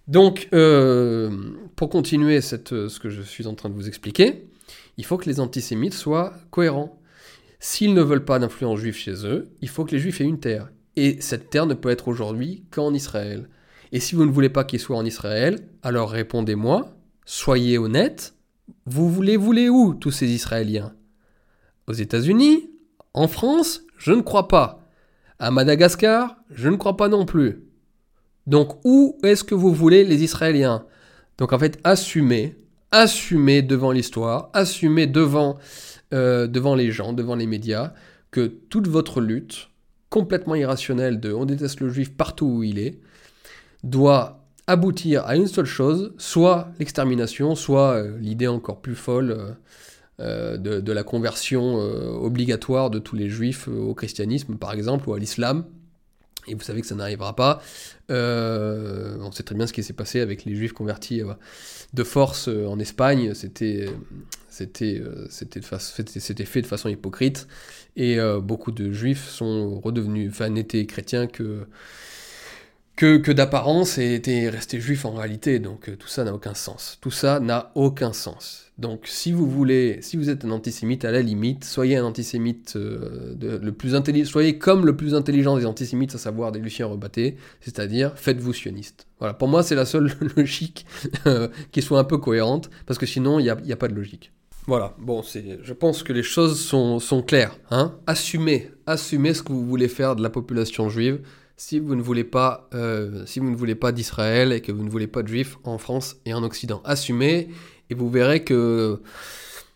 Donc, euh, pour continuer cette, ce que je suis en train de vous expliquer, il faut que les antisémites soient cohérents. S'ils ne veulent pas d'influence juive chez eux, il faut que les juifs aient une terre. Et cette terre ne peut être aujourd'hui qu'en Israël. Et si vous ne voulez pas qu'il soit en Israël, alors répondez-moi, soyez honnête, vous voulez voulez où tous ces Israéliens? Aux États-Unis? En France? Je ne crois pas. À Madagascar? Je ne crois pas non plus. Donc où est-ce que vous voulez les Israéliens? Donc en fait, assumez, assumez devant l'histoire, assumez devant euh, devant les gens, devant les médias, que toute votre lutte, complètement irrationnelle de on déteste le juif partout où il est, doit aboutir à une seule chose, soit l'extermination, soit euh, l'idée encore plus folle euh, de, la conversion obligatoire de tous les juifs au christianisme, par exemple, ou à l'islam. Et vous savez que ça n'arrivera pas. on sait très bien ce qui s'est passé avec les juifs convertis de force en Espagne. C'était c'était euh, fait de façon hypocrite et euh, beaucoup de juifs sont redevenus enfin n'étaient chrétiens que que, d'apparence et étaient restés juifs en réalité donc euh, tout ça n'a aucun sens. Tout ça n'a aucun sens. Donc si vous voulez si vous êtes un antisémite à la limite soyez un antisémite le plus intelligent soyez comme le plus intelligent des antisémites à savoir des Lucien Rebatté c'est-à-dire faites-vous sioniste. Voilà. Pour moi c'est la seule (laughs) logique qui soit un peu cohérente parce que sinon il n'y a, a pas de logique. Voilà, bon, je pense que les choses sont, claires. Hein. Assumez, assumez ce que vous voulez faire de la population juive si vous ne voulez pas, euh, si vous ne voulez pas d'Israël et que vous ne voulez pas de juifs en France et en Occident. Assumez et vous verrez que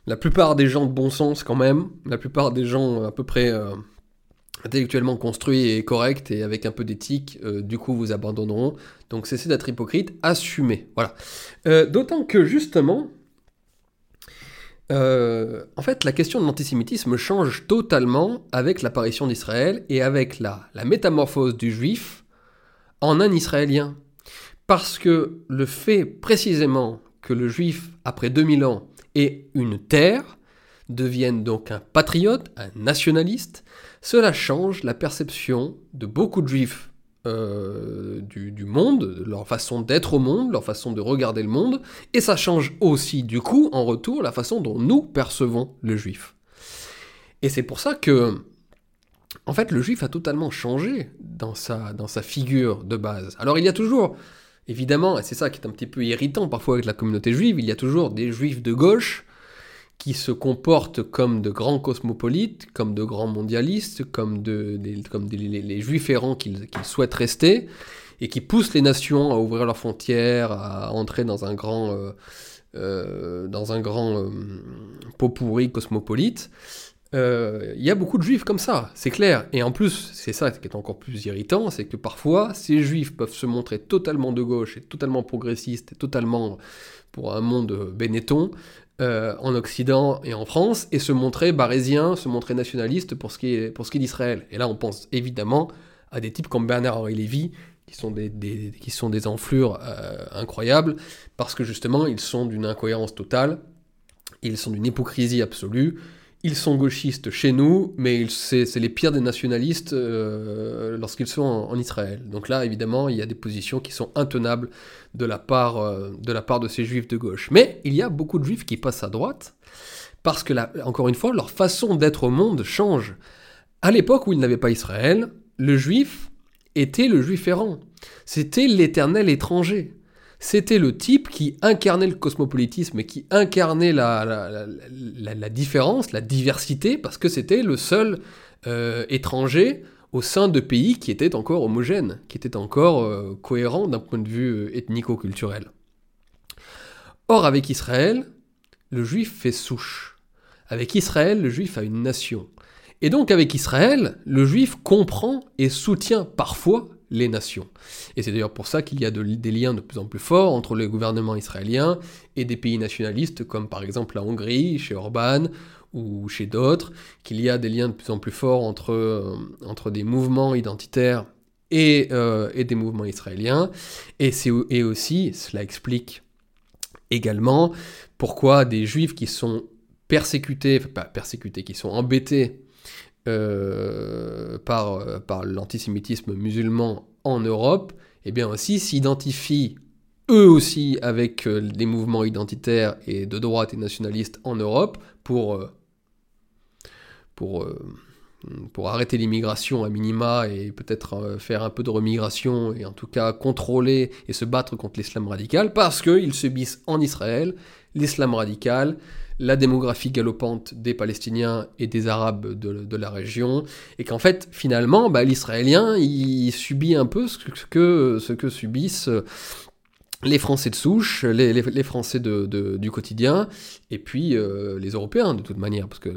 la plupart des gens de bon sens quand même, la plupart des gens à peu près euh, intellectuellement construits et corrects et avec un peu d'éthique, euh, du coup vous abandonneront. Donc cessez d'être hypocrite, assumez. Voilà. D'autant que justement, euh, en fait, la question de l'antisémitisme change totalement avec l'apparition d'Israël et avec la, la métamorphose du juif en un Israélien. Parce que le fait précisément que le juif, après 2000 ans, ait une terre, devienne donc un patriote, un nationaliste, cela change la perception de beaucoup de juifs euh, du, monde, leur façon d'être au monde, leur façon de regarder le monde, et ça change aussi du coup en retour la façon dont nous percevons le juif. Et c'est pour ça que, en fait, le juif a totalement changé dans sa, dans sa figure de base. Alors il y a toujours, évidemment, et c'est ça qui est un petit peu irritant parfois avec la communauté juive, il y a toujours des juifs de gauche qui se comportent comme de grands cosmopolites, comme de grands mondialistes, comme, de, comme les, juifs errants qu'ils souhaitent rester, et qui poussent les nations à ouvrir leurs frontières, à entrer dans un grand, euh, euh, dans un grand euh, pot pourri cosmopolite. Il y a beaucoup de juifs comme ça, c'est clair. Et en plus, c'est ça qui est encore plus irritant, c'est que parfois, ces juifs peuvent se montrer totalement de gauche et totalement progressistes et totalement pour un monde bénéton, euh, en Occident et en France et se montrer barésien, se montrer nationaliste pour ce qui est, pour ce qui est d'Israël. Et là, on pense évidemment à des types comme Bernard-Henri Lévy, qui sont des, qui sont des enflures euh, incroyables, parce que justement, ils sont d'une incohérence totale, ils sont d'une hypocrisie absolue, ils sont gauchistes chez nous, mais c'est les pires des nationalistes euh, lorsqu'ils sont en, Israël. Donc là, évidemment, il y a des positions qui sont intenables de la, part, euh, de la part de ces juifs de gauche. Mais il y a beaucoup de juifs qui passent à droite, parce que, encore une fois, leur façon d'être au monde change. À l'époque où ils n'avaient pas Israël, le juif était le juif errant. C'était l'éternel étranger. C'était le type qui incarnait le cosmopolitisme et qui incarnait la, différence, la diversité, parce que c'était le seul euh, étranger au sein de pays qui étaient encore homogènes, qui étaient encore euh, cohérents d'un point de vue euh, ethnico-culturel. Or, avec Israël, le juif fait souche. Avec Israël, le juif a une nation. Et donc avec Israël, le juif comprend et soutient parfois les nations. Et c'est d'ailleurs pour ça qu'il y a des liens de plus en plus forts entre le gouvernement israélien et des pays nationalistes comme par exemple la Hongrie, chez Orban, ou chez d'autres, qu'il y a des liens de plus en plus forts entre, euh, entre des mouvements identitaires et, euh, et des mouvements israéliens. Et, et aussi, cela explique également pourquoi des juifs qui sont persécutés, enfin pas persécutés, qui sont embêtés euh, par, euh, par l'antisémitisme musulman en Europe, eh bien aussi s'identifient eux aussi avec euh, des mouvements identitaires et de droite et nationalistes en Europe pour, pour, pour arrêter l'immigration à minima et peut-être faire un peu de remigration et en tout cas contrôler et se battre contre l'islam radical parce qu'ils subissent en Israël l'islam radical, la démographie galopante des Palestiniens et des Arabes de, la région, et qu'en fait, finalement, bah, l'Israélien, il subit un peu ce que, subissent les Français de souche, les, Français du quotidien, et puis euh, les Européens de toute manière, parce que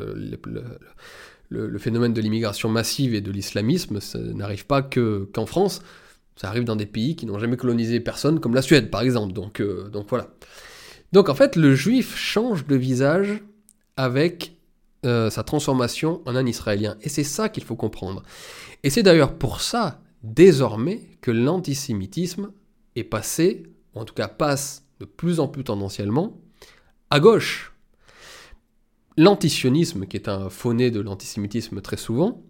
le, phénomène de l'immigration massive et de l'islamisme, ça n'arrive pas que, qu'en France, ça arrive dans des pays qui n'ont jamais colonisé personne, comme la Suède par exemple, donc, euh, donc voilà. Donc en fait, le juif change de visage avec euh, sa transformation en un Israélien. Et c'est ça qu'il faut comprendre. Et c'est d'ailleurs pour ça, désormais, que l'antisémitisme est passé, ou en tout cas passe de plus en plus tendanciellement, à gauche. L'antisionisme, qui est un fauné de l'antisémitisme très souvent,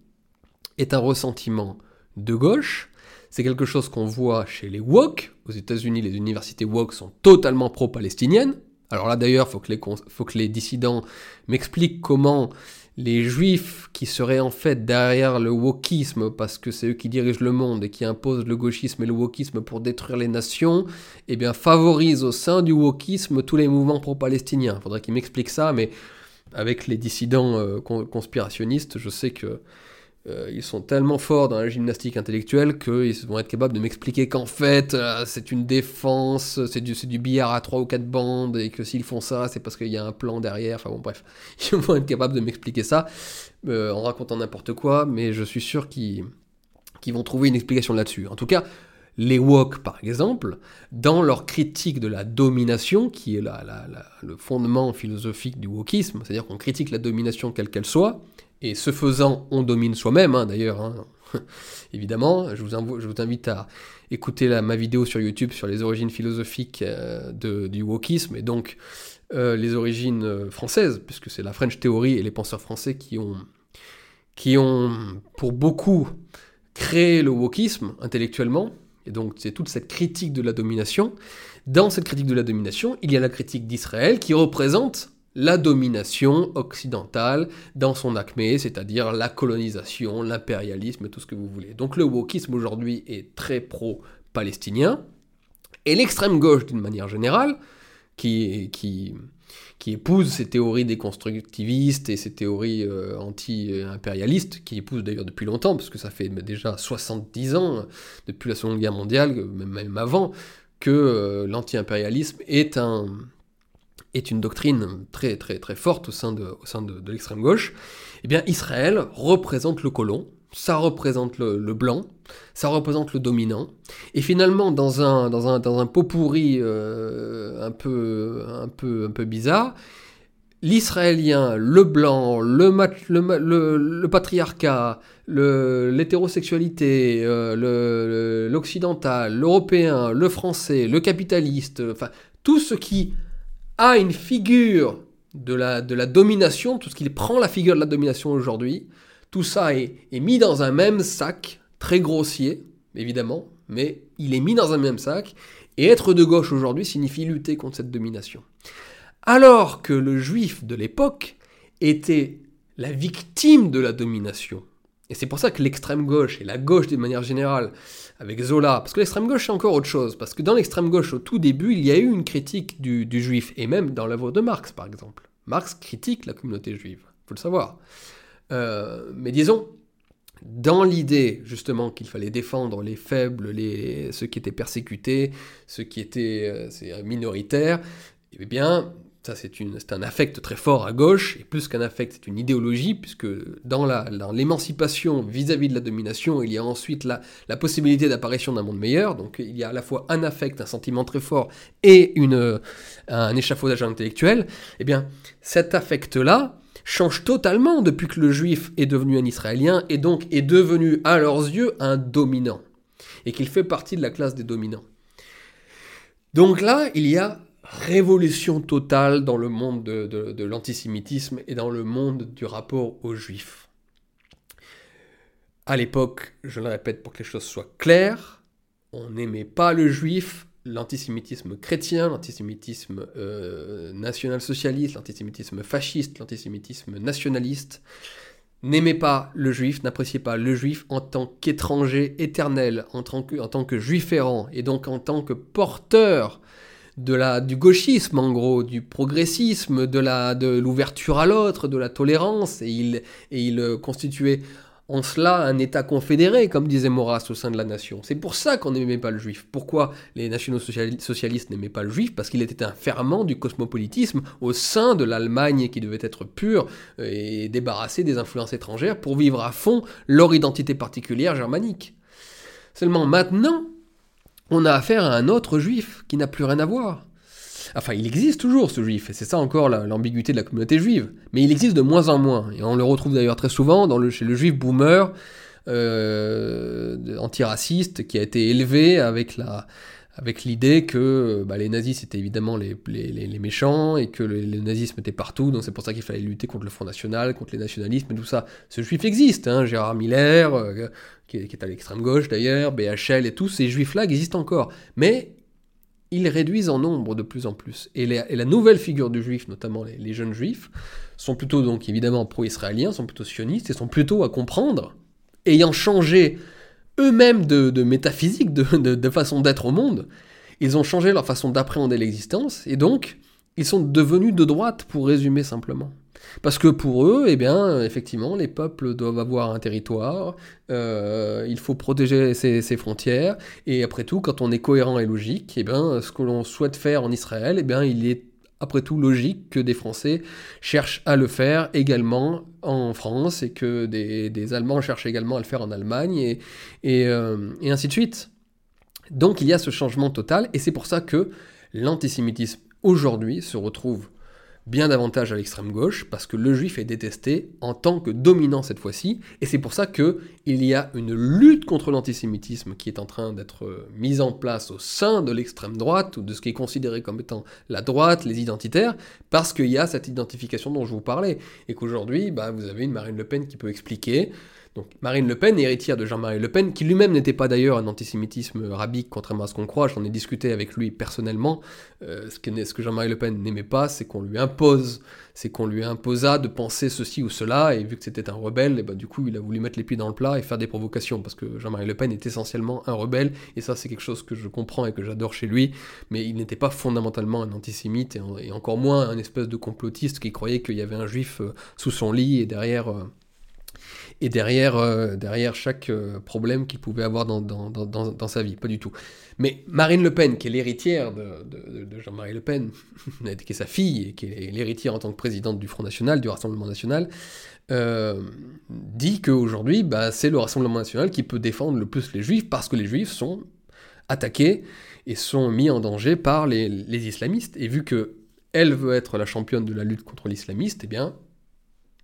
est un ressentiment de gauche c'est quelque chose qu'on voit chez les woke. Aux États-Unis, les universités woke sont totalement pro-palestiniennes. Alors là, d'ailleurs, il faut, faut, que les dissidents m'expliquent comment les juifs qui seraient en fait derrière le wokisme, parce que c'est eux qui dirigent le monde et qui imposent le gauchisme et le wokisme pour détruire les nations, eh bien favorisent au sein du wokisme tous les mouvements pro-palestiniens. Faudrait qu'ils m'expliquent ça, mais avec les dissidents euh, conspirationnistes, je sais que euh, ils sont tellement forts dans la gymnastique intellectuelle qu'ils vont être capables de m'expliquer qu'en fait, euh, c'est une défense, c'est du, billard à trois ou quatre bandes, et que s'ils font ça, c'est parce qu'il y a un plan derrière. Enfin bon, bref, (laughs) ils vont être capables de m'expliquer ça euh, en racontant n'importe quoi, mais je suis sûr qu'ils vont trouver une explication là-dessus. En tout cas, les woke, par exemple, dans leur critique de la domination, qui est le fondement philosophique du wokisme, c'est-à-dire qu'on critique la domination quelle qu'elle soit, et ce faisant, on domine soi-même, hein, d'ailleurs. Hein. (laughs) Évidemment, je vous, invite à écouter ma vidéo sur YouTube sur les origines philosophiques euh, du wokisme, et donc euh, les origines euh, françaises, puisque c'est la French Theory et les penseurs français qui ont, qui ont, pour beaucoup, créé le wokisme intellectuellement, et donc c'est toute cette critique de la domination. Dans cette critique de la domination, il y a la critique d'Israël qui représente la domination occidentale dans son acmé, c'est-à-dire la colonisation, l'impérialisme, tout ce que vous voulez. Donc le wokisme aujourd'hui est très pro-palestinien, et l'extrême gauche d'une manière générale, qui, épouse ces théories déconstructivistes et ces théories euh, anti-impérialistes, qui épouse d'ailleurs depuis longtemps, parce que ça fait déjà 70 ans, depuis la Seconde Guerre mondiale, même avant, que euh, l'anti-impérialisme est un, est une doctrine très très très forte au sein de, au sein de, l'extrême gauche, eh bien Israël représente le colon, ça représente le, blanc, ça représente le dominant, et finalement dans un, dans un, dans un pot pourri euh, un, peu, un, peu, un peu bizarre, l'israélien, le blanc, le, le, le, patriarcat, l'hétérosexualité, euh, l'occidental, l'européen, le français, le capitaliste, enfin tout ce qui a une figure de la, de la domination, tout ce qui prend la figure de la domination aujourd'hui, tout ça est, mis dans un même sac, très grossier, évidemment, mais il est mis dans un même sac, et être de gauche aujourd'hui signifie lutter contre cette domination. Alors que le juif de l'époque était la victime de la domination. Et c'est pour ça que l'extrême gauche et la gauche de manière générale, avec Zola, parce que l'extrême gauche c'est encore autre chose, parce que dans l'extrême gauche au tout début, il y a eu une critique du, juif, et même dans l'œuvre de Marx par exemple. Marx critique la communauté juive, faut le savoir. Euh, mais disons, dans l'idée justement qu'il fallait défendre les faibles, les, ceux qui étaient persécutés, ceux qui étaient euh, minoritaires, eh bien, ça, c'est un affect très fort à gauche, et plus qu'un affect, c'est une idéologie, puisque dans l'émancipation vis-à-vis de la domination, il y a ensuite la, possibilité d'apparition d'un monde meilleur. Donc il y a à la fois un affect, un sentiment très fort, et un échafaudage intellectuel. Eh bien, cet affect-là change totalement depuis que le juif est devenu un Israélien, et donc est devenu, à leurs yeux, un dominant, et qu'il fait partie de la classe des dominants. Donc là, il y a révolution totale dans le monde de, l'antisémitisme et dans le monde du rapport aux juifs. À l'époque, je le répète pour que les choses soient claires, on n'aimait pas le juif, l'antisémitisme chrétien, l'antisémitisme euh, national-socialiste, l'antisémitisme fasciste, l'antisémitisme nationaliste, n'aimait pas le juif, n'appréciait pas le juif en tant qu'étranger éternel, en tant que, en tant que juif errant, et donc en tant que porteur de la, du gauchisme en gros, du progressisme, de la de l'ouverture à l'autre, de la tolérance, et il, et il euh, constituait en cela un État confédéré, comme disait Maurras au sein de la nation. C'est pour ça qu'on n'aimait pas le juif. Pourquoi les nationaux socialistes n'aimaient pas le juif? Parce qu'il était un ferment du cosmopolitisme au sein de l'Allemagne qui devait être pure euh, et débarrassée des influences étrangères pour vivre à fond leur identité particulière germanique. Seulement maintenant, on a affaire à un autre juif qui n'a plus rien à voir. Enfin, il existe toujours ce juif, et c'est ça encore l'ambiguïté de la communauté juive, mais il existe de moins en moins, et on le retrouve d'ailleurs très souvent chez le juif boomer, euh, antiraciste, qui a été élevé avec la, avec l'idée que bah, les nazis c'était évidemment les, méchants et que le, nazisme était partout, donc c'est pour ça qu'il fallait lutter contre le Front National, contre les nationalismes et tout ça. Ce juif existe, hein, Gérard Miller, euh, qui, est, à l'extrême gauche d'ailleurs, BHL et tous ces juifs-là existent encore. Mais ils réduisent en nombre de plus en plus. Et, la nouvelle figure du juif, notamment les, jeunes juifs, sont plutôt donc évidemment pro-israéliens, sont plutôt sionistes et sont plutôt à comprendre, ayant changé eux-mêmes de, métaphysique, de, façon d'être au monde, ils ont changé leur façon d'appréhender l'existence, et donc ils sont devenus de droite, pour résumer simplement. Parce que pour eux, eh bien, effectivement, les peuples doivent avoir un territoire, euh, il faut protéger ses, frontières, et après tout, quand on est cohérent et logique, eh bien, ce que l'on souhaite faire en Israël, eh bien, il est après tout logique que des Français cherchent à le faire également en France et que des, Allemands cherchent également à le faire en Allemagne et, euh, et ainsi de suite. Donc il y a ce changement total et c'est pour ça que l'antisémitisme aujourd'hui se retrouve bien davantage à l'extrême gauche, parce que le juif est détesté en tant que dominant cette fois-ci, et c'est pour ça qu'il y a une lutte contre l'antisémitisme qui est en train d'être euh, mise en place au sein de l'extrême droite, ou de ce qui est considéré comme étant la droite, les identitaires, parce qu'il y a cette identification dont je vous parlais, et qu'aujourd'hui, bah, vous avez une Marine Le Pen qui peut expliquer donc Marine Le Pen, héritière de Jean-Marie Le Pen, qui lui-même n'était pas d'ailleurs un antisémitisme rabique, contrairement à ce qu'on croit, j'en ai discuté avec lui personnellement, euh, ce que, Jean-Marie Le Pen n'aimait pas, c'est qu'on lui impose, c'est qu'on lui imposa de penser ceci ou cela, et vu que c'était un rebelle, et eh ben, du coup il a voulu mettre les pieds dans le plat et faire des provocations, parce que Jean-Marie Le Pen est essentiellement un rebelle, et ça c'est quelque chose que je comprends et que j'adore chez lui, mais il n'était pas fondamentalement un antisémite, et, encore moins un espèce de complotiste qui croyait qu'il y avait un juif euh, sous son lit et derrière... Euh, et derrière, euh, derrière chaque euh, problème qu'il pouvait avoir dans, dans, dans, sa vie, pas du tout. Mais Marine Le Pen, qui est l'héritière de, de, Jean-Marie Le Pen, (laughs) qui est sa fille, et qui est l'héritière en tant que présidente du Front National, du Rassemblement National, euh, dit qu'aujourd'hui, bah, c'est le Rassemblement National qui peut défendre le plus les Juifs, parce que les Juifs sont attaqués et sont mis en danger par les, les islamistes. Et vu que elle veut être la championne de la lutte contre l'islamiste, eh bien,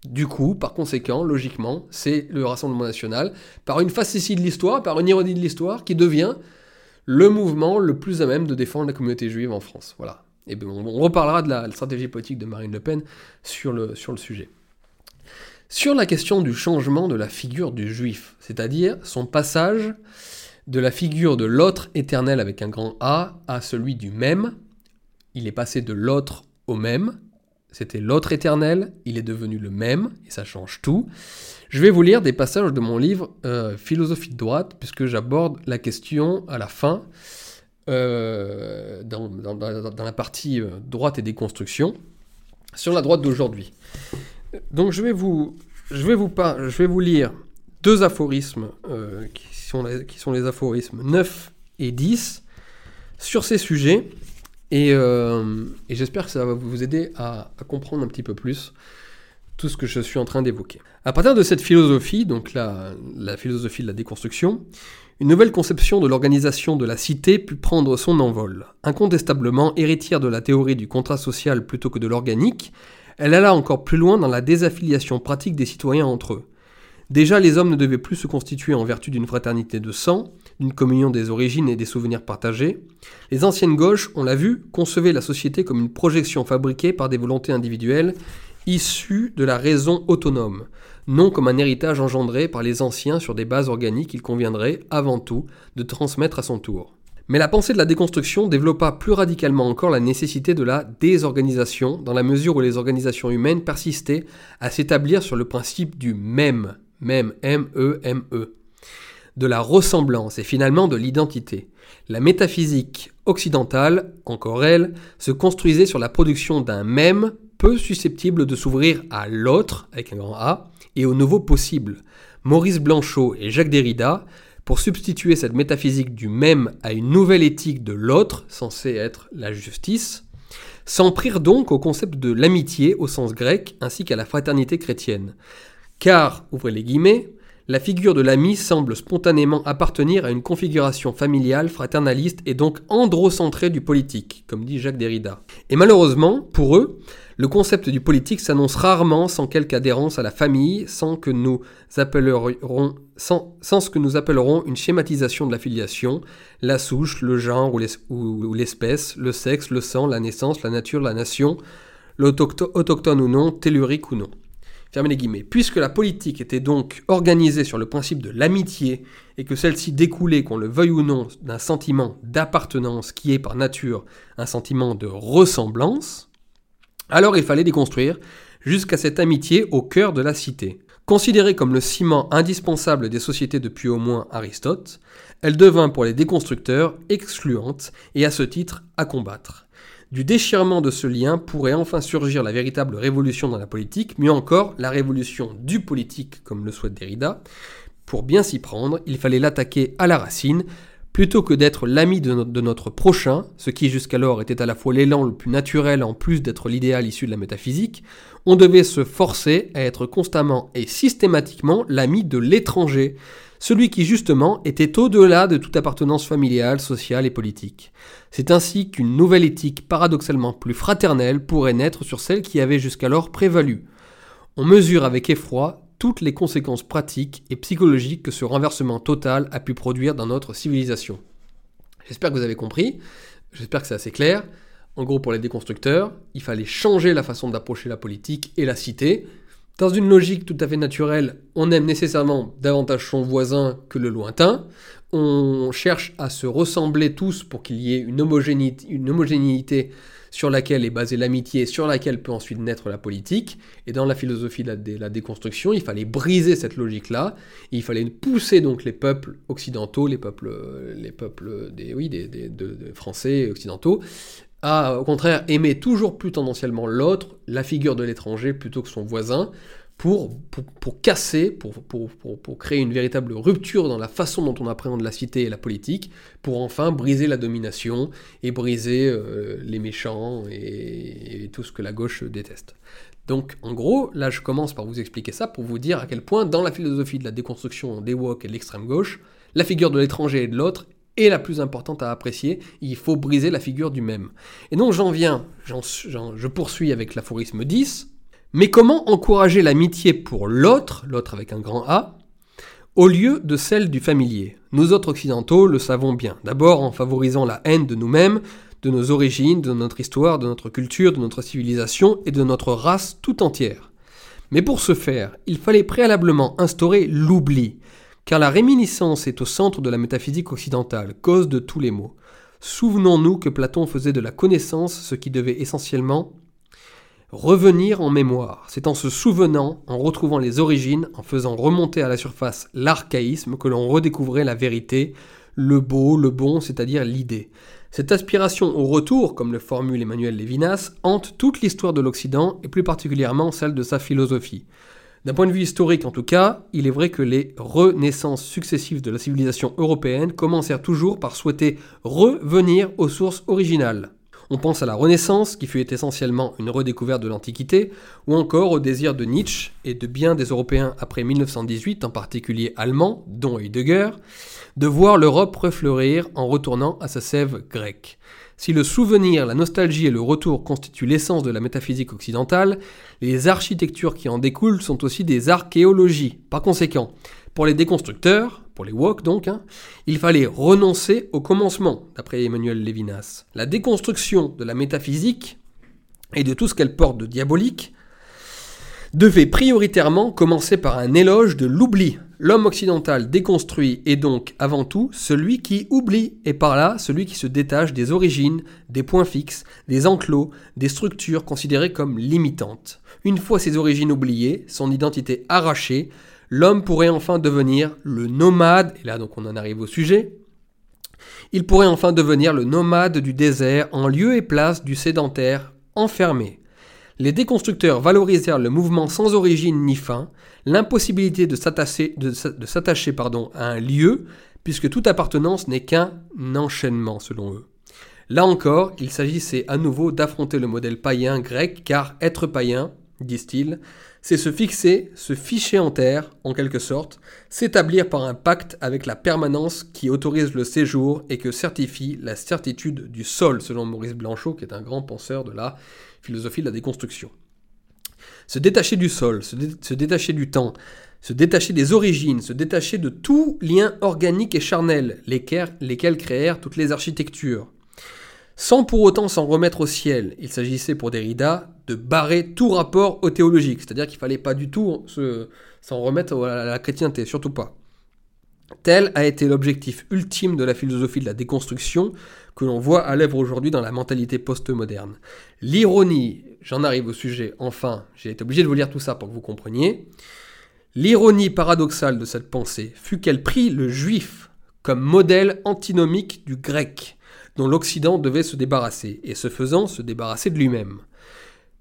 du coup, par conséquent, logiquement, c'est le Rassemblement national, par une facétie de l'histoire, par une ironie de l'histoire, qui devient le mouvement le plus à même de défendre la communauté juive en France. Voilà. Et ben, on reparlera de la stratégie politique de Marine Le Pen sur le, sur le sujet. Sur la question du changement de la figure du juif, c'est-à-dire son passage de la figure de l'autre éternel avec un grand A à celui du même, il est passé de l'autre au même, c'était l'autre éternel, il est devenu le même, et ça change tout. Je vais vous lire des passages de mon livre euh, Philosophie de droite, puisque j'aborde la question à la fin, euh, dans, la partie euh, droite et déconstruction, sur la droite d'aujourd'hui. Donc je vais vous, je vais vous, je vais vous lire deux aphorismes qui, sont qui sont les aphorismes 9 et 10 sur ces sujets. Euh, et, j'espère que ça va vous aider à, comprendre un petit peu plus tout ce que je suis en train d'évoquer. À partir de cette philosophie, donc la, la philosophie de la déconstruction, une nouvelle conception de l'organisation de la cité put prendre son envol. Incontestablement héritière de la théorie du contrat social plutôt que de l'organique, elle alla encore plus loin dans la désaffiliation pratique des citoyens entre eux. Déjà, les hommes ne devaient plus se constituer en vertu d'une fraternité de sang, d'une communion des origines et des souvenirs partagés. Les anciennes gauches, on l'a vu, concevaient la société comme une projection fabriquée par des volontés individuelles issues de la raison autonome, non comme un héritage engendré par les anciens sur des bases organiques qu'il conviendrait, avant tout, de transmettre à son tour. Mais la pensée de la déconstruction développa plus radicalement encore la nécessité de la désorganisation, dans la mesure où les organisations humaines persistaient à s'établir sur le principe du même, même, M-E-M-E, de la ressemblance et finalement de l'identité. La métaphysique occidentale, encore elle, se construisait sur la production d'un même peu susceptible de s'ouvrir à l'autre, avec un grand A, et au nouveau possible. Maurice Blanchot et Jacques Derrida, pour substituer cette métaphysique du même à une nouvelle éthique de l'autre, censée être la justice, s'en prirent donc au concept de l'amitié au sens grec ainsi qu'à la fraternité chrétienne. Car, ouvrez les guillemets, la figure de l'ami semble spontanément appartenir à une configuration familiale, fraternaliste et donc androcentrée du politique, comme dit Jacques Derrida. Et malheureusement, pour eux, le concept du politique s'annonce rarement sans quelque adhérence à la famille, sans, que nous appellerons, sans, ce que nous appellerons une schématisation de la filiation, la souche, le genre ou l'espèce, le sexe, le sang, la naissance, la nature, la nation, l'autochtone ou non, tellurique ou non. Fermez les guillemets. Puisque la politique était donc organisée sur le principe de l'amitié et que celle-ci découlait, qu'on le veuille ou non, d'un sentiment d'appartenance qui est par nature un sentiment de ressemblance, alors il fallait déconstruire jusqu'à cette amitié au cœur de la cité. Considérée comme le ciment indispensable des sociétés depuis au moins Aristote, elle devint pour les déconstructeurs excluante et à ce titre à combattre. Du déchirement de ce lien pourrait enfin surgir la véritable révolution dans la politique, mieux encore la révolution du politique, comme le souhaite Derrida. Pour bien s'y prendre, il fallait l'attaquer à la racine, plutôt que d'être l'ami de, notre prochain, ce qui jusqu'alors était à la fois l'élan le plus naturel en plus d'être l'idéal issu de la métaphysique, on devait se forcer à être constamment et systématiquement l'ami de l'étranger, celui qui justement était au-delà de toute appartenance familiale, sociale et politique. C'est ainsi qu'une nouvelle éthique paradoxalement plus fraternelle pourrait naître sur celle qui avait jusqu'alors prévalu. On mesure avec effroi toutes les conséquences pratiques et psychologiques que ce renversement total a pu produire dans notre civilisation. J'espère que vous avez compris, j'espère que c'est assez clair. En gros, pour les déconstructeurs, il fallait changer la façon d'approcher la politique et la cité, dans une logique tout à fait naturelle, on aime nécessairement davantage son voisin que le lointain. On cherche à se ressembler tous pour qu'il y ait une homogénéité, sur laquelle est basée l'amitié, sur laquelle peut ensuite naître la politique. Et dans la philosophie de la, déconstruction, il fallait briser cette logique-là. Il fallait pousser donc les peuples occidentaux, les peuples, les peuples des, oui, des, Français occidentaux, à, au contraire, aimer toujours plus tendanciellement l'autre, la figure de l'étranger plutôt que son voisin, pour, pour, casser, pour, pour, créer une véritable rupture dans la façon dont on appréhende la cité et la politique, pour enfin briser la domination et briser euh, les méchants et, tout ce que la gauche déteste. Donc en gros, là je commence par vous expliquer ça pour vous dire à quel point dans la philosophie de la déconstruction des woke et de l'extrême gauche, la figure de l'étranger et de l'autre est la plus importante à apprécier, il faut briser la figure du même. Et donc j'en viens, je poursuis avec l'aphorisme 10, mais comment encourager l'amitié pour l'autre, l'autre avec un grand A, au lieu de celle du familier? Nous autres occidentaux le savons bien, d'abord en favorisant la haine de nous-mêmes, de nos origines, de notre histoire, de notre culture, de notre civilisation et de notre race tout entière. Mais pour ce faire, il fallait préalablement instaurer l'oubli, car la réminiscence est au centre de la métaphysique occidentale, cause de tous les maux. Souvenons-nous que Platon faisait de la connaissance ce qui devait essentiellement Revenir en mémoire, c'est en se souvenant, en retrouvant les origines, en faisant remonter à la surface l'archaïsme que l'on redécouvrait la vérité, le beau, le bon, c'est-à-dire l'idée. Cette aspiration au retour, comme le formule Emmanuel Lévinas, hante toute l'histoire de l'Occident et plus particulièrement celle de sa philosophie. D'un point de vue historique en tout cas, il est vrai que les renaissances successives de la civilisation européenne commencèrent toujours par souhaiter revenir aux sources originales. On pense à la Renaissance, qui fut essentiellement une redécouverte de l'Antiquité, ou encore au désir de Nietzsche et de bien des Européens après 1918, en particulier allemands, dont Heidegger, de voir l'Europe refleurir en retournant à sa sève grecque. Si le souvenir, la nostalgie et le retour constituent l'essence de la métaphysique occidentale, les architectures qui en découlent sont aussi des archéologies. Par conséquent, pour les déconstructeurs, pour les woke donc, hein, il fallait renoncer au commencement, d'après Emmanuel Lévinas. La déconstruction de la métaphysique et de tout ce qu'elle porte de diabolique devait prioritairement commencer par un éloge de l'oubli. L'homme occidental déconstruit est donc avant tout celui qui oublie, et par là celui qui se détache des origines, des points fixes, des enclos, des structures considérées comme limitantes. Une fois ses origines oubliées, son identité arrachée, l'homme pourrait enfin devenir le nomade, et là donc on en arrive au sujet, il pourrait enfin devenir le nomade du désert en lieu et place du sédentaire enfermé. Les déconstructeurs valorisèrent le mouvement sans origine ni fin, l'impossibilité de s'attacher, à un lieu, puisque toute appartenance n'est qu'un enchaînement selon eux. Là encore, il s'agissait à nouveau d'affronter le modèle païen grec, car être païen, disent-ils, c'est se fixer, se ficher en terre, en quelque sorte, s'établir par un pacte avec la permanence qui autorise le séjour et que certifie la certitude du sol, selon Maurice Blanchot, qui est un grand penseur de la philosophie de la déconstruction. Se détacher du sol, se, détacher du temps, se détacher des origines, se détacher de tout lien organique et charnel, lesquels, lesquels créèrent toutes les architectures, sans pour autant s'en remettre au ciel. Il s'agissait pour Derrida de barrer tout rapport au théologique, c'est-à-dire qu'il fallait pas du tout s'en remettre à la chrétienté, surtout pas. Tel a été l'objectif ultime de la philosophie de la déconstruction que l'on voit à l'œuvre aujourd'hui dans la mentalité post-moderne. L'ironie, j'en arrive au sujet, enfin, j'ai été obligé de vous lire tout ça pour que vous compreniez. L'ironie paradoxale de cette pensée fut qu'elle prit le juif comme modèle antinomique du grec, dont l'Occident devait se débarrasser, et ce faisant se débarrasser de lui-même.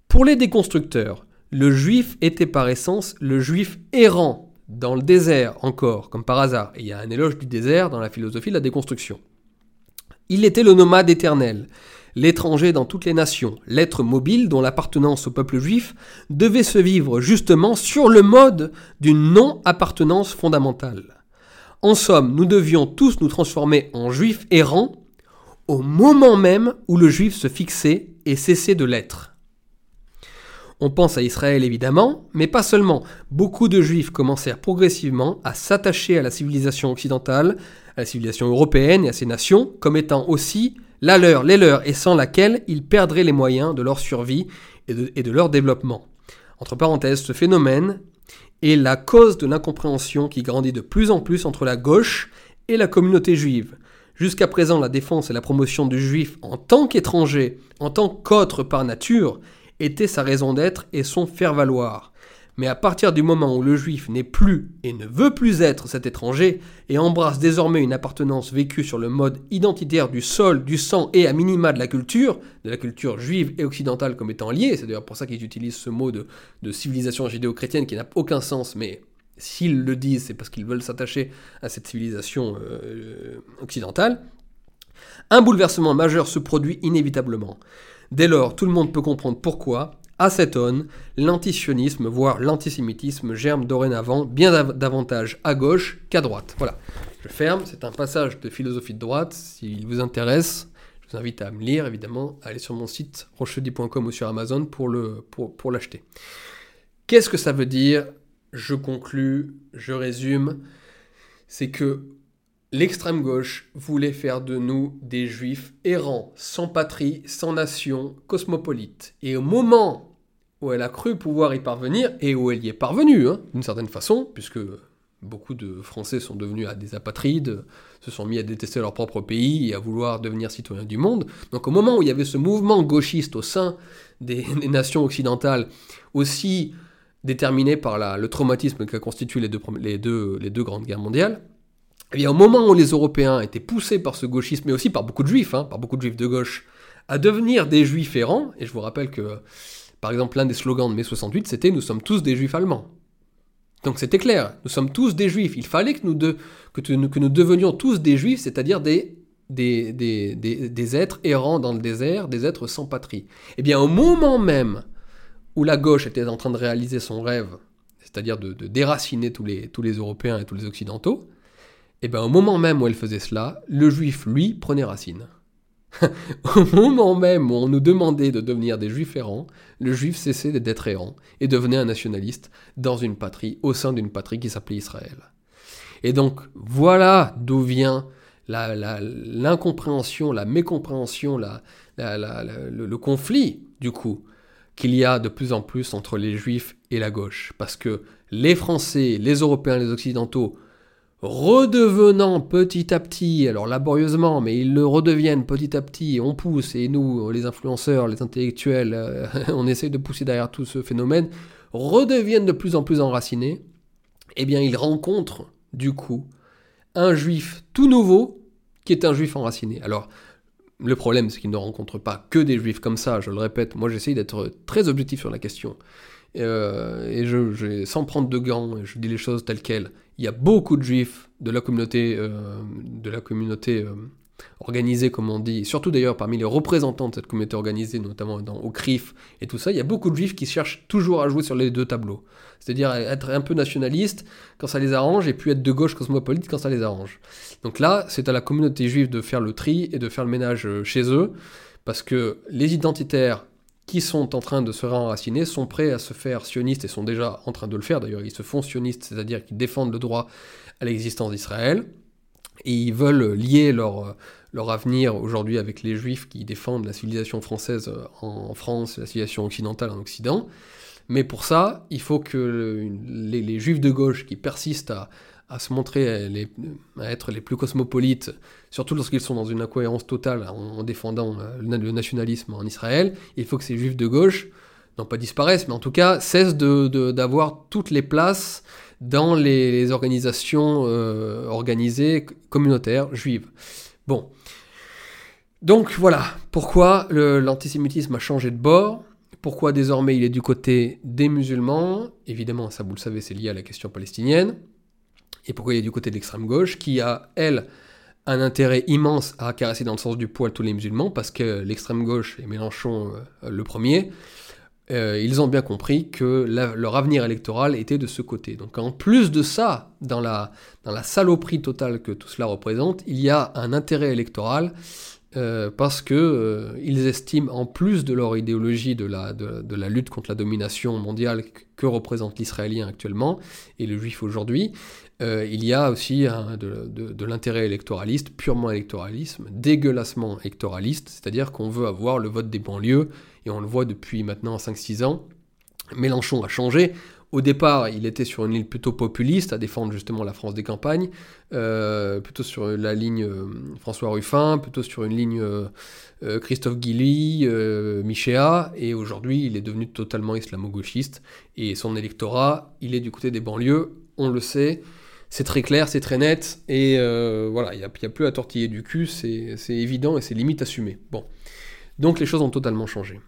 Pour les déconstructeurs, le juif était par essence le juif errant, dans le désert encore, comme par hasard. il y a un éloge du désert dans la philosophie de la déconstruction. Il était le nomade éternel, l'étranger dans toutes les nations, l'être mobile dont l'appartenance au peuple juif devait se vivre justement sur le mode d'une non-appartenance fondamentale. En somme, nous devions tous nous transformer en juifs errants au moment même où le juif se fixait et cessait de l'être. On pense à Israël évidemment, mais pas seulement. Beaucoup de juifs commencèrent progressivement à s'attacher à la civilisation occidentale, à la civilisation européenne et à ses nations, comme étant aussi la leur, les leurs, et sans laquelle ils perdraient les moyens de leur survie et de, et de leur développement. Entre parenthèses, ce phénomène est la cause de l'incompréhension qui grandit de plus en plus entre la gauche et la communauté juive. Jusqu'à présent, la défense et la promotion du juif en tant qu'étranger, en tant qu'autre par nature, était sa raison d'être et son faire-valoir. Mais à partir du moment où le juif n'est plus et ne veut plus être cet étranger, et embrasse désormais une appartenance vécue sur le mode identitaire du sol, du sang et à minima de la culture, de la culture juive et occidentale comme étant liée, c'est d'ailleurs pour ça qu'ils utilisent ce mot de, civilisation judéo-chrétienne qui n'a aucun sens, mais s'ils le disent, c'est parce qu'ils veulent s'attacher à cette civilisation euh, occidentale, un bouleversement majeur se produit inévitablement. Dès lors, tout le monde peut comprendre pourquoi, à cette aune, l'antisionisme, voire l'antisémitisme, germe dorénavant bien davantage à gauche qu'à droite. Voilà, je ferme, c'est un passage de philosophie de droite, s'il vous intéresse, je vous invite à me lire, évidemment, à aller sur mon site rochedi.com ou sur Amazon pour l'acheter. Qu'est-ce que ça veut dire je conclus, je résume, c'est que l'extrême gauche voulait faire de nous des juifs errants, sans patrie, sans nation, cosmopolites. Et au moment où elle a cru pouvoir y parvenir, et où elle y est parvenue, hein, d'une certaine façon, puisque Beaucoup de Français sont devenus des apatrides, se sont mis à détester leur propre pays et à vouloir devenir citoyens du monde. Donc au moment où il y avait ce mouvement gauchiste au sein des, nations occidentales, aussi déterminé par le traumatisme qu'a constitué les deux, grandes guerres mondiales, eh bien, au moment où les Européens étaient poussés par ce gauchisme, mais aussi par beaucoup de juifs, hein, par beaucoup de juifs de gauche, à devenir des juifs errants, et je vous rappelle que, par exemple, l'un des slogans de mai 68, c'était Nous sommes tous des juifs allemands. Donc c'était clair, nous sommes tous des juifs. Il fallait que nous, que, nous devenions tous des juifs, c'est-à-dire des, des, des, êtres errants dans le désert, des êtres sans patrie. Eh bien, au moment même où la gauche était en train de réaliser son rêve, c'est-à-dire de, déraciner tous les, tous les Européens et tous les Occidentaux, eh bien, au moment même où elle faisait cela, le juif, lui, prenait racine. (laughs) Au moment même où on nous demandait de devenir des juifs errants, le juif cessait d'être errant et devenait un nationaliste dans une patrie, au sein d'une patrie qui s'appelait Israël. Et donc voilà d'où vient l'incompréhension, la, mécompréhension, le, conflit, du coup, qu'il y a de plus en plus entre les juifs et la gauche. Parce que les Français, les Européens, les Occidentaux redevenant petit à petit, alors laborieusement, mais ils le redeviennent petit à petit, on pousse, et nous, les influenceurs, les intellectuels, euh, (laughs) on essaie de pousser derrière tout ce phénomène, redeviennent de plus en plus enracinés, eh bien ils rencontrent, du coup, un juif tout nouveau, qui est un juif enraciné. Alors, le problème, c'est qu'ils ne rencontrent pas que des juifs comme ça, je le répète, moi j'essaye d'être très objectif sur la question. Euh, et je, sans prendre de gants, je dis les choses telles quelles. Il y a beaucoup de juifs de la communauté, euh, euh, organisée, comme on dit, surtout d'ailleurs parmi les représentants de cette communauté organisée, notamment au CRIF et tout ça, il y a beaucoup de juifs qui cherchent toujours à jouer sur les deux tableaux. C'est-à-dire être un peu nationaliste quand ça les arrange et puis être de gauche cosmopolite quand ça les arrange. Donc là, c'est à la communauté juive de faire le tri et de faire le ménage chez eux, parce que les identitaires qui sont en train de se réenraciner sont prêts à se faire sionistes et sont déjà en train de le faire d'ailleurs. Ils se font sionistes, c'est-à-dire qu'ils défendent le droit à l'existence d'Israël et ils veulent lier leur, leur avenir aujourd'hui avec les juifs qui défendent la civilisation française en France, la civilisation occidentale en Occident. Mais pour ça, il faut que les juifs de gauche qui persistent à, à se montrer les, à être les plus cosmopolites, surtout lorsqu'ils sont dans une incohérence totale en, défendant euh, le, nationalisme en Israël, il faut que ces juifs de gauche, non pas disparaissent, mais en tout cas cessent d'avoir de, toutes les places dans les, organisations euh, organisées communautaires juives. Bon. Donc voilà, pourquoi l'antisémitisme a changé de bord, pourquoi désormais il est du côté des musulmans, évidemment ça vous le savez c'est lié à la question palestinienne, et pourquoi il est du côté de l'extrême gauche, qui a, elle, un intérêt immense à caresser dans le sens du poil tous les musulmans, parce que l'extrême gauche, et Mélenchon euh, le premier, euh, ils ont bien compris que leur avenir électoral était de ce côté. Donc en plus de ça, dans la, dans la saloperie totale que tout cela représente, il y a un intérêt électoral euh, parce que ils estiment, en plus de leur idéologie de la, de la lutte contre la domination mondiale que représente l'israélien actuellement et le juif aujourd'hui, euh, il y a aussi de, l'intérêt électoraliste, purement électoralisme, dégueulassement électoraliste, c'est-à-dire qu'on veut avoir le vote des banlieues, et on le voit depuis maintenant 5-6 ans. Mélenchon a changé. Au départ, il était sur une ligne plutôt populiste, à défendre justement la France des campagnes, euh, plutôt sur la ligne euh, François Ruffin, plutôt sur une ligne Christophe Guilly, Michéa, et aujourd'hui il est devenu totalement islamo-gauchiste, et son électorat, il est du côté des banlieues, on le sait, c'est très clair, c'est très net, et euh, voilà, il n'y a, plus à tortiller du cul, c'est évident et c'est limite assumé. Bon. Donc les choses ont totalement changé.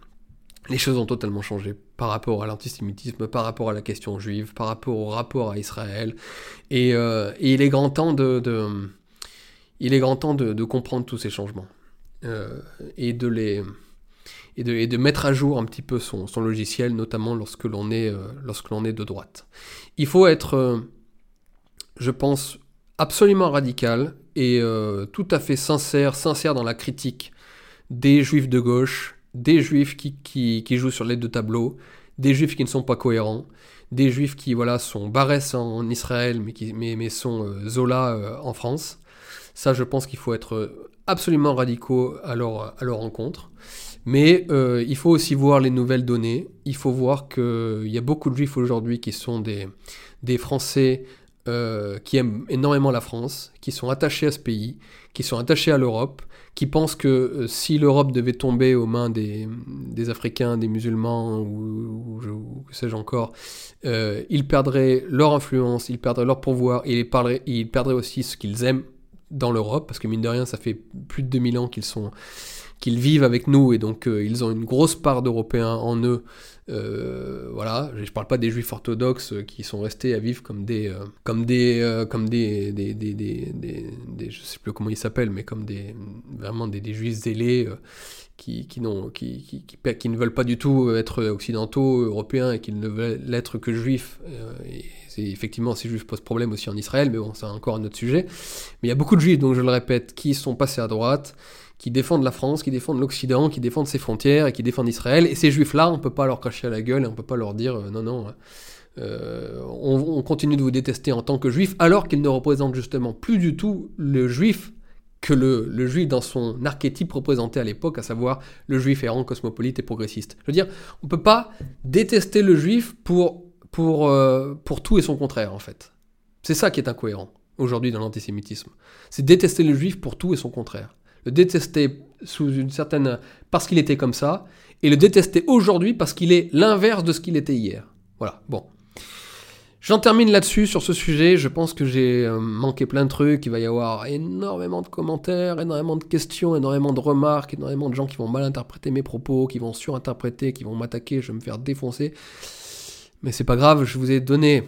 Les choses ont totalement changé par rapport à l'antisémitisme, par rapport à la question juive, par rapport au rapport à Israël, et, euh, il est grand temps de, comprendre tous ces changements euh, et de mettre à jour un petit peu son, logiciel, notamment lorsque l'on est de droite. Il faut être je pense, absolument radical et euh, tout à fait sincère, sincère dans la critique des juifs de gauche, des juifs qui, qui, jouent sur les deux tableaux, des juifs qui ne sont pas cohérents, des juifs qui voilà sont Barès en Israël mais, qui, mais, sont euh, Zola euh, en France. Ça, je pense qu'il faut être absolument radicaux à leur, à leur rencontre. Mais il faut aussi voir les nouvelles données. Il faut voir qu'il y a beaucoup de juifs aujourd'hui qui sont des, des Français euh, qui aiment énormément la France, qui sont attachés à ce pays, qui sont attachés à l'Europe, qui pensent que euh, si l'Europe devait tomber aux mains des, Africains, des musulmans ou, que sais-je encore, euh, ils perdraient leur influence, ils perdraient leur pouvoir, et ils, perdraient, aussi ce qu'ils aiment dans l'Europe, parce que mine de rien, ça fait plus de 2000 ans qu'ils sont qu'ils vivent avec nous et donc ils ont une grosse part d'Européens en eux. Euh, voilà, je parle pas des juifs orthodoxes qui sont restés à vivre comme des, euh, comme des, comme des, sais plus comment ils s'appellent, mais comme des, vraiment des, juifs zélés qui, qui, qui, qui, ne veulent pas du tout être occidentaux, européens et qui ne veulent être que juifs. et effectivement ces juifs posent problème aussi en Israël, mais bon, c'est encore un autre sujet. Mais il y a beaucoup de juifs, donc je le répète, qui sont passés à droite qui défendent la France, qui défendent l'Occident, qui défendent ses frontières et qui défendent Israël. Et ces juifs-là, on ne peut pas leur cracher à la gueule et on ne peut pas leur dire euh, non, non, euh, on, continue de vous détester en tant que juif, alors qu'ils ne représentent justement plus du tout le juif que le, le juif dans son archétype représenté à l'époque, à savoir le juif errant, cosmopolite et progressiste. Je veux dire, on ne peut pas détester le juif pour, pour, euh, pour tout et son contraire, en fait. C'est ça qui est incohérent aujourd'hui dans l'antisémitisme. C'est détester le juif pour tout et son contraire le détester sous une certaine parce qu'il était comme ça, et le détester aujourd'hui parce qu'il est l'inverse de ce qu'il était hier. Voilà, bon. J'en termine là-dessus sur ce sujet. Je pense que j'ai euh, manqué plein de trucs. Il va y avoir énormément de commentaires, énormément de questions, énormément de remarques, énormément de gens qui vont mal interpréter mes propos, qui vont surinterpréter, qui vont m'attaquer. Je vais me faire défoncer. Mais c'est pas grave. Je vous ai donné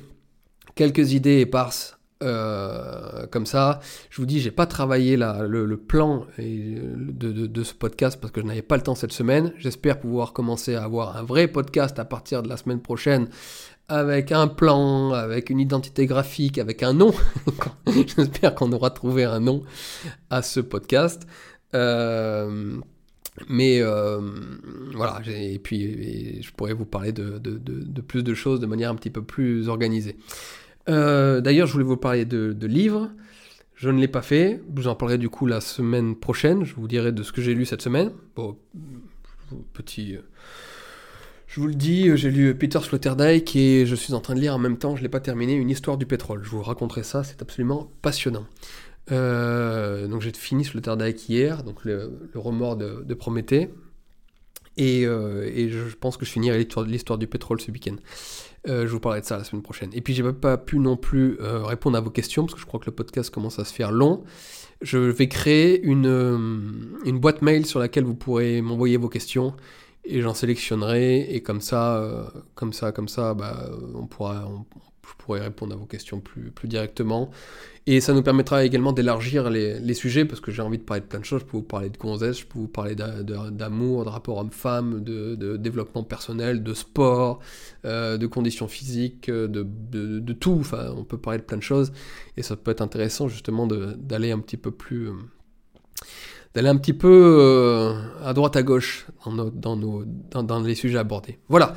quelques idées éparses euh, comme ça. Je vous dis, j'ai pas travaillé le, plan de, ce podcast parce que je n'avais pas le temps cette semaine. J'espère pouvoir commencer à avoir un vrai podcast à partir de la semaine prochaine avec un plan, avec une identité graphique, avec un nom. (laughs) J'espère qu'on aura trouvé un nom à ce podcast. Euh, mais euh, voilà, et puis je pourrais vous parler de, plus de choses de manière un petit peu plus organisée. Euh, d'ailleurs, je voulais vous parler de, livres. Je ne l'ai pas fait. Je vous en parlerai du coup la semaine prochaine. Je vous dirai de ce que j'ai lu cette semaine. Bon, petit. Euh, je vous le dis, j'ai lu Peter Sloterdijk et je suis en train de lire en même temps, je ne l'ai pas terminé, Une histoire du pétrole. Je vous raconterai ça, c'est absolument passionnant. Euh, donc j'ai fini Sloterdijk hier, donc le, remords de, Prométhée. Et, je pense que je finirai l'histoire du pétrole ce week-end. Euh, je vous parlerai de ça la semaine prochaine. Et puis j'ai pas pu non plus euh, répondre à vos questions parce que je crois que le podcast commence à se faire long. Je vais créer une, euh, une boîte mail sur laquelle vous pourrez m'envoyer vos questions et j'en sélectionnerai et comme ça, comme ça, comme ça, bah, on pourra, je pourrai répondre à vos questions plus, plus directement. Et ça nous permettra également d'élargir les, sujets, parce que j'ai envie de parler de plein de choses. Je peux vous parler de gonzesse, je peux vous parler d'amour, de, rapport homme-femme, de, développement personnel, de sport, euh, de conditions physiques, de, tout. Enfin, on peut parler de plein de choses. Et ça peut être intéressant justement d'aller un petit peu plus... Euh, d'aller un petit peu euh, à droite à gauche dans les sujets abordés. Voilà.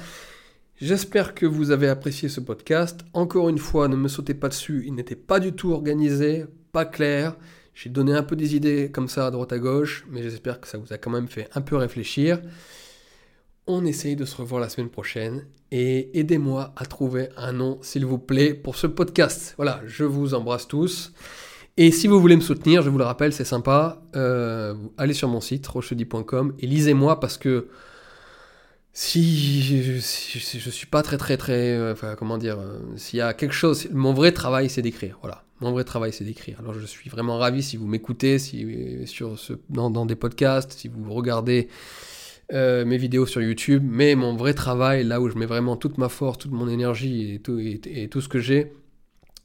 J'espère que vous avez apprécié ce podcast. Encore une fois, ne me sautez pas dessus, il n'était pas du tout organisé, pas clair. J'ai donné un peu des idées comme ça à droite à gauche, mais j'espère que ça vous a quand même fait un peu réfléchir. On essaye de se revoir la semaine prochaine et aidez-moi à trouver un nom, s'il vous plaît, pour ce podcast. Voilà, je vous embrasse tous. Et si vous voulez me soutenir, je vous le rappelle, c'est sympa, euh, allez sur mon site rochedi.com et lisez-moi parce que si je, je, suis pas très très très euh, enfin, comment dire euh, s'il y a quelque chose mon vrai travail c'est d'écrire voilà. Mon vrai travail c'est d'écrire. Alors je suis vraiment ravi si vous m'écoutez si sur dans, des podcasts si vous regardez euh, mes vidéos sur YouTube. Mais mon vrai travail là où je mets vraiment toute ma force toute mon énergie et, tout ce que j'ai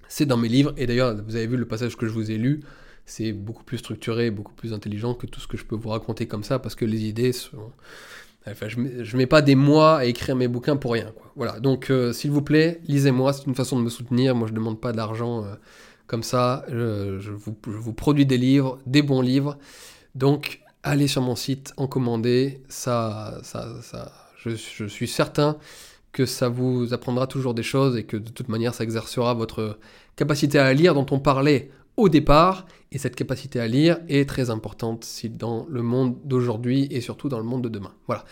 c'est dans mes livres. Et d'ailleurs vous avez vu le passage que je vous ai lu. C'est beaucoup plus structuré beaucoup plus intelligent que tout ce que je peux vous raconter comme ça parce que les idées sont je ne mets pas des mois à écrire mes bouquins pour rien. Voilà, donc euh, s'il vous plaît, lisez-moi, c'est une façon de me soutenir. Moi, je ne demande pas d'argent euh, comme ça. Je, vous, produis des livres, des bons livres. Donc, allez sur mon site, en commander. Ça, ça, ça, je, suis certain que ça vous apprendra toujours des choses et que de toute manière, ça exercera votre capacité à lire dont on parlait au départ, et cette capacité à lire est très importante dans le monde d'aujourd'hui et surtout dans le monde de demain. Voilà,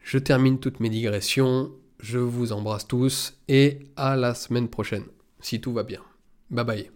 je termine toutes mes digressions, je vous embrasse tous et à la semaine prochaine, si tout va bien. Bye bye.